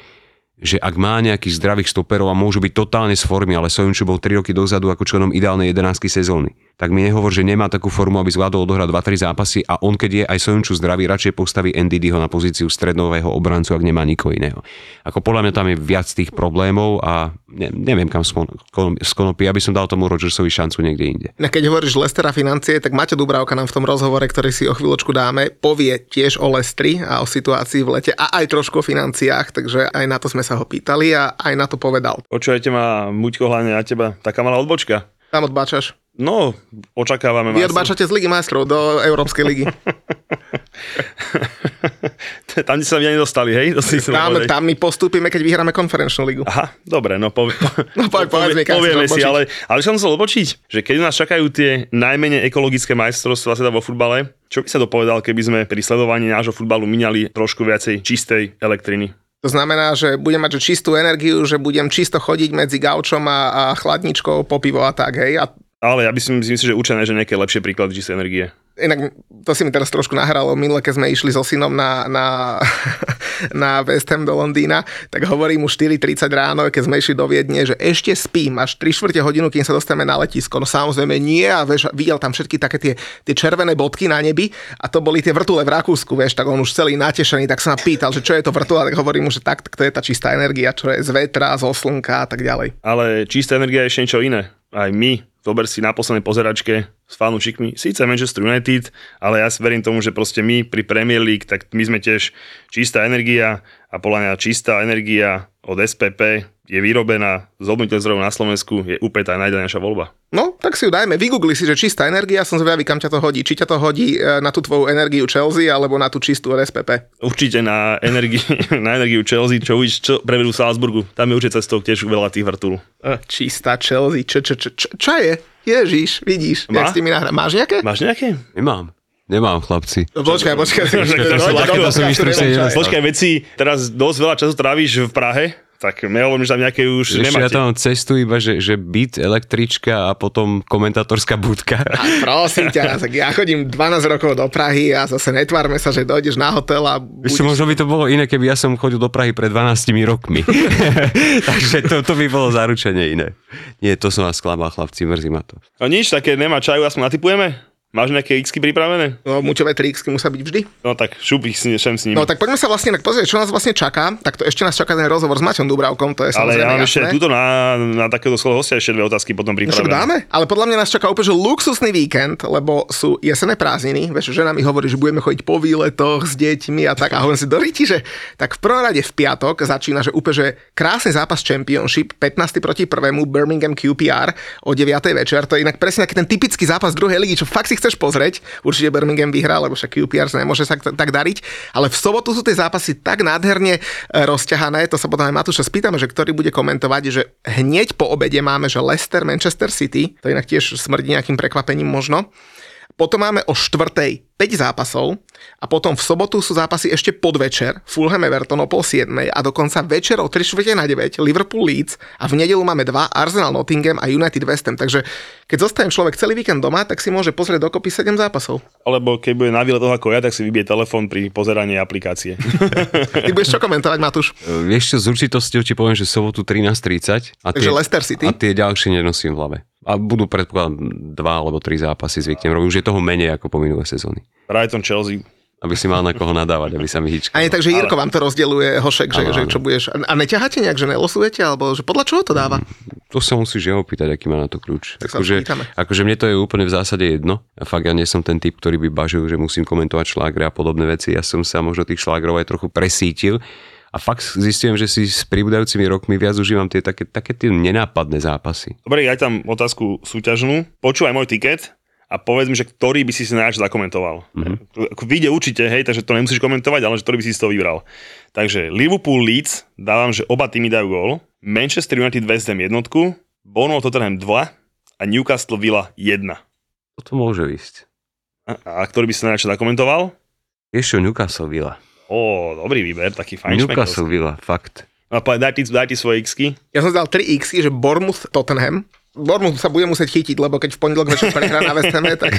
že ak má nejakých zdravých stoperov a môžu byť totálne z formy, ale Sojunču bol 3 roky dozadu ako členom ideálnej 11 sezóny tak mi nehovor, že nemá takú formu, aby zvládol odohrať 2-3 zápasy a on, keď je aj Sojunču zdravý, radšej postaví NDD ho na pozíciu strednového obrancu, ak nemá nikoho iného. Ako podľa mňa tam je viac tých problémov a ne, neviem kam skonopí, aby som dal tomu Rodgersovi šancu niekde inde. A keď hovoríš Lestera financie, tak Maťo Dubravka nám v tom rozhovore, ktorý si o chvíľočku dáme, povie tiež o Lestri a o situácii v lete a aj trošku o financiách, takže aj na to sme sa ho pýtali a aj na to povedal. Počujete ma, Muďko, hlavne na teba, taká malá odbočka. Tam odbáčaš. No, očakávame. Vy odbáčate z Ligy majstrov do Európskej ligy. tam sa mi nedostali, hej? Tam, tam my postúpime, keď vyhráme konferenčnú ligu. Aha, dobre, no, povie, po, no po, povedz mi, povieme si, ale, ale som chcel obočiť, že keď nás čakajú tie najmenej ekologické majstrovstvá sveta vo futbale, čo by sa dopovedal, keby sme pri sledovaní nášho futbalu minali trošku viacej čistej elektriny? To znamená, že budem mať že čistú energiu, že budem čisto chodiť medzi gaučom a, a chladničkou po pivo a tak, hej. A ale ja by si myslím, že určené, že nejaké lepšie príklady čistej energie. Inak to si mi teraz trošku nahralo, minule, keď sme išli so synom na, na, na West Ham do Londýna, tak hovorím mu 4.30 ráno, keď sme išli do Viedne, že ešte spím až 3 čtvrte hodinu, kým sa dostaneme na letisko. No samozrejme nie a vieš, videl tam všetky také tie, tie červené bodky na nebi a to boli tie vrtule v Rakúsku, vieš, tak on už celý natešený, tak sa ma pýtal, že čo je to vrtule, tak hovorím mu, že tak, tak to je tá čistá energia, čo je z vetra, zo slnka a tak ďalej. Ale čistá energia je ešte niečo iné. Aj my zober si na poslednej pozeračke s fanúšikmi, síce Manchester United, ale ja verím tomu, že proste my pri Premier League, tak my sme tiež čistá energia a podľa mňa čistá energia od SPP je vyrobená z obnoviteľných zdrojov na Slovensku, je úplne tá najďalejšia voľba. No, tak si ju dajme. Vygoogli si, že čistá energia, som zvedavý, kam ťa to hodí. Či ťa to hodí e, na tú tvoju energiu Chelsea, alebo na tú čistú SPP? Určite na, energii, na energiu Chelsea, čo už čo prevedú Salzburgu. Tam je určite cestou tiež veľa tých vrtul. E, čistá Chelsea, čo, čo, čo, čo, čo je? Ježiš, vidíš, Má? jak s tými nahra. Máš nejaké? Máš nejaké? Nemám. Nemám, chlapci. No, počkaj, počkaj. Počkaj, veci, teraz dosť veľa času trávíš v Prahe, tak nehovorím, že tam nejaké už Ešte nemáte. ja tam cestu iba, že, že byt, električka a potom komentátorská budka. A prosím ťa, tak ja chodím 12 rokov do Prahy a zase netvárme sa, že dojdeš na hotel a... Budeš... možno by to bolo iné, keby ja som chodil do Prahy pred 12 rokmi. Takže to, to by bolo zaručenie iné. Nie, to som vás sklamal, chlapci, mrzí ma to. No nič, také nemá čaju, aspoň natypujeme? Máš nejaké x pripravené? No, muťové 3 x musia byť vždy. No tak šup ich šem s nimi. No tak poďme sa vlastne pozrieť, čo nás vlastne čaká. Tak to ešte nás čaká ten rozhovor s Maťom Dubravkom, to je Ale ja mám ešte túto na, na takéto slovo hostia ešte dve otázky potom pripravené. No dáme, ale podľa mňa nás čaká úplne že luxusný víkend, lebo sú jesené prázdniny. Vieš, žena mi hovorí, že budeme chodiť po výletoch s deťmi a tak. A hovorím si, doríti, že tak v prvom rade v piatok začína, že úplne že krásny zápas Championship, 15. proti prvému Birmingham QPR o 9. večer. To je inak presne taký ten typický zápas druhej ligy, čo fakt si chceš pozrieť určite Birmingham vyhrá, lebo však QPR nemôže sa tak dariť, ale v sobotu sú tie zápasy tak nádherne e, rozťahané, to sa potom aj Matúša spýtame, že ktorý bude komentovať, že hneď po obede máme, že Leicester, Manchester City, to inak tiež smrdí nejakým prekvapením možno. Potom máme o štvrtej 5 zápasov a potom v sobotu sú zápasy ešte podvečer, Fulham Everton o pol 7 a dokonca večer o 3 na 9 Liverpool Leeds a v nedelu máme dva Arsenal Nottingham a United West Ham. Takže keď zostane človek celý víkend doma, tak si môže pozrieť dokopy 7 zápasov. Alebo keď bude na toho ako ja, tak si vybije telefón pri pozeraní aplikácie. Ty budeš čo komentovať, Matúš? Vieš čo, z určitosťou ti poviem, že sobotu 13.30 a Takže tie, Leicester City? a tie ďalšie nenosím v hlave. A budú predpokladám dva alebo tri zápasy zvyknem robiť. Už je toho menej ako po minulé sezóny. Brighton, Chelsea, aby si mal na koho nadávať, aby sa mi hýčka. Ani takže Jirko vám to rozdeluje, Hošek, že, že čo budeš. A neťaháte nejak, že nelosujete, alebo že podľa čoho to dáva? To sa musíš jeho pýtať, aký má na to kľúč. Tak sa akože, akože mne to je úplne v zásade jedno. A fakt ja nie som ten typ, ktorý by bažil, že musím komentovať šlágre a podobné veci. Ja som sa možno tých šlágrov aj trochu presítil. A fakt zistujem, že si s pribúdajúcimi rokmi viac užívam tie také, také tie nenápadné zápasy. Dobre, ja tam otázku súťažnú. Počúvaj môj tiket a povedz mi, že ktorý by si si najradšej zakomentoval. Mm-hmm. Vyjde určite, hej, takže to nemusíš komentovať, ale že ktorý by si si to vybral. Takže Liverpool Leeds, dávam, že oba týmy dajú gól. Manchester United West Ham jednotku, Bournemouth Tottenham 2 a Newcastle Villa 1. Toto môže ísť. A, a ktorý by si najradšej zakomentoval? Ešte Newcastle Villa. Ó, dobrý výber, taký fajn Newcastle Villa, fakt. No, povedz, daj, ty, daj ty svoje x Ja som dal 3 x že Bournemouth Tottenham. Bournemouth sa bude musieť chytiť, lebo keď v pondelok večer prehrá na West Hame, tak...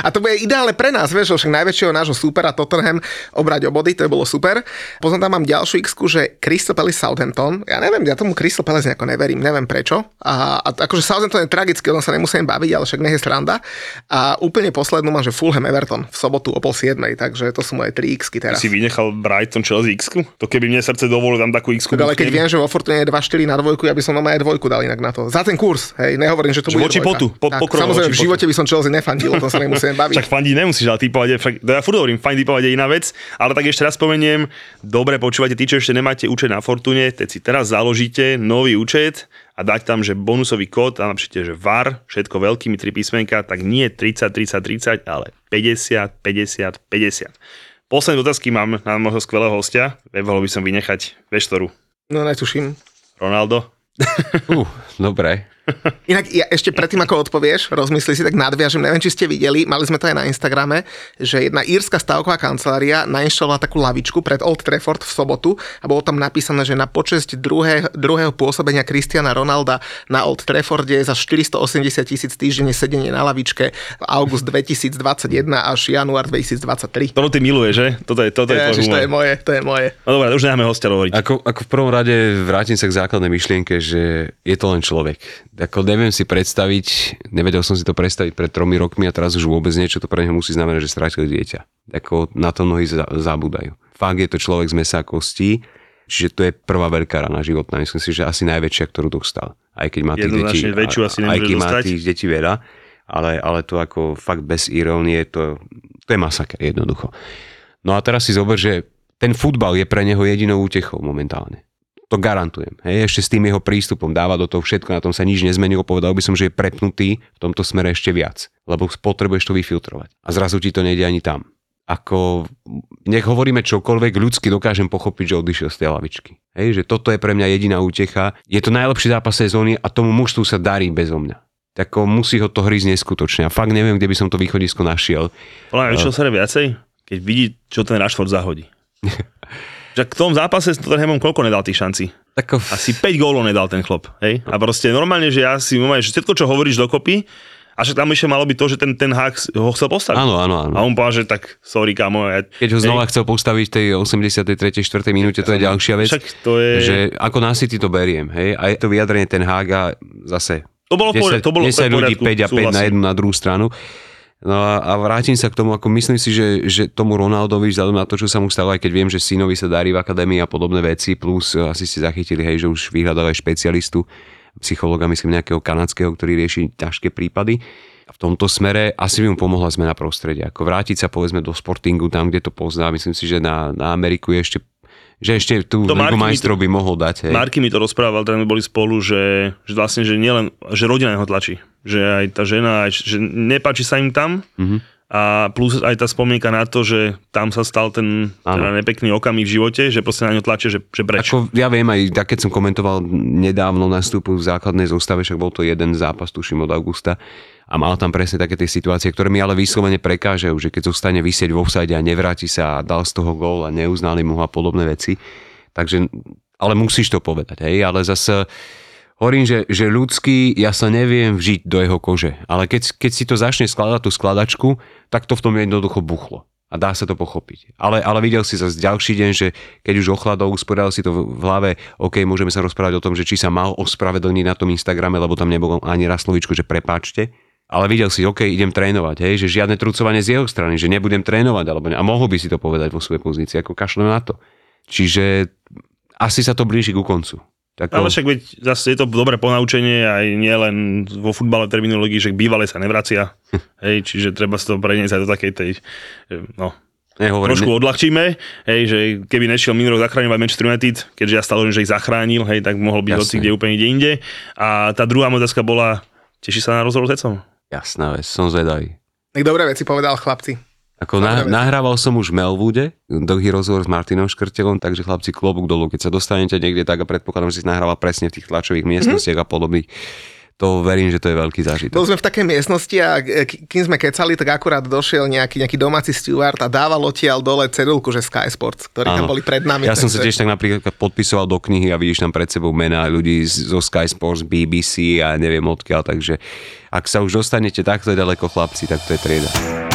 A to bude ideálne pre nás, vieš, však najväčšieho nášho supera Tottenham obrať o body, to je bolo super. Potom tam mám ďalšiu x že Crystal Palace Southampton. Ja neviem, ja tomu Crystal Palace nejako neverím, neviem prečo. A, a akože Southampton je tragický, on sa nemusím baviť, ale však nech je sranda. A úplne poslednú mám, že Fulham Everton v sobotu o pol 7, takže to sú moje 3 x teraz. Si vynechal Brighton Chelsea x To keby mne srdce dovolilo tam takú x ale keď viem, že vo Fortune je 2-4 na dvojku, ja by som normálne aj dvojku dal inak na to. Za ten kurz, hej, nehovorím, že to Že bude voči potu, po- tak, pokrov Samozrejme, voči v živote by som Chelsea nefandil, o tom sa nemusíme baviť. Však fandiť nemusíš, ale typovať je, fakt, ja furt hovorím, typovať je iná vec, ale tak ešte raz spomeniem, dobre počúvate, tí, čo ešte nemáte účet na Fortune, teď si teraz založíte nový účet a dať tam, že bonusový kód a napíšete, že VAR, všetko veľkými tri písmenka, tak nie 30, 30, 30, ale 50, 50, 50. Posledné otázky mám na môjho skvelého hostia, mohol by som vynechať, vieš ktorú? No netuším. Ronaldo? Uh, dobre. Inak ja ešte predtým, ako odpovieš, rozmysli si, tak nadviažem, neviem, či ste videli, mali sme to aj na Instagrame, že jedna írska stavková kancelária nainštalovala takú lavičku pred Old Trafford v sobotu a bolo tam napísané, že na počesť druhé, druhého pôsobenia Cristiana Ronalda na Old Trafforde je za 480 tisíc týždenne sedenie na lavičke august 2021 až január 2023. Toto ty miluje, že? Toto je, toto je Ježiš, to je moje, to je moje. No dobré, už necháme hostia hovoriť. Ako, ako v prvom rade vrátim sa k základnej myšlienke, že je to len človek. Ako neviem si predstaviť, nevedel som si to predstaviť pred tromi rokmi a teraz už vôbec niečo to pre neho musí znamenať, že strátil dieťa. Ako na to mnohí za- zabúdajú. Fakt je to človek z mesa a kostí, čiže to je prvá veľká rana životná. Myslím si, že asi najväčšia, ktorú dostal. Aj keď má tých detí, väčšiu asi aj keď má tých detí veľa, ale, ale to ako fakt bez irónie, to, to je masaker jednoducho. No a teraz si zober, že ten futbal je pre neho jedinou útechou momentálne. To garantujem. Hej, ešte s tým jeho prístupom dáva do toho všetko, na tom sa nič nezmenilo. Povedal by som, že je prepnutý v tomto smere ešte viac, lebo potrebuješ to vyfiltrovať. A zrazu ti to nejde ani tam. Ako, nech hovoríme čokoľvek, ľudsky dokážem pochopiť, že odišiel z tej lavičky. Hej, že toto je pre mňa jediná útecha. Je to najlepší zápas sezóny a tomu mužstvu sa darí bezo mňa. Tak musí ho to hryzť neskutočne. A fakt neviem, kde by som to východisko našiel. Podľa mňa, čo sa viacej, keď vidí, čo ten Rashford zahodí. že v tom zápase s Tottenhamom koľko nedal tých šancí? Tak Asi 5 gólov nedal ten chlop. Hej? A proste normálne, že ja si normálne, že všetko, čo hovoríš dokopy, a však tam ešte malo byť to, že ten, ten hák ho chcel postaviť. Áno, áno, áno. A on povedal, že tak, sorry, kamo. Ja, Keď ho znova chcel postaviť v tej 83. 4. minúte, to je ďalšia vec. Však to je... Že ako na City to beriem, hej? A je to vyjadrenie ten Hága zase To bolo, v poriadku, 10, to bolo 10 v ľudí, poriadku, 5 a 5 na jednu na druhú stranu. No a, a vrátim sa k tomu, ako myslím si, že, že tomu Ronaldovi, vzhľadom na to, čo sa mu stalo, aj keď viem, že synovi sa darí v akadémii a podobné veci, plus e, asi ste zachytili, hej, že už vyhľadal aj špecialistu, psychologa, myslím, nejakého kanadského, ktorý rieši ťažké prípady. A v tomto smere asi by mu pomohla zmena prostredia. Ako vrátiť sa povedzme do sportingu, tam, kde to pozná. Myslím si, že na, na Ameriku je ešte že ešte tú To Ligu majstrov by mohol dať. Hej. Marky mi to rozprával, teda my boli spolu, že, že vlastne, že nielen, že rodina ho tlačí. Že aj tá žena, aj, že nepáči sa im tam Mhm. a plus aj tá spomienka na to, že tam sa stal ten teda nepekný okamih v živote, že proste na ňo tlačia, že, že preč. Ako, ja viem aj, tak keď som komentoval nedávno nastupu v základnej zostave, však bol to jeden zápas, tuším od augusta, a mal tam presne také tie situácie, ktoré mi ale vyslovene prekážajú, že keď zostane vysieť vo offside a nevráti sa a dal z toho gól a neuznali mu ho a podobné veci. Takže, ale musíš to povedať, hej, ale zase hovorím, že, že ľudský, ja sa neviem vžiť do jeho kože, ale keď, keď si to začne skladať tú skladačku, tak to v tom jednoducho buchlo. A dá sa to pochopiť. Ale, ale videl si zase ďalší deň, že keď už ochladol, usporiadal si to v hlave, OK, môžeme sa rozprávať o tom, že či sa mal ospravedlniť na tom Instagrame, lebo tam nebolo ani raz slovičko, že prepáčte. ale videl si, OK, idem trénovať, hej, že žiadne trucovanie z jeho strany, že nebudem trénovať, alebo ne, a mohol by si to povedať vo svojej pozícii, ako kašlem na to. Čiže asi sa to blíži ku koncu. Tak Ale však veď zase je to dobré ponaučenie aj nie len vo futbale terminológii, že bývalé sa nevracia. hej, čiže treba si to preniesť aj do takej tej, no, Nehovorím, trošku ne... odľahčíme, hej, že keby nešiel minulý rok zachráňovať Manchester United, keďže ja stále že ich zachránil, hej, tak mohol byť hoci kde úplne ide inde. A tá druhá otázka bola, teší sa na rozhovor s? Jasná vec, som zvedavý. Tak dobré veci povedal chlapci. Ako na, nahrával som už v Melwoode, dlhý rozhovor s Martinom Škrtelom, takže chlapci klobúk dolu, keď sa dostanete niekde tak a predpokladám, že si nahrával presne v tých tlačových miestnostiach mm-hmm. a podobných to verím, že to je veľký zážitok. Boli sme v takej miestnosti a kým sme kecali, tak akurát došiel nejaký, nejaký domáci steward a dával odtiaľ dole cedulku, že Sky Sports, ktorí ano. tam boli pred nami. Ja som sa tiež tak napríklad podpisoval do knihy a vidíš tam pred sebou mená ľudí zo Sky Sports, BBC a neviem odkiaľ, takže ak sa už dostanete takto ďaleko chlapci, tak to je trieda.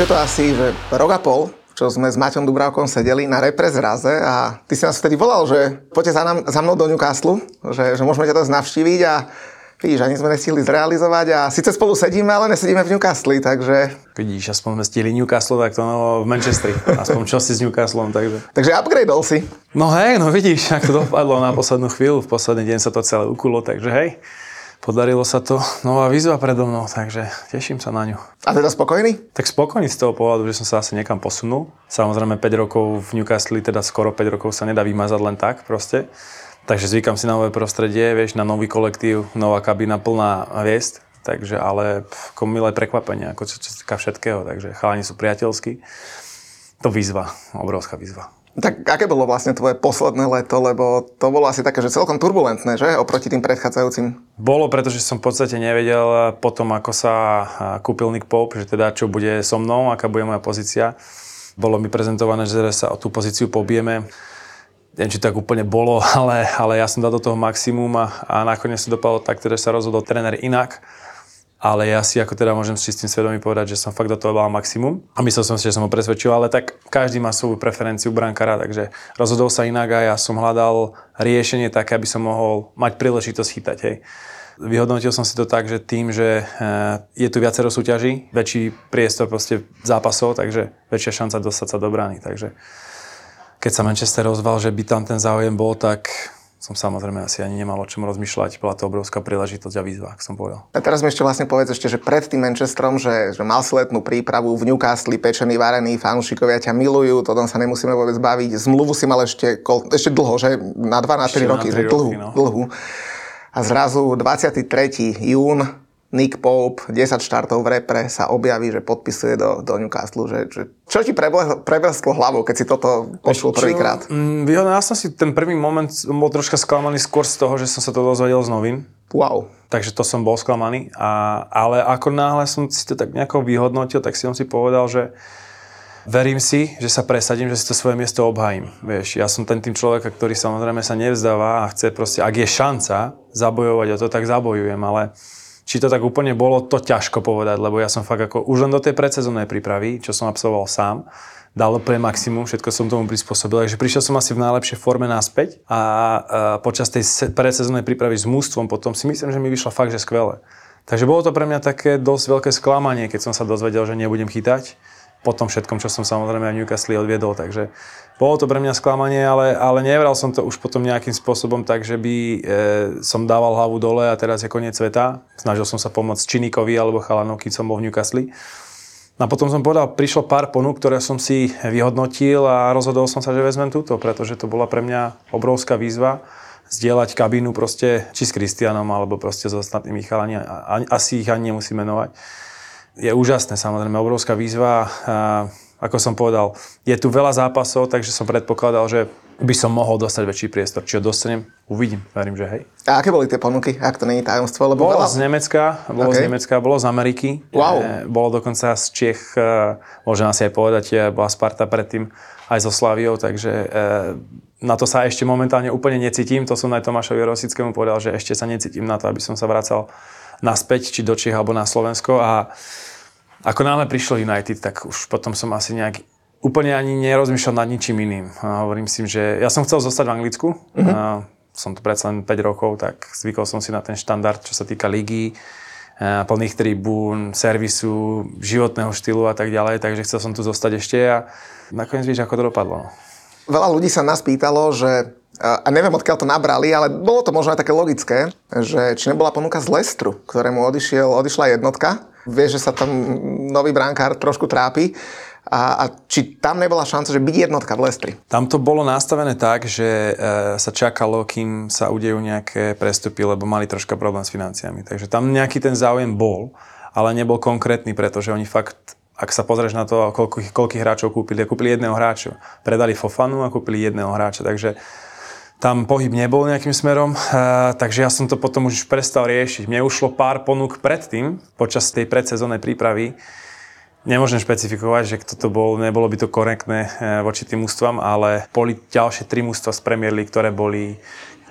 Už je to asi že rok a pol, čo sme s Maťom Dubravkom sedeli na repre zraze a ty si nás vtedy volal, že poďte za, nám, za mnou do Newcastle, že, že môžeme ťa to navštíviť a Vidíš, ani sme nestihli zrealizovať a síce spolu sedíme, ale nesedíme v Newcastle, takže... Vidíš, aspoň sme stihli Newcastle, tak to no, v Manchestri. Aspoň čo si s Newcastlom, takže... Takže upgradeol si. No hej, no vidíš, ako to dopadlo na poslednú chvíľu. V posledný deň sa to celé ukulo, takže hej. Podarilo sa to. Nová výzva predo mnou, takže teším sa na ňu. A teda spokojný? Tak spokojný z toho pohľadu, že som sa asi niekam posunul. Samozrejme 5 rokov v Newcastle, teda skoro 5 rokov sa nedá vymazať len tak proste. Takže zvykam si na nové prostredie, vieš, na nový kolektív, nová kabína plná hviezd. Takže ale ako milé prekvapenie, ako čo, čo sa týka všetkého. Takže chalani sú priateľskí. To výzva, obrovská výzva. Tak aké bolo vlastne tvoje posledné leto, lebo to bolo asi také, že celkom turbulentné, že? Oproti tým predchádzajúcim. Bolo, pretože som v podstate nevedel potom, ako sa kúpil Nick Pope, že teda čo bude so mnou, aká bude moja pozícia. Bolo mi prezentované, že sa o tú pozíciu pobijeme. Neviem, či tak úplne bolo, ale, ale ja som dal do toho maximum a, a nakoniec sa dopadlo tak, že sa rozhodol tréner inak ale ja si ako teda môžem s čistým svedomím povedať, že som fakt do toho dal maximum a myslel som si, že som ho presvedčil, ale tak každý má svoju preferenciu brankára, takže rozhodol sa inak a ja som hľadal riešenie také, aby som mohol mať príležitosť chytať. Hej. Vyhodnotil som si to tak, že tým, že eh, je tu viacero súťaží, väčší priestor proste zápasov, takže väčšia šanca dostať sa do brány. Takže keď sa Manchester rozval, že by tam ten záujem bol, tak som samozrejme asi ani nemal o čom rozmýšľať. Bola to obrovská príležitosť a výzva, ako som povedal. A teraz mi ešte vlastne povedz ešte, že pred tým Manchesterom, že, že mal si letnú prípravu v Newcastle, pečený, varený, fanúšikovia ťa milujú, to tam sa nemusíme vôbec baviť. Zmluvu si mal ešte, ešte dlho, že na 2 na 3 roky, na 3 roky, dlhú, no. dlhú. A zrazu 23. jún Nick Pope, 10 štartov v repre, sa objaví, že podpisuje do, do Newcastle. Že, že, čo ti preblesklo hlavou, keď si toto počul prvýkrát? Mm, ja som si ten prvý moment bol troška sklamaný skôr z toho, že som sa to dozvedel z novín. Wow. Takže to som bol sklamaný. A, ale ako náhle som si to tak nejako vyhodnotil, tak si som si povedal, že verím si, že sa presadím, že si to svoje miesto obhajím. Vieš, ja som ten tým človeka, ktorý samozrejme sa nevzdáva a chce proste, ak je šanca zabojovať o to, tak zabojujem, ale či to tak úplne bolo, to ťažko povedať, lebo ja som fakt ako už len do tej predsezónnej prípravy, čo som absolvoval sám, dal úplne maximum, všetko som tomu prispôsobil, takže prišiel som asi v najlepšej forme naspäť a, počas tej predsezónnej prípravy s mústvom potom si myslím, že mi vyšlo fakt, že skvelé. Takže bolo to pre mňa také dosť veľké sklamanie, keď som sa dozvedel, že nebudem chytať po tom všetkom, čo som samozrejme v Newcastle odviedol, takže bolo to pre mňa sklamanie, ale, ale nevral som to už potom nejakým spôsobom tak, že by e, som dával hlavu dole a teraz je koniec sveta. Snažil som sa pomôcť Činikovi alebo Chalanovi, keď som bol v Newcastle. No a potom som povedal, prišlo pár ponúk, ktoré som si vyhodnotil a rozhodol som sa, že vezmem túto, pretože to bola pre mňa obrovská výzva zdieľať kabínu proste či s Kristianom alebo proste s ostatnými chalani. Asi ich ani nemusím menovať. Je úžasné, samozrejme, obrovská výzva. A ako som povedal, je tu veľa zápasov, takže som predpokladal, že by som mohol dostať väčší priestor. Či ho dostanem, uvidím, verím, že hej. A aké boli tie ponuky, ak to není tajomstvo? Lebo bolo veľa... z Nemecka, bolo okay. z Nemecka, bolo z Ameriky. Wow. E, bolo dokonca z Čech, e, môžem asi aj povedať, e, bola Sparta predtým aj so Slaviou, takže e, na to sa ešte momentálne úplne necítim. To som aj Tomášovi Rosickému povedal, že ešte sa necítim na to, aby som sa vracal naspäť, či do Čech alebo na Slovensko. A Ako náhle prišlo United, tak už potom som asi nejak úplne ani nerozmýšľal nad ničím iným. A hovorím si, že ja som chcel zostať v Anglicku. Uh-huh. A som tu predsa len 5 rokov, tak zvykol som si na ten štandard, čo sa týka ligy, plných tribún, servisu, životného štýlu a tak ďalej, takže chcel som tu zostať ešte a nakoniec víš, ako to dopadlo. Veľa ľudí sa nás pýtalo, že a neviem, odkiaľ to nabrali, ale bolo to možno aj také logické, že či nebola ponuka z Lestru, ktorému odišiel, odišla jednotka. Vieš, že sa tam nový bránkár trošku trápi. A, a či tam nebola šanca, že byť jednotka v Lestri? Tam to bolo nastavené tak, že e, sa čakalo, kým sa udejú nejaké prestupy, lebo mali troška problém s financiami. Takže tam nejaký ten záujem bol, ale nebol konkrétny, pretože oni fakt ak sa pozrieš na to, koľko, koľkých hráčov kúpili, kúpili jedného hráča. Predali Fofanu a kúpili jedného hráča, takže tam pohyb nebol nejakým smerom, uh, takže ja som to potom už prestal riešiť. Mne ušlo pár ponúk predtým, počas tej predsezónnej prípravy. Nemôžem špecifikovať, že kto to bol, nebolo by to korektné uh, voči tým ústvam, ale boli ďalšie tri mústva z Premier League, ktoré boli,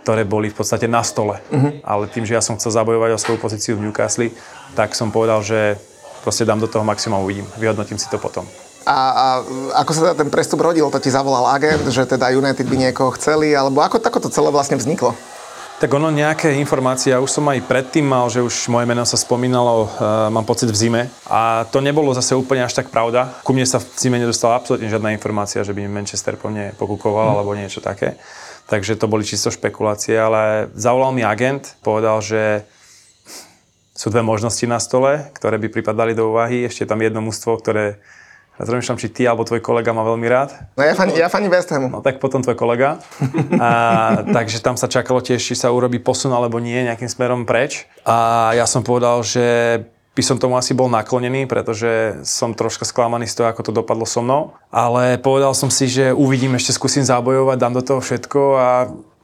ktoré boli v podstate na stole. Uh-huh. Ale tým, že ja som chcel zabojovať o svoju pozíciu v Newcastle, tak som povedal, že proste dám do toho maximum, uvidím. Vyhodnotím si to potom. A, a ako sa teda ten prestup rodil? To ti zavolal agent, že teda United by niekoho chceli, alebo ako, ako to celé vlastne vzniklo? Tak ono nejaké informácie, ja už som aj predtým mal, že už moje meno sa spomínalo, uh, mám pocit v zime. A to nebolo zase úplne až tak pravda. Ku mne sa v zime nedostala absolútne žiadna informácia, že by Manchester po mne pokúkoval mm. alebo niečo také. Takže to boli čisto špekulácie, ale zavolal mi agent, povedal, že sú dve možnosti na stole, ktoré by pripadali do úvahy. Ešte tam jedno mužstvo, ktoré Rozmýšľam, či ty alebo tvoj kolega ma veľmi rád. No ja fani, ja fani West Hamu. No tak potom tvoj kolega. A, takže tam sa čakalo tiež, či sa urobí posun alebo nie nejakým smerom preč. A ja som povedal, že by som tomu asi bol naklonený, pretože som troška sklamaný z toho, ako to dopadlo so mnou. Ale povedal som si, že uvidím, ešte skúsim zabojovať, dám do toho všetko a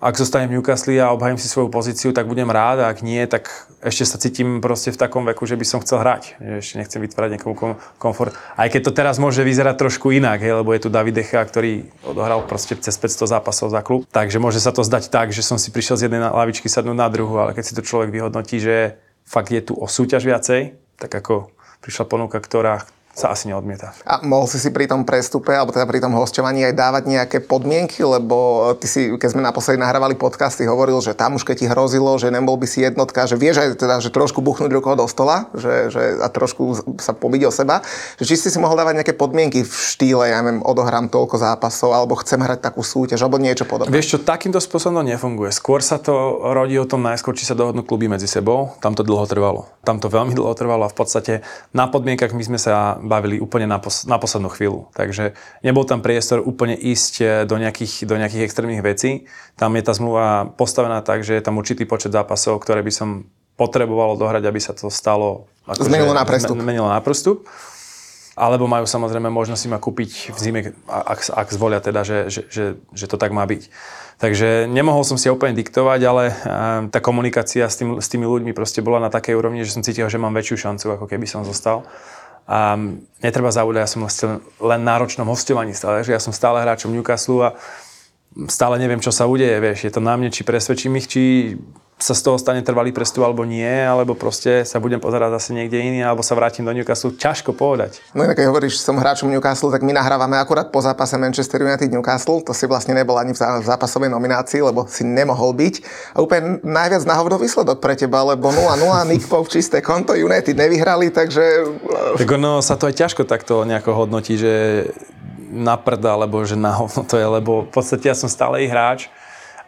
ak zostanem v Newcastle a obhajím si svoju pozíciu, tak budem rád a ak nie, tak ešte sa cítim proste v takom veku, že by som chcel hrať. Ešte nechcem vytvárať niekomu kom- komfort. Aj keď to teraz môže vyzerať trošku inak, hej, lebo je tu David Decha, ktorý odohral proste cez 500 zápasov za klub. Takže môže sa to zdať tak, že som si prišiel z jednej lavičky sadnúť na druhú, ale keď si to človek vyhodnotí, že fakt je tu o súťaž viacej, tak ako prišla ponuka, ktorá, sa asi neodmieta. A mohol si si pri tom prestupe, alebo teda pri tom hosťovaní aj dávať nejaké podmienky, lebo ty si, keď sme naposledy nahrávali podcasty, hovoril, že tam už keď ti hrozilo, že nebol by si jednotka, že vieš aj teda, že trošku buchnúť rukou do stola že, že, a trošku sa pobiť o seba, že či si si mohol dávať nejaké podmienky v štýle, ja neviem, odohrám toľko zápasov, alebo chcem hrať takú súťaž, alebo niečo podobné. Vieš čo, takýmto spôsobom to nefunguje. Skôr sa to rodí o tom najskôr, či sa dohodnú kluby medzi sebou. Tam to dlho trvalo. Tam to veľmi dlho trvalo a v podstate na podmienkach my sme sa bavili úplne na, pos- na poslednú chvíľu. Takže nebol tam priestor úplne ísť eh, do nejakých, do nejakých extrémnych vecí. Tam je tá zmluva postavená tak, že je tam určitý počet zápasov, ktoré by som potreboval dohrať, aby sa to stalo... Ako zmenilo na prestup. Zmenilo na prestup. Alebo majú samozrejme možnosť si ma kúpiť v zime, ak, ak zvolia teda, že, že, že, že to tak má byť. Takže nemohol som si úplne diktovať, ale eh, tá komunikácia s, tým, s tými ľuďmi proste bola na takej úrovni, že som cítil, že mám väčšiu šancu, ako keby som zostal. A netreba zaúdať, ja som vlastne len náročnom hostovaní stále, že ja som stále hráčom Newcastle a stále neviem, čo sa udeje, vieš, je to na mne, či presvedčím ich, či sa z toho stane trvalý prestup alebo nie, alebo proste sa budem pozerať zase niekde iný, alebo sa vrátim do Newcastle. Ťažko povedať. No keď hovoríš, som hráčom Newcastle, tak my nahrávame akurát po zápase Manchester United Newcastle. To si vlastne nebol ani v zápasovej nominácii, lebo si nemohol byť. A úplne najviac nahovoril výsledok pre teba, lebo 0-0, Nick Pope čisté konto, United nevyhrali, takže... Tak ono sa to aj ťažko takto nejako hodnotí, že na prda, alebo že na hovno to je, lebo v podstate ja som stále hráč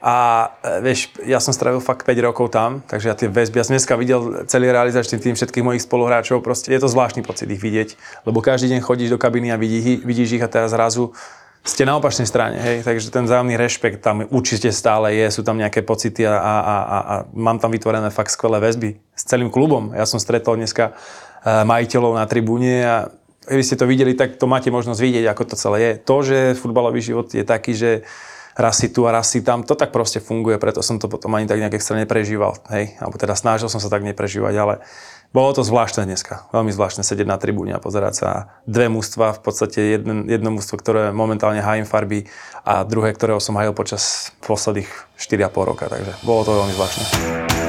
a e, vieš, ja som strávil fakt 5 rokov tam, takže ja tie väzby, ja som dneska videl celý realizačný tým všetkých mojich spoluhráčov, proste je to zvláštny pocit ich vidieť, lebo každý deň chodíš do kabiny a vidí, vidíš ich a teraz zrazu ste na opačnej strane, hej, takže ten vzájomný rešpekt tam určite stále je, sú tam nejaké pocity a, a, a, a mám tam vytvorené fakt skvelé väzby s celým klubom. Ja som stretol dneska e, majiteľov na tribúne a keby ste to videli, tak to máte možnosť vidieť, ako to celé je. To, že futbalový život je taký, že raz si tu a raz si tam. To tak proste funguje, preto som to potom ani tak nejak extra neprežíval. Hej? Alebo teda snažil som sa tak neprežívať, ale bolo to zvláštne dneska. Veľmi zvláštne sedieť na tribúne a pozerať sa dve mústva, v podstate jedno, jedno mústvo, ktoré momentálne hájim farby a druhé, ktorého som hajil počas posledných 4,5 roka. Takže bolo to veľmi zvláštne.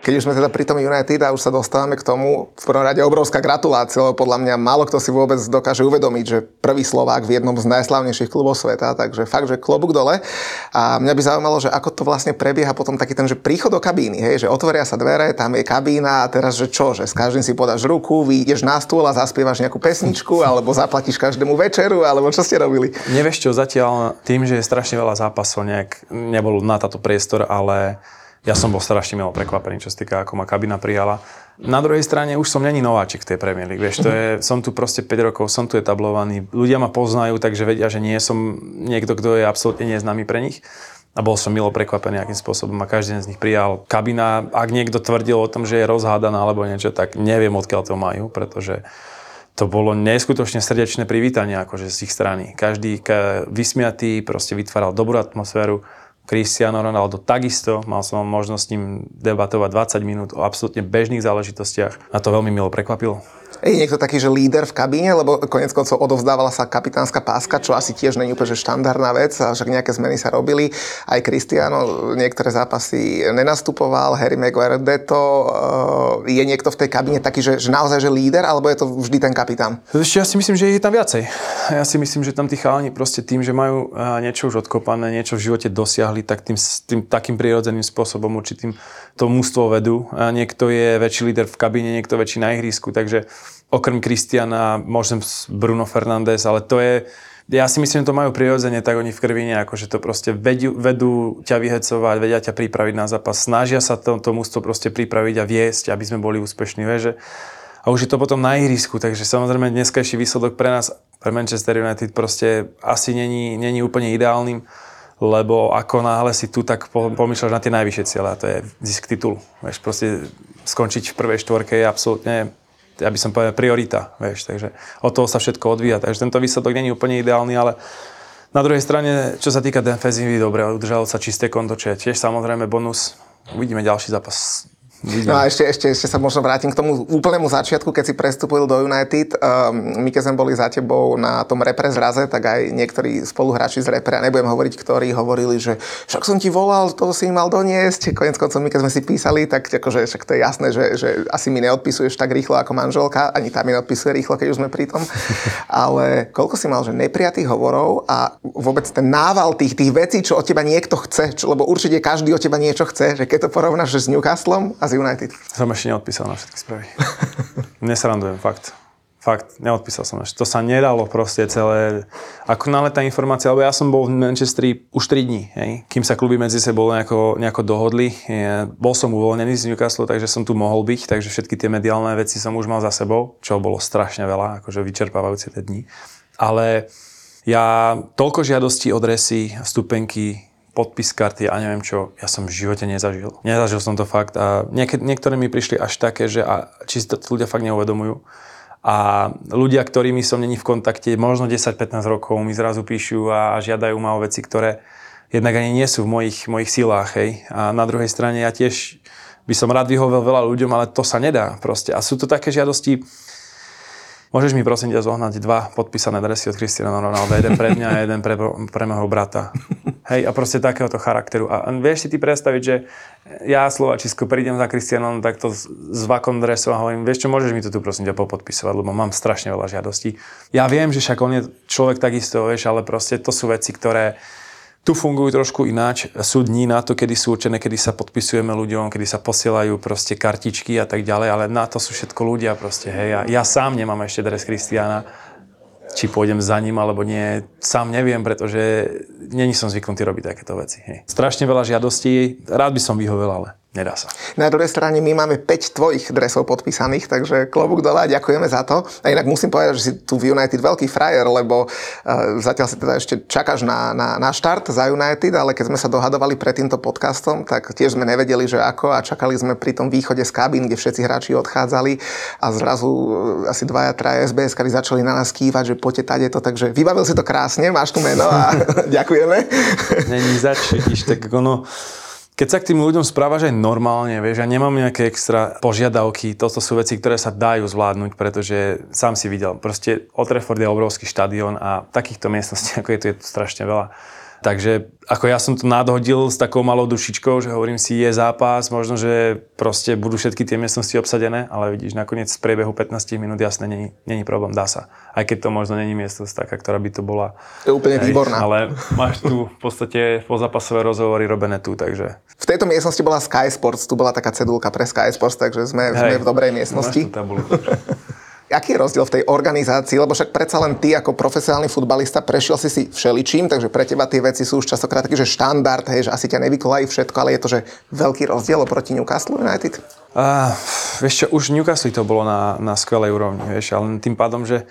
Keď už sme teda pri tom United a už sa dostávame k tomu, v prvom rade obrovská gratulácia, lebo podľa mňa málo kto si vôbec dokáže uvedomiť, že prvý Slovák v jednom z najslavnejších klubov sveta, takže fakt, že klobúk dole. A mňa by zaujímalo, že ako to vlastne prebieha potom taký ten, že príchod do kabíny, hej, že otvoria sa dvere, tam je kabína a teraz, že čo, že s každým si podáš ruku, vyjdeš na stôl a zaspievaš nejakú pesničku, alebo zaplatíš každému večeru, alebo čo ste robili? Nevieš čo, zatiaľ tým, že je strašne veľa zápasov, nejak nebol na táto priestor, ale ja som bol strašne milo prekvapený, čo sa týka, ako ma kabina prijala. Na druhej strane už som není nováčik v tej Premier League, vieš, to je, som tu proste 5 rokov, som tu etablovaný, ľudia ma poznajú, takže vedia, že nie som niekto, kto je absolútne neznámy pre nich. A bol som milo prekvapený, akým spôsobom ma každý z nich prijal. Kabina, ak niekto tvrdil o tom, že je rozhádaná alebo niečo, tak neviem, odkiaľ to majú, pretože to bolo neskutočne srdečné privítanie akože z ich strany. Každý vysmiatý proste vytváral dobrú atmosféru Cristiano Ronaldo takisto, mal som možnosť s ním debatovať 20 minút o absolútne bežných záležitostiach a to veľmi milo prekvapilo. Je niekto taký, že líder v kabíne, lebo konec koncov odovzdávala sa kapitánska páska, čo asi tiež není úplne štandardná vec, však nejaké zmeny sa robili. Aj Cristiano niektoré zápasy nenastupoval, Harry Maguire Deto. Eh, je niekto v tej kabíne taký, že, že naozaj že líder, alebo je to vždy ten kapitán? Ešte ja si myslím, že je tam viacej. Ja si myslím, že tam tí chalani proste tým, že majú eh, niečo už odkopané, niečo v živote dosiahli, tak tým, tým takým prirodzeným spôsobom určitým to mústvo vedú. A niekto je väčší líder v kabíne, niekto väčší na ihrisku, takže okrem Kristiana, možno Bruno Fernández, ale to je, ja si myslím, že to majú prirodzene, tak oni v krvi nejako, že to proste vedú, vedú ťa vyhecovať, vedia ťa pripraviť na zápas, snažia sa to, to mústvo proste pripraviť a viesť, aby sme boli úspešní, vieš, a už je to potom na ihrisku, takže samozrejme dneskajší výsledok pre nás, pre Manchester United proste asi není, není úplne ideálnym lebo ako náhle si tu, tak pomýšľaš na tie najvyššie cieľe a to je zisk titulu. Vieš, proste skončiť v prvej štvorke je absolútne ja by som povedal priorita, vieš, takže od toho sa všetko odvíja, takže tento výsledok není úplne ideálny, ale na druhej strane, čo sa týka defenzívy, dobre, udržalo sa čisté konto, čo je tiež samozrejme bonus. Uvidíme ďalší zápas No a ešte, ešte, ešte sa možno vrátim k tomu úplnému začiatku, keď si prestúpil do United. Um, my keď sme boli za tebou na tom repre zraze, tak aj niektorí spoluhráči z repre, a nebudem hovoriť, ktorí hovorili, že však som ti volal, to si mal doniesť. Konec koncov my keď sme si písali, tak akože, však to je jasné, že, že asi mi neodpisuješ tak rýchlo ako manželka, ani tá mi neodpisuje rýchlo, keď už sme pri tom. Ale koľko si mal, že neprijatých hovorov a vôbec ten nával tých, tých vecí, čo od teba niekto chce, čo, lebo určite každý od teba niečo chce, že keď to porovnáš s Newcastlom a z United. Som ešte neodpísal na všetky správy. Nesrandujem, fakt. Fakt, neodpísal som ešte. To sa nedalo proste celé. Ako nále tá informácia, lebo ja som bol v Manchesteri už 3 dní, hej, kým sa kluby medzi sebou nejako, nejako dohodli. Je, bol som uvoľnený z Newcastle, takže som tu mohol byť, takže všetky tie mediálne veci som už mal za sebou, čo bolo strašne veľa, akože vyčerpávajúce tie dni. Ale ja toľko žiadostí, adresy, stupenky, podpis karty a neviem čo, ja som v živote nezažil. Nezažil som to fakt a niek- niektoré mi prišli až také, že a, či si to ľudia fakt neuvedomujú. A ľudia, ktorými som není v kontakte, možno 10-15 rokov mi zrazu píšu a žiadajú ma o veci, ktoré jednak ani nie sú v mojich, mojich silách. Hej. A na druhej strane ja tiež by som rád vyhovel veľa ľuďom, ale to sa nedá proste. A sú to také žiadosti, Môžeš mi prosím ťa zohnať dva podpísané dresy od Cristiano Ronaldo, jeden pre mňa a jeden pre, pre môjho brata. Hej, a proste takéhoto charakteru. A vieš si ty predstaviť, že ja Slovačisko prídem za Cristianom takto s vakom dresom a hovorím, vieš čo, môžeš mi to tu prosím ťa popodpisovať, lebo mám strašne veľa žiadostí. Ja viem, že však on je človek takisto, vieš, ale proste to sú veci, ktoré tu fungujú trošku ináč. Sú dní na to, kedy sú určené, kedy sa podpisujeme ľuďom, kedy sa posielajú proste kartičky a tak ďalej, ale na to sú všetko ľudia proste, hej. Ja, ja sám nemám ešte dres Kristiana, či pôjdem za ním alebo nie, sám neviem, pretože není som zvyknutý robiť takéto veci. Hej. Strašne veľa žiadostí, rád by som vyhovel, ale Nedá sa. Na druhej strane my máme 5 tvojich dresov podpísaných, takže klobúk dole a ďakujeme za to. A inak musím povedať, že si tu v United veľký frajer, lebo uh, zatiaľ si teda ešte čakáš na, na, na štart za United, ale keď sme sa dohadovali pred týmto podcastom, tak tiež sme nevedeli, že ako a čakali sme pri tom východe z kabín, kde všetci hráči odchádzali a zrazu uh, asi dvaja, traja SBS začali na nás kývať, že poďte tade to, takže vybavil si to krásne, máš tu meno a ďakujeme. Není zač, tak ono, keď sa k tým ľuďom správaš aj normálne, vieš, ja nemám nejaké extra požiadavky, toto sú veci, ktoré sa dajú zvládnuť, pretože sám si videl, proste Old Trafford je obrovský štadión a takýchto miestností, ako je tu, je tu strašne veľa. Takže ako ja som to nadhodil s takou malou dušičkou, že hovorím si, je zápas, možno, že proste budú všetky tie miestnosti obsadené, ale vidíš, nakoniec v priebehu 15 minút jasne není, není problém, dá sa. Aj keď to možno není miestnosť taká, ktorá by to bola. Je úplne hej, výborná. Ale máš tu v podstate pozápasové rozhovory robené tu, takže. V tejto miestnosti bola Sky Sports, tu bola taká cedulka pre Sky Sports, takže sme, hej, sme v dobrej miestnosti. Aký je rozdiel v tej organizácii? Lebo však predsa len ty ako profesionálny futbalista prešiel si si všeličím, takže pre teba tie veci sú už častokrát taký, že štandard, hej, že asi ťa nevykolají všetko, ale je to, že veľký rozdiel oproti Newcastle United? Uh, vieš čo, už Newcastle to bolo na, na skvelej úrovni, vieš, ale tým pádom, že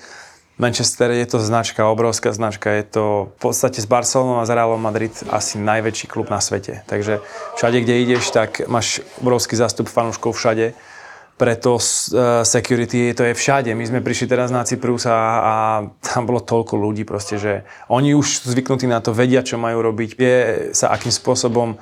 Manchester je to značka, obrovská značka, je to v podstate s Barcelonou a s Realom Madrid asi najväčší klub na svete. Takže všade, kde ideš, tak máš obrovský zástup fanúškov všade preto uh, security to je všade. My sme prišli teraz na Cyprus a, a tam bolo toľko ľudí proste, že oni už zvyknutí na to, vedia, čo majú robiť, vie sa akým spôsobom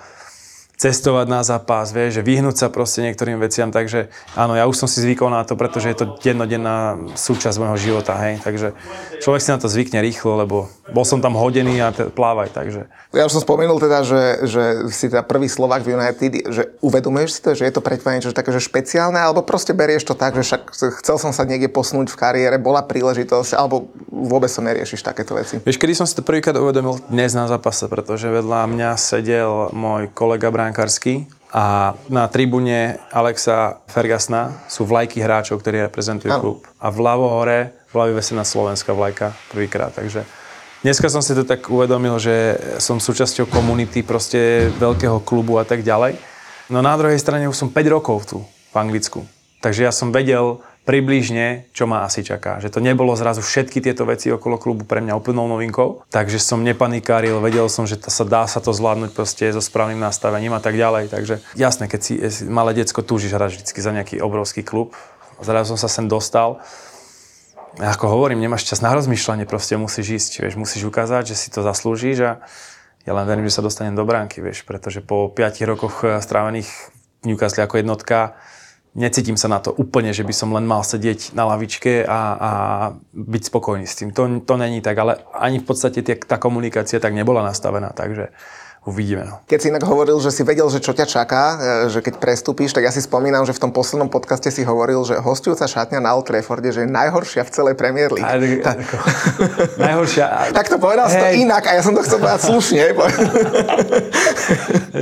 cestovať na zápas, vieš, že vyhnúť sa proste niektorým veciam, takže áno, ja už som si zvykol na to, pretože je to dennodenná súčasť môjho života, hej, takže človek si na to zvykne rýchlo, lebo bol som tam hodený a te, plávaj, takže. Ja už som spomenul teda, že, že si teda prvý Slovak v United, že uvedomuješ si to, že je to pre teba niečo také, že špeciálne, alebo proste berieš to tak, že však chcel som sa niekde posunúť v kariére, bola príležitosť, alebo vôbec sa neriešiš takéto veci. Vieš, kedy som si to prvýkrát uvedomil? Dnes na zápase, pretože vedľa mňa sedel môj kolega Brian bránkarsky a na tribúne Alexa Fergasna sú vlajky hráčov, ktorí reprezentujú no. klub. A vľavo hore bola vyvesená slovenská vlajka prvýkrát. Takže dneska som si to tak uvedomil, že som súčasťou komunity proste veľkého klubu a tak ďalej. No na druhej strane už som 5 rokov tu v Anglicku. Takže ja som vedel, približne, čo ma asi čaká. Že to nebolo zrazu všetky tieto veci okolo klubu pre mňa úplnou novinkou. Takže som nepanikáril, vedel som, že to sa dá sa to zvládnuť proste so správnym nastavením a tak ďalej. Takže jasné, keď si, si malé decko túžiš hrať vždy za nejaký obrovský klub. Zrazu som sa sem dostal. Ako hovorím, nemáš čas na rozmýšľanie, proste musíš ísť, vieš, musíš ukázať, že si to zaslúžiš a ja len verím, že sa dostanem do bránky, vieš, pretože po 5 rokoch strávených v Newcastle ako jednotka necítim sa na to úplne, že by som len mal sedieť na lavičke a, a byť spokojný s tým. To, to není tak, ale ani v podstate tie, tá komunikácia tak nebola nastavená, takže uvidíme. No. Keď si inak hovoril, že si vedel, že čo ťa čaká, e, že keď prestúpíš, tak ja si spomínam, že v tom poslednom podcaste si hovoril, že hostujúca šatňa na Old Trafforde, že je najhoršia v celej Premier League. A, tá... ako, najhoršia. tak to povedal hey. si to inak a ja som to chcel povedať slušne.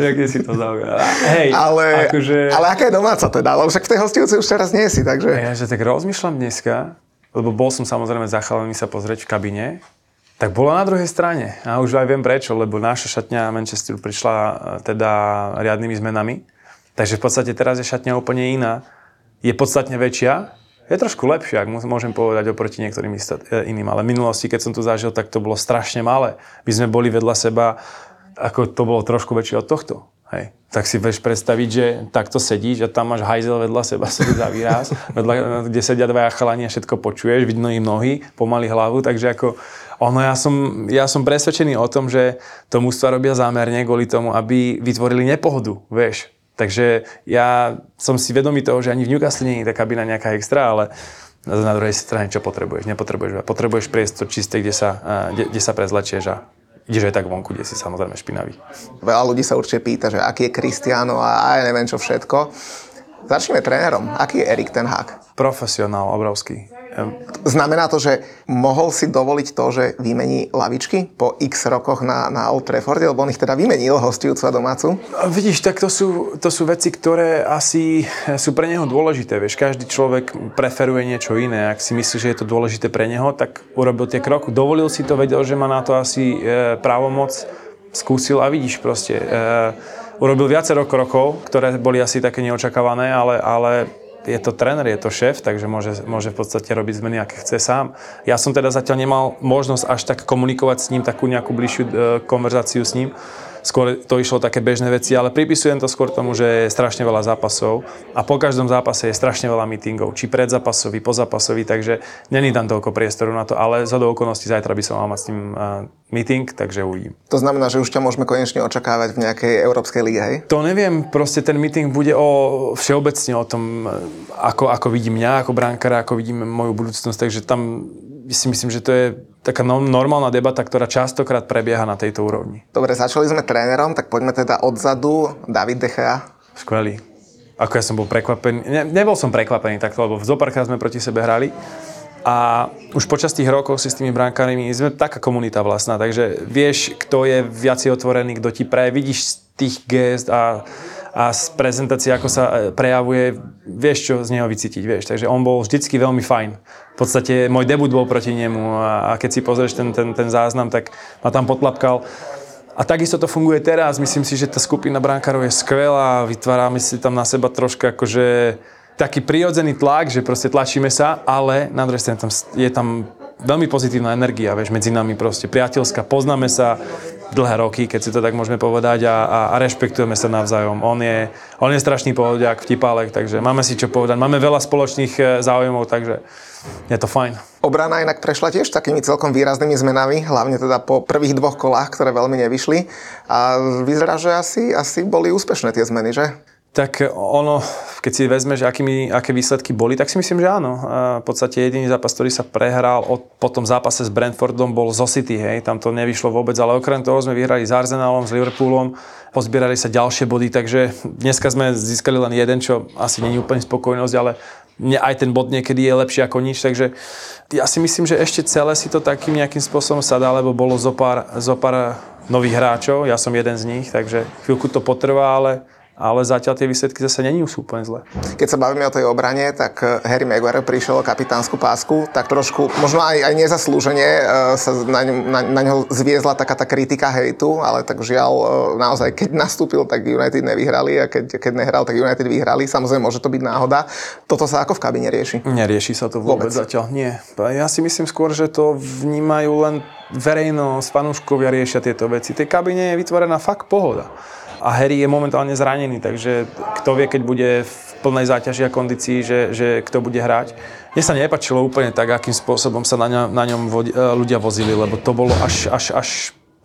tak si to zaujímavé. Hej, ale, akože... ale aká je domáca teda? Lebo však v tej hostujúcej už teraz nie si, takže... Ja, že tak rozmýšľam dneska, lebo bol som samozrejme zachalený sa pozrieť v kabine tak bola na druhej strane. A už aj viem prečo, lebo naša šatňa Manchesteru prišla e, teda riadnymi zmenami. Takže v podstate teraz je šatňa úplne iná. Je podstatne väčšia, je trošku lepšia, ak môžem povedať oproti niektorým e, iným. Ale v minulosti, keď som tu zažil, tak to bolo strašne malé. My sme boli vedľa seba, ako to bolo trošku väčšie od tohto. Hej. Tak si vieš predstaviť, že takto sedíš a tam máš hajzel vedľa seba, sedí za výraz, vedľa, kde sedia dvaja chalani a všetko počuješ, vidno im nohy, pomaly hlavu, takže ako ono, ja som, ja som presvedčený o tom, že to mústva robia zámerne kvôli tomu, aby vytvorili nepohodu, vieš. Takže ja som si vedomý toho, že ani v Newcastle nie je tá kabina nejaká extra, ale na druhej strane čo potrebuješ? Nepotrebuješ. Potrebuješ priestor čisté, kde sa, kde, kde sa prezlečieš a ideš aj tak vonku, kde si samozrejme špinavý. Veľa ľudí sa určite pýta, že aký je Cristiano a aj neviem čo všetko. Začneme trénerom. Aký je Erik ten Hag? Profesionál, obrovský. Znamená to, že mohol si dovoliť to, že vymení lavičky po x rokoch na, na Old Trafforde, lebo on ich teda vymenil hostujúcu a domácu? Vidíš, tak to sú, to sú veci, ktoré asi sú pre neho dôležité. Vieš, každý človek preferuje niečo iné. Ak si myslí, že je to dôležité pre neho, tak urobil tie kroky. Dovolil si to, vedel, že má na to asi e, právomoc, skúsil a vidíš proste. E, urobil viacero krokov, ktoré boli asi také neočakávané, ale, ale je to tréner, je to šéf, takže môže, môže v podstate robiť zmeny, aké chce sám. Ja som teda zatiaľ nemal možnosť až tak komunikovať s ním, takú nejakú bližšiu e, konverzáciu s ním skôr to išlo také bežné veci, ale pripisujem to skôr tomu, že je strašne veľa zápasov a po každom zápase je strašne veľa meetingov, či predzápasový, pozápasový, takže není tam toľko priestoru na to, ale za do okolností zajtra by som mal mať s ním uh, meeting, takže uvidím. To znamená, že už ťa môžeme konečne očakávať v nejakej Európskej lige, hej? To neviem, proste ten meeting bude o všeobecne o tom, ako, ako vidím mňa ako brankára, ako vidím moju budúcnosť, takže tam si myslím, že to je taká no, normálna debata, ktorá častokrát prebieha na tejto úrovni. Dobre, začali sme trénerom, tak poďme teda odzadu. David Dechea. Skvelý. Ako ja som bol prekvapený. Ne, nebol som prekvapený takto, lebo v zopárkrát sme proti sebe hrali. A už počas tých rokov si s tými brankármi sme taká komunita vlastná, takže vieš, kto je viac otvorený, kto ti praje, vidíš z tých gest a a z prezentácie, ako sa e, prejavuje, vieš, čo z neho vycítiť, vieš. Takže on bol vždycky veľmi fajn. V podstate môj debut bol proti nemu a, a keď si pozrieš ten, ten, ten záznam, tak ma tam potlapkal. A takisto to funguje teraz. Myslím si, že tá skupina brankárov je skvelá. Vytvárame si tam na seba troška akože taký prirodzený tlak, že proste tlačíme sa, ale na druhej strane tam je tam veľmi pozitívna energia, vieš, medzi nami proste priateľská, poznáme sa, dlhé roky, keď si to tak môžeme povedať a, a, a rešpektujeme sa navzájom. On je, on je strašný pohodiak, vtipálek, takže máme si čo povedať. Máme veľa spoločných e, záujmov, takže je to fajn. Obrana inak prešla tiež takými celkom výraznými zmenami, hlavne teda po prvých dvoch kolách, ktoré veľmi nevyšli. A vyzerá, že asi, asi boli úspešné tie zmeny, že? Tak ono, keď si vezmeš, akými, aké výsledky boli, tak si myslím, že áno. v podstate jediný zápas, ktorý sa prehral od, po tom zápase s Brentfordom bol zo City, hej. Tam to nevyšlo vôbec, ale okrem toho sme vyhrali s Arsenalom, s Liverpoolom, pozbierali sa ďalšie body, takže dneska sme získali len jeden, čo asi není úplne spokojnosť, ale aj ten bod niekedy je lepší ako nič, takže ja si myslím, že ešte celé si to takým nejakým spôsobom sadá, lebo bolo zo pár, zo pár nových hráčov, ja som jeden z nich, takže chvíľku to potrvá, ale ale zatiaľ tie výsledky zase není sú úplne zlé. Keď sa bavíme o tej obrane, tak eh, Harry Maguire prišiel o kapitánsku pásku, tak trošku, možno aj, aj nezaslúžene eh, sa na, na, na ňo zviezla taká tá kritika hejtu, ale tak žiaľ, eh, naozaj, keď nastúpil, tak United nevyhrali a keď, keď nehral, tak United vyhrali. Samozrejme, môže to byť náhoda. Toto sa ako v kabine rieši? Nerieši sa to vôbec, vôbec. zatiaľ, nie. Ja si myslím skôr, že to vnímajú len verejnosť, fanúškovia riešia tieto veci. Tej kabine je vytvorená fakt pohoda a Harry je momentálne zranený, takže kto vie, keď bude v plnej záťaži a kondícii, že, že kto bude hrať. Mne sa nepačilo úplne tak, akým spôsobom sa na, ňa, na ňom vodi, e, ľudia vozili, lebo to bolo až, až, až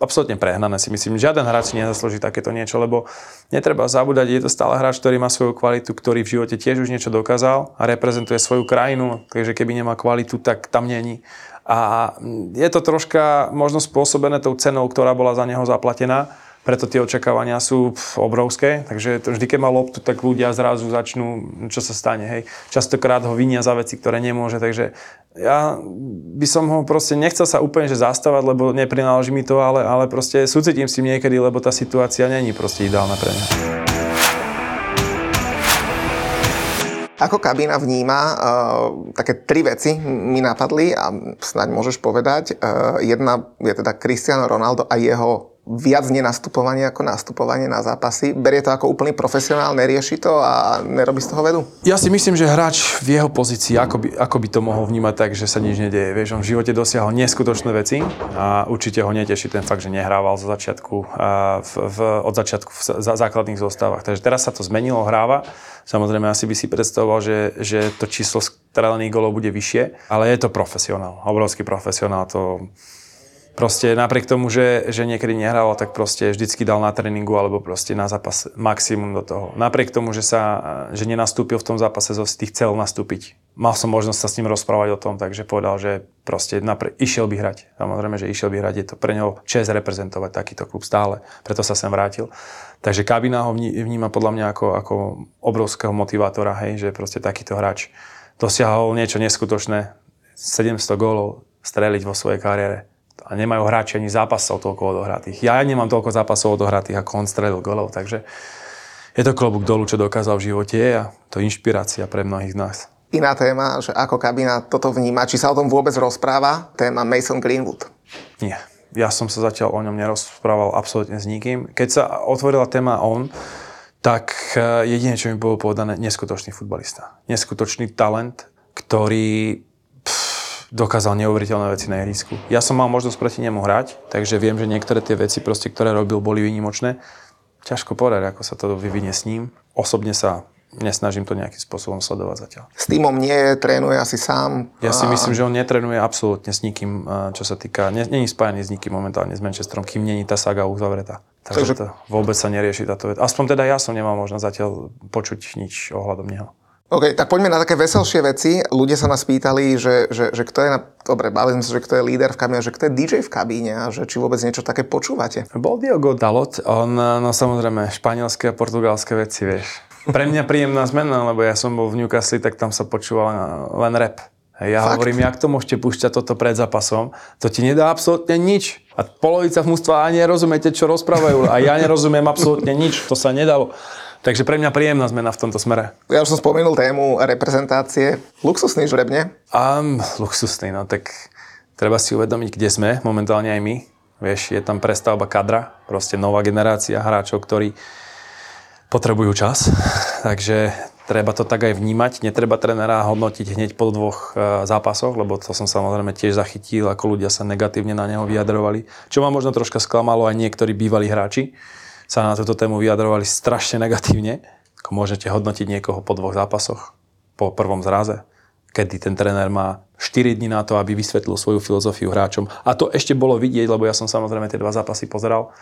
absolútne prehnané si myslím. Žiaden hráč si nezaslúži takéto niečo, lebo netreba zabúdať, je to stále hráč, ktorý má svoju kvalitu, ktorý v živote tiež už niečo dokázal a reprezentuje svoju krajinu, takže keby nemá kvalitu, tak tam není. A je to troška možno spôsobené tou cenou, ktorá bola za neho zaplatená preto tie očakávania sú obrovské, takže vždy, keď má loptu, tak ľudia zrazu začnú, čo sa stane, hej. Častokrát ho vinia za veci, ktoré nemôže, takže ja by som ho proste nechcel sa úplne že zastávať, lebo neprináleží mi to, ale, ale proste súcitím s tým niekedy, lebo tá situácia není proste ideálna pre mňa. Ako kabína vníma, uh, také tri veci mi napadli a snáď môžeš povedať. Uh, jedna je teda Cristiano Ronaldo a jeho viac nenastupovanie ako nastupovanie na zápasy. Berie to ako úplný profesionál, nerieši to a nerobí z toho vedu? Ja si myslím, že hráč v jeho pozícii, ako by, ako by to mohol vnímať tak, že sa nič nedieje. Vieš, on v živote dosiahol neskutočné veci a určite ho neteší ten fakt, že nehrával zo začiatku, v, v, od začiatku v základných zostávach. Takže teraz sa to zmenilo, hráva. Samozrejme, asi by si predstavoval, že, že to číslo strelených golov bude vyššie, ale je to profesionál, obrovský profesionál. To, proste napriek tomu, že, že niekedy nehral, tak proste vždycky dal na tréningu alebo proste na zápas maximum do toho. Napriek tomu, že, sa, že nenastúpil v tom zápase, zo tých chcel nastúpiť. Mal som možnosť sa s ním rozprávať o tom, takže povedal, že proste napr- išiel by hrať. Samozrejme, že išiel by hrať, je to pre neho čest reprezentovať takýto klub stále, preto sa sem vrátil. Takže kabina ho vníma podľa mňa ako, ako obrovského motivátora, hej, že proste takýto hráč dosiahol niečo neskutočné, 700 gólov streliť vo svojej kariére a nemajú hráči ani zápasov toľko odohratých. Ja nemám toľko zápasov odohratých, ako on strelil golov, takže je to klobúk dolu, čo dokázal v živote a to je inšpirácia pre mnohých z nás. Iná téma, že ako kabina toto vníma, či sa o tom vôbec rozpráva, téma Mason Greenwood. Nie. Ja som sa zatiaľ o ňom nerozprával absolútne s nikým. Keď sa otvorila téma on, tak eh, jedine, čo mi bolo povedané, neskutočný futbalista. Neskutočný talent, ktorý dokázal neuveriteľné veci na ihrisku. Ja som mal možnosť proti nemu hrať, takže viem, že niektoré tie veci, proste, ktoré robil, boli výnimočné. Ťažko povedať, ako sa to vyvinie s ním. Osobne sa nesnažím to nejakým spôsobom sledovať zatiaľ. S týmom nie, trénuje asi sám. Ja si myslím, že on netrénuje absolútne s nikým, čo sa týka, není spájany s nikým momentálne s Manchesterom, kým není tá saga uzavretá. Takže, Takže to vôbec sa nerieši táto vec. Aspoň teda ja som nemal možnosť zatiaľ počuť nič ohľadom neho. OK, tak poďme na také veselšie veci. Ľudia sa nás pýtali, že, že, že kto je na... Dobre, bavím sa, že kto je líder v kabíne, že kto je DJ v kabíne a že či vôbec niečo také počúvate. Bol Diogo Dalot, on, no samozrejme, španielské a portugalské veci, vieš. Pre mňa príjemná zmena, lebo ja som bol v Newcastle, tak tam sa počúval len rap. Ja Fakt? hovorím, jak to môžete púšťať toto pred zápasom, to ti nedá absolútne nič. A polovica v mústva ani nerozumiete, čo rozprávajú. A ja nerozumiem absolútne nič, to sa nedalo. Takže pre mňa príjemná zmena v tomto smere. Ja už som spomenul tému reprezentácie. Luxusný žreb, nie? Um, luxusný, no tak treba si uvedomiť, kde sme, momentálne aj my. Vieš, je tam prestavba kadra, proste nová generácia hráčov, ktorí potrebujú čas. Takže treba to tak aj vnímať. Netreba trénera hodnotiť hneď po dvoch e, zápasoch, lebo to som samozrejme tiež zachytil, ako ľudia sa negatívne na neho vyjadrovali. Čo ma možno troška sklamalo aj niektorí bývalí hráči, sa na túto tému vyjadrovali strašne negatívne. Ako môžete hodnotiť niekoho po dvoch zápasoch, po prvom zraze, kedy ten tréner má 4 dní na to, aby vysvetlil svoju filozofiu hráčom. A to ešte bolo vidieť, lebo ja som samozrejme tie dva zápasy pozeral,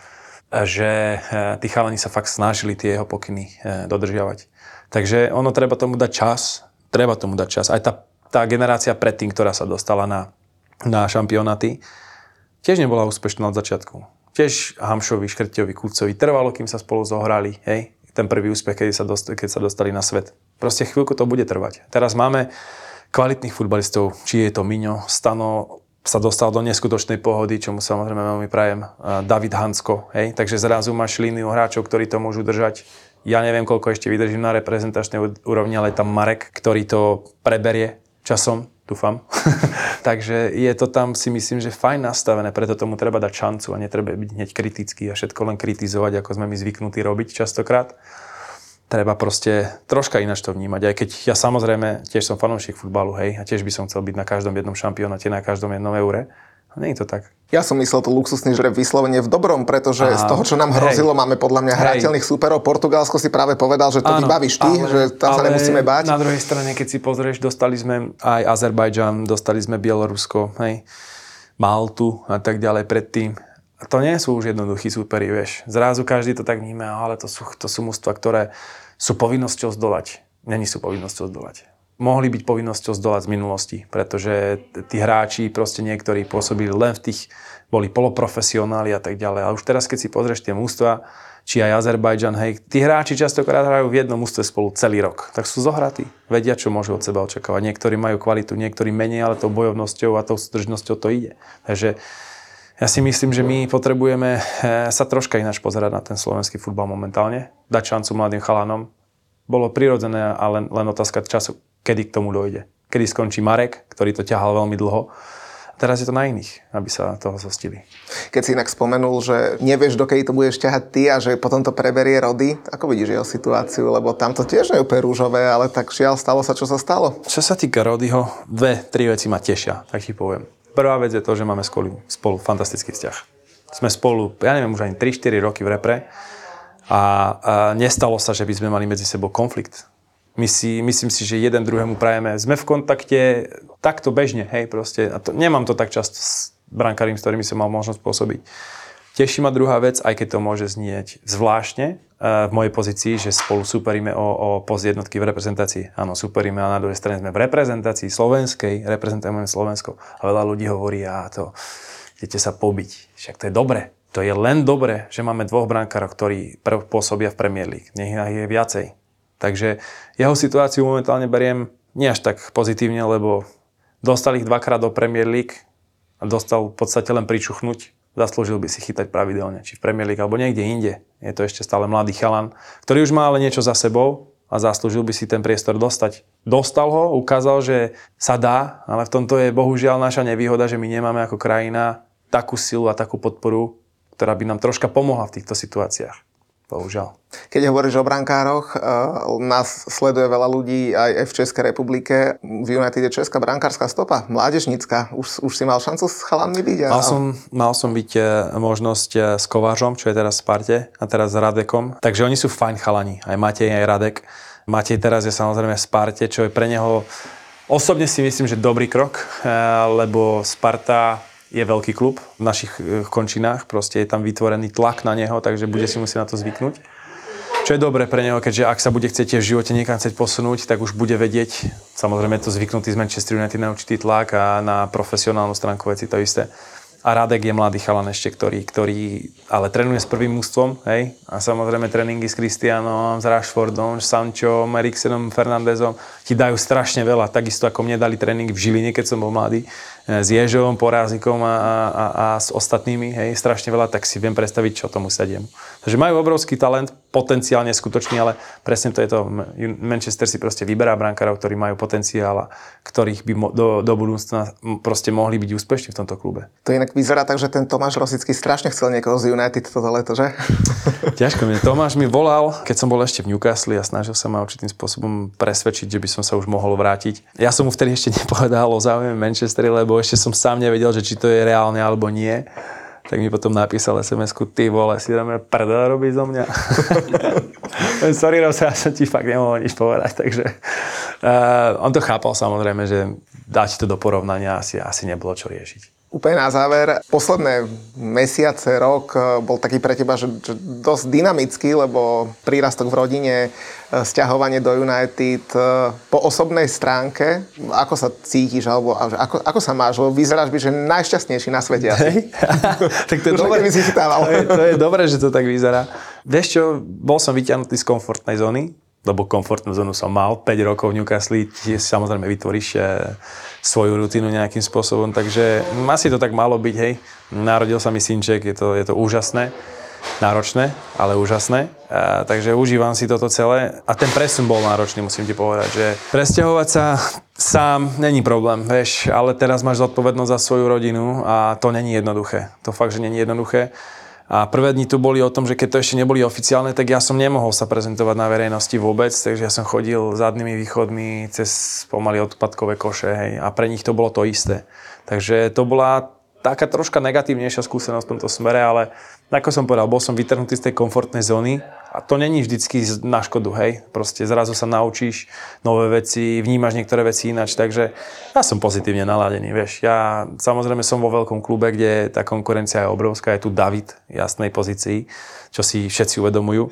že eh, tí chalani sa fakt snažili tie jeho pokyny eh, dodržiavať. Takže ono treba tomu dať čas, treba tomu dať čas. Aj tá, tá generácia predtým, ktorá sa dostala na, na šampionáty, tiež nebola úspešná od začiatku tiež Hamšovi, Škrťovi, Kucovi. Trvalo, kým sa spolu zohrali, hej, ten prvý úspech, keď sa, dostali, keď sa dostali na svet. Proste chvíľku to bude trvať. Teraz máme kvalitných futbalistov, či je to Miňo, Stano sa dostal do neskutočnej pohody, čo mu samozrejme veľmi prajem, David Hansko, hej, takže zrazu máš líniu hráčov, ktorí to môžu držať. Ja neviem, koľko ešte vydržím na reprezentačnej úrovni, ale je tam Marek, ktorý to preberie časom dúfam. Takže je to tam si myslím, že fajn nastavené, preto tomu treba dať šancu a netreba byť hneď kritický a všetko len kritizovať, ako sme my zvyknutí robiť častokrát. Treba proste troška ináč to vnímať. Aj keď ja samozrejme tiež som fanúšik futbalu, hej, a tiež by som chcel byť na každom jednom šampionáte, na každom jednom eure. Nie je to tak. Ja som myslel to luxusný žreb vyslovene v dobrom, pretože Aha, z toho, čo nám hrozilo, hej, máme podľa mňa hrateľných súperov. Portugalsko si práve povedal, že to áno, vybavíš ty, ale, že tam sa nemusíme báť. Na druhej strane, keď si pozrieš, dostali sme aj Azerbajdžan, dostali sme Bielorusko, hej, Maltu a tak ďalej predtým. A to nie sú už jednoduchí súperi, vieš. Zrazu každý to tak vníma, ale to sú, to sú mústva, ktoré sú povinnosťou zdolať. Není sú povinnosťou zdolať mohli byť povinnosťou zdolať z minulosti, pretože tí hráči proste niektorí pôsobili len v tých, boli poloprofesionáli a tak ďalej. A už teraz, keď si pozrieš tie mústva, či aj Azerbajdžan, hej, tí hráči častokrát hrajú v jednom mústve spolu celý rok. Tak sú zohratí, vedia, čo môžu od seba očakávať. Niektorí majú kvalitu, niektorí menej, ale tou bojovnosťou a tou súdržnosťou to ide. Takže ja si myslím, že my potrebujeme eh, sa troška ináč pozerať na ten slovenský futbal momentálne, dať šancu mladým chalanom. Bolo prirodzené a len, len otázka času, kedy k tomu dojde. Kedy skončí Marek, ktorý to ťahal veľmi dlho. Teraz je to na iných, aby sa toho zostili. Keď si inak spomenul, že nevieš, dokedy to budeš ťahať ty a že potom to preberie rody, ako vidíš jeho situáciu? Lebo tam to tiež nie je úplne rúžové, ale tak žiaľ, stalo sa, čo sa stalo. Čo sa týka Rodyho, dve, tri veci ma tešia, tak ti poviem. Prvá vec je to, že máme spolu, spolu fantastický vzťah. Sme spolu, ja neviem, už ani 3-4 roky v repre a, a nestalo sa, že by sme mali medzi sebou konflikt my si, myslím si, že jeden druhému prajeme. Sme v kontakte takto bežne, hej, proste. A to, nemám to tak často s brankárím, s ktorými som mal možnosť pôsobiť. Teší ma druhá vec, aj keď to môže znieť zvláštne uh, v mojej pozícii, že spolu superíme o, o post jednotky v reprezentácii. Áno, superíme a na druhej strane sme v reprezentácii slovenskej, reprezentujeme Slovensko. A veľa ľudí hovorí, a to, idete sa pobiť. Však to je dobre. To je len dobre, že máme dvoch brankárov, ktorí pôsobia v Premier League. Nech je viacej. Takže jeho situáciu momentálne beriem nie až tak pozitívne, lebo dostal ich dvakrát do Premier League a dostal v podstate len pričuchnúť. Zaslúžil by si chytať pravidelne, či v Premier League alebo niekde inde. Je to ešte stále mladý chalan, ktorý už má ale niečo za sebou a zaslúžil by si ten priestor dostať. Dostal ho, ukázal, že sa dá, ale v tomto je bohužiaľ naša nevýhoda, že my nemáme ako krajina takú silu a takú podporu, ktorá by nám troška pomohla v týchto situáciách. Bohužiaľ. Keď hovoríš o brankároch, eh, nás sleduje veľa ľudí aj v Českej republike. V United je česká brankárska stopa, mládežnícka. Už, už si mal šancu s chalanmi byť? Mal som, mal som byť eh, možnosť eh, s Kovážom, čo je teraz v Sparte, a teraz s Radekom. Takže oni sú fajn chalani, aj Matej, aj Radek. Matej teraz je samozrejme v Sparte, čo je pre neho osobne si myslím, že dobrý krok, lebo Sparta je veľký klub v našich e, končinách, proste je tam vytvorený tlak na neho, takže bude si musieť na to zvyknúť. Čo je dobré pre neho, keďže ak sa bude chcieť v živote niekam chcieť posunúť, tak už bude vedieť, samozrejme je to zvyknutý z Manchester United na určitý tlak a na profesionálnu stránku veci to isté. A Radek je mladý chalan ešte, ktorý, ktorý ale trénuje s prvým mústvom, hej, a samozrejme tréningy s Kristianom, s Rashfordom, s Sančom, Eriksenom, Fernandezom ti dajú strašne veľa, takisto ako mne dali tréningy v Žiline, keď som bol mladý, s Ježom, Porázikom a, a, a, s ostatnými, hej, strašne veľa, tak si viem predstaviť, čo tomu sediem. Takže majú obrovský talent, potenciálne skutočný, ale presne to je to, Manchester si proste vyberá brankárov, ktorí majú potenciál a ktorých by mo, do, do budúcna proste mohli byť úspešní v tomto klube. To inak vyzerá tak, že ten Tomáš Rosický strašne chcel niekoho z United toto leto, že? Ťažko mi. Tomáš mi volal, keď som bol ešte v Newcastle a snažil sa ma určitým spôsobom presvedčiť, že by som sa už mohol vrátiť. Ja som mu vtedy ešte nepovedal o záujme Manchesteri, lebo ešte som sám nevedel, že či to je reálne alebo nie. Tak mi potom napísal SMS-ku, ty vole, si dáme prdel robí zo mňa. Sorry, Rosa, ja som ti fakt nemohol nič povedať, takže uh, on to chápal samozrejme, že dať to do porovnania asi, asi nebolo čo riešiť. Úplne na záver, posledné mesiace, rok e, bol taký pre teba, že, že dosť dynamický, lebo prírastok v rodine, e, sťahovanie do United, e, po osobnej stránke, ako sa cítiš, alebo ako, ako sa máš, lebo vyzeráš byť, že najšťastnejší na svete asi. tak to je, dobré, to, je, to je dobré, že to tak vyzerá. Vieš čo, bol som vyťahnutý z komfortnej zóny, lebo komfortnú zónu som mal. 5 rokov v Newcastle, tiež samozrejme vytvoríš svoju rutinu nejakým spôsobom, takže asi to tak malo byť, hej. Narodil sa mi synček, je to, je to úžasné, náročné, ale úžasné, a, takže užívam si toto celé. A ten presun bol náročný, musím ti povedať, že presťahovať sa sám není problém, vieš, ale teraz máš zodpovednosť za svoju rodinu a to není jednoduché, to fakt, že není jednoduché a prvé dni tu boli o tom, že keď to ešte neboli oficiálne, tak ja som nemohol sa prezentovať na verejnosti vôbec, takže ja som chodil zadnými východmi cez pomaly odpadkové koše, hej, a pre nich to bolo to isté. Takže to bola taká troška negatívnejšia skúsenosť v tomto smere, ale ako som povedal, bol som vytrhnutý z tej komfortnej zóny a to není vždycky na škodu, hej. Proste zrazu sa naučíš nové veci, vnímaš niektoré veci ináč, takže ja som pozitívne naladený, vieš. Ja samozrejme som vo veľkom klube, kde tá konkurencia je obrovská, je tu David v jasnej pozícii, čo si všetci uvedomujú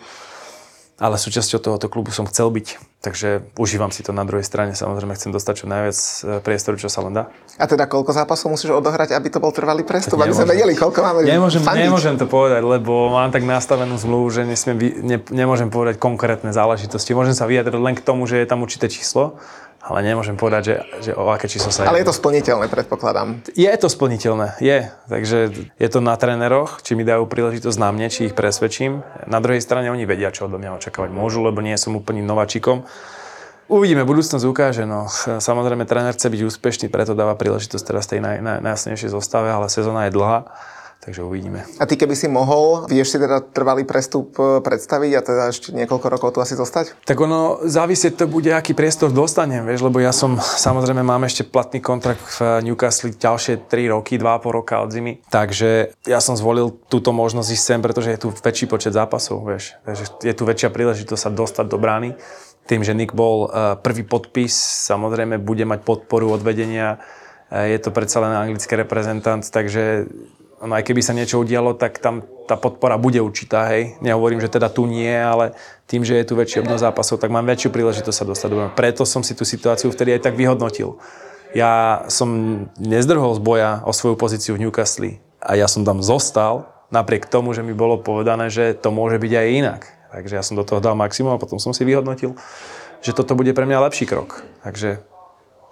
ale súčasťou tohoto klubu som chcel byť. Takže užívam si to na druhej strane. Samozrejme chcem dostať čo najviac e, priestoru, čo sa len dá. A teda koľko zápasov musíš odohrať, aby to bol trvalý prestup? Aby sme vedeli, koľko máme nemôžem, fandiť. nemôžem to povedať, lebo mám tak nastavenú zmluvu, že nesmiem, ne, nemôžem povedať konkrétne záležitosti. Môžem sa vyjadriť len k tomu, že je tam určité číslo, ale nemôžem povedať, že, že o aké číslo sa Ale je to splniteľné, predpokladám. Je to splniteľné, je. Takže je to na tréneroch, či mi dajú príležitosť na mne, či ich presvedčím. Na druhej strane oni vedia, čo odo mňa očakávať môžu, lebo nie som úplným nováčikom. Uvidíme, budúcnosť ukáže. No, samozrejme, tréner chce byť úspešný, preto dáva príležitosť teraz tej naj, naj, najjasnejšej zostave, ale sezóna je dlhá takže uvidíme. A ty keby si mohol, vieš si teda trvalý prestup e, predstaviť a teda ešte niekoľko rokov tu asi zostať? Tak ono závisí to bude, aký priestor dostanem, vieš, lebo ja som, samozrejme mám ešte platný kontrakt v Newcastle ďalšie 3 roky, 2,5 roka od zimy, takže ja som zvolil túto možnosť ísť sem, pretože je tu väčší počet zápasov, vieš, takže je tu väčšia príležitosť sa dostať do brány. Tým, že Nick bol e, prvý podpis, samozrejme bude mať podporu od vedenia, e, je to predsa len anglický reprezentant, takže no aj keby sa niečo udialo, tak tam tá podpora bude určitá, hej. Nehovorím, že teda tu nie, ale tým, že je tu väčší obnos zápasov, tak mám väčšiu príležitosť sa dostať do Preto som si tú situáciu vtedy aj tak vyhodnotil. Ja som nezdrhol z boja o svoju pozíciu v Newcastle a ja som tam zostal, napriek tomu, že mi bolo povedané, že to môže byť aj inak. Takže ja som do toho dal maximum a potom som si vyhodnotil, že toto bude pre mňa lepší krok. Takže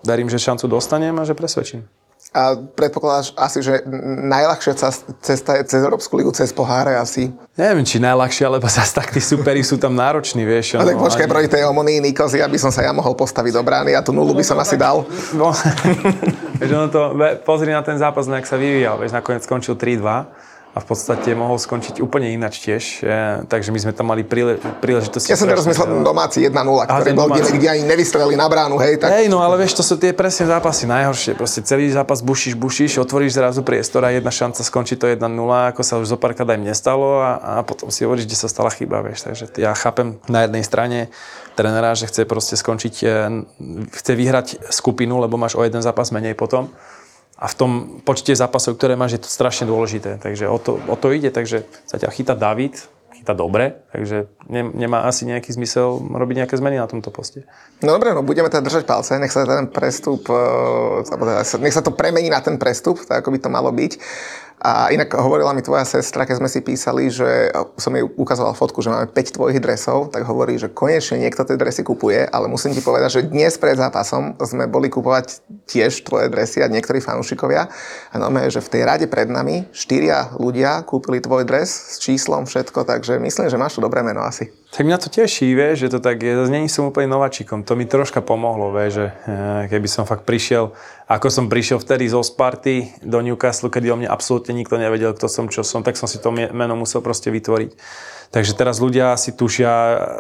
verím, že šancu dostanem a že presvedčím. A predpokladáš asi, že najľahšia cesta je cez Európsku ligu, cez poháre asi? Neviem, či najľahšia, lebo zase tak tí superi sú tam nároční, vieš. No, tak počkaj, ani... proti tej Omonii Nikozy, aby som sa ja mohol postaviť do brány a tú nulu by som asi dal. No, vieš, ono to, pozri na ten zápas, no, jak sa vyvíjal, vieš, nakoniec skončil 3-2 a v podstate mohol skončiť úplne ináč tiež. E, takže my sme tam mali príle, príležitosť. Ja som teraz myslel domáci 1-0, ktorý bol, domáci. kde ani nevystrelili na bránu, hej. Tak... Hej, no ale vieš, to sú tie presne zápasy najhoršie. Proste celý zápas bušíš, bušíš, otvoríš zrazu priestor a jedna šanca skončí to 1-0, ako sa už zo párkrát aj mne stalo a, a potom si hovoríš, kde sa stala chyba, vieš. Takže ja chápem na jednej strane trénera, že chce proste skončiť, e, chce vyhrať skupinu, lebo máš o jeden zápas menej potom a v tom počte zápasov, ktoré máš, je to strašne dôležité. Takže o to, o to ide, takže sa ťa chytá David, tá dobre, takže ne, nemá asi nejaký zmysel robiť nejaké zmeny na tomto poste. No dobre, no budeme teda držať palce, nech sa ten prestup, teda nech sa to premení na ten prestup, tak ako by to malo byť. A inak hovorila mi tvoja sestra, keď sme si písali, že som jej ukazoval fotku, že máme 5 tvojich dresov, tak hovorí, že konečne niekto tie dresy kupuje, ale musím ti povedať, že dnes pred zápasom sme boli kupovať tiež tvoje dresy a niektorí fanúšikovia. A no, že v tej rade pred nami štyria ľudia kúpili tvoj dres s číslom, všetko, takže myslím, že máš to dobré meno asi. Tak mňa to teší, vie, že to tak je. Není som úplne nováčikom. To mi troška pomohlo, vie, že eh, keby som fakt prišiel, ako som prišiel vtedy zo Sparty do Newcastle, kedy o mne absolútne nikto nevedel, kto som, čo som, tak som si to meno musel proste vytvoriť. Takže teraz ľudia si tušia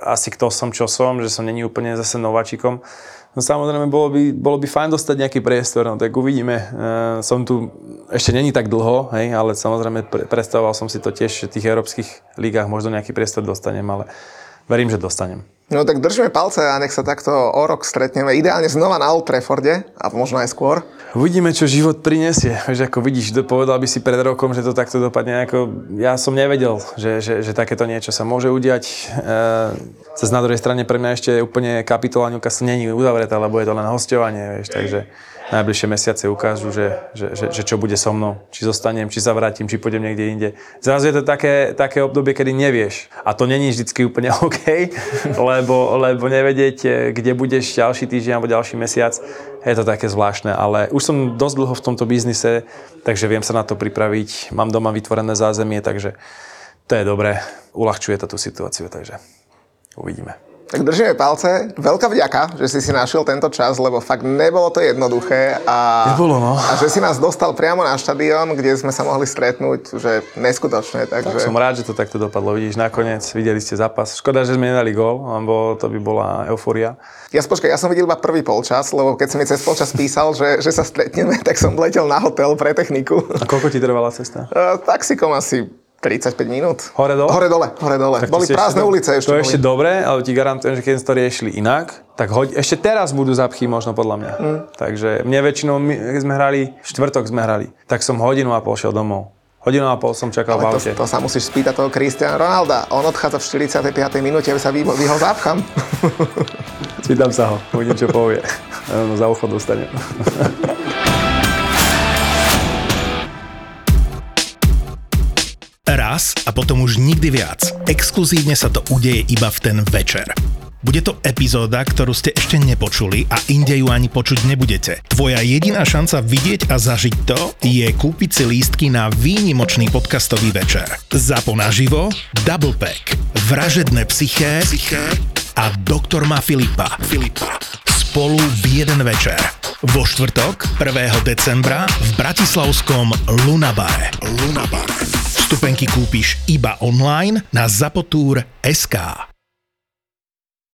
asi kto som, čo som, že som není úplne zase nováčikom. No samozrejme, bolo by, bolo by fajn dostať nejaký priestor, no tak uvidíme. E, som tu, ešte není tak dlho, hej, ale samozrejme pre, predstavoval som si to tiež, že v tých európskych lígach možno nejaký priestor dostanem, ale verím, že dostanem. No tak držíme palce a nech sa takto o rok stretneme. Ideálne znova na Old Trafforde a možno aj skôr. Uvidíme, čo život prinesie. Vieš, ako vidíš, povedal by si pred rokom, že to takto dopadne. Ako, ja som nevedel, že, že, že takéto niečo sa môže udiať. E, cez na druhej strane pre mňa ešte úplne kapitola Newcastle není uzavretá, lebo je to len hostovanie. Vieš, takže najbližšie mesiace ukážu, že, že, že, že čo bude so mnou. Či zostanem, či sa vrátim, či pôjdem niekde inde. Zrazu je to také, také obdobie, kedy nevieš. A to není vždycky úplne OK, lebo, lebo nevedieť, kde budeš ďalší týždeň alebo ďalší mesiac, je to také zvláštne. Ale už som dosť dlho v tomto biznise, takže viem sa na to pripraviť. Mám doma vytvorené zázemie, takže to je dobré. Uľahčuje to tú situáciu, takže uvidíme. Tak držíme palce. Veľká vďaka, že si si našiel tento čas, lebo fakt nebolo to jednoduché. A, Nebolo, no. A že si nás dostal priamo na štadión, kde sme sa mohli stretnúť, že neskutočné. Takže... Tak som rád, že to takto dopadlo. Vidíš, nakoniec videli ste zápas. Škoda, že sme nedali gól, lebo to by bola euforia. Ja spočkaj, ja som videl iba prvý polčas, lebo keď si mi cez polčas písal, že, že sa stretneme, tak som letel na hotel pre techniku. A koľko ti trvala cesta? Taxikom asi 35 minút. Hore dole? Hore dole, hore dole. Tak boli prázdne ešte, ulice ešte. To je ešte dobre, ale ti garantujem, že keď to riešili inak, tak hoď, ešte teraz budú zapchy možno podľa mňa. Mm. Takže mne väčšinou, my, keď sme hrali, štvrtok sme hrali, tak som hodinu a pol šiel domov. Hodinu a pol som čakal Ale v aute. To, to sa musíš spýtať toho Cristiano Ronalda. On odchádza v 45. minúte, aby sa vyhol, vyhol zápcham. Spýtam sa ho, uvidím, čo povie. No, za ucho dostanem. raz a potom už nikdy viac. Exkluzívne sa to udeje iba v ten večer. Bude to epizóda, ktorú ste ešte nepočuli a inde ju ani počuť nebudete. Tvoja jediná šanca vidieť a zažiť to je kúpiť si lístky na výnimočný podcastový večer. Zapo naživo, Double Pack, Vražedné psyché, psyché a Doktor má Filipa. Filipa. Spolu v jeden večer. Vo štvrtok 1. decembra v Bratislavskom Lunabare. Lunabare. Vstupenky kúpiš iba online na zapotur.sk.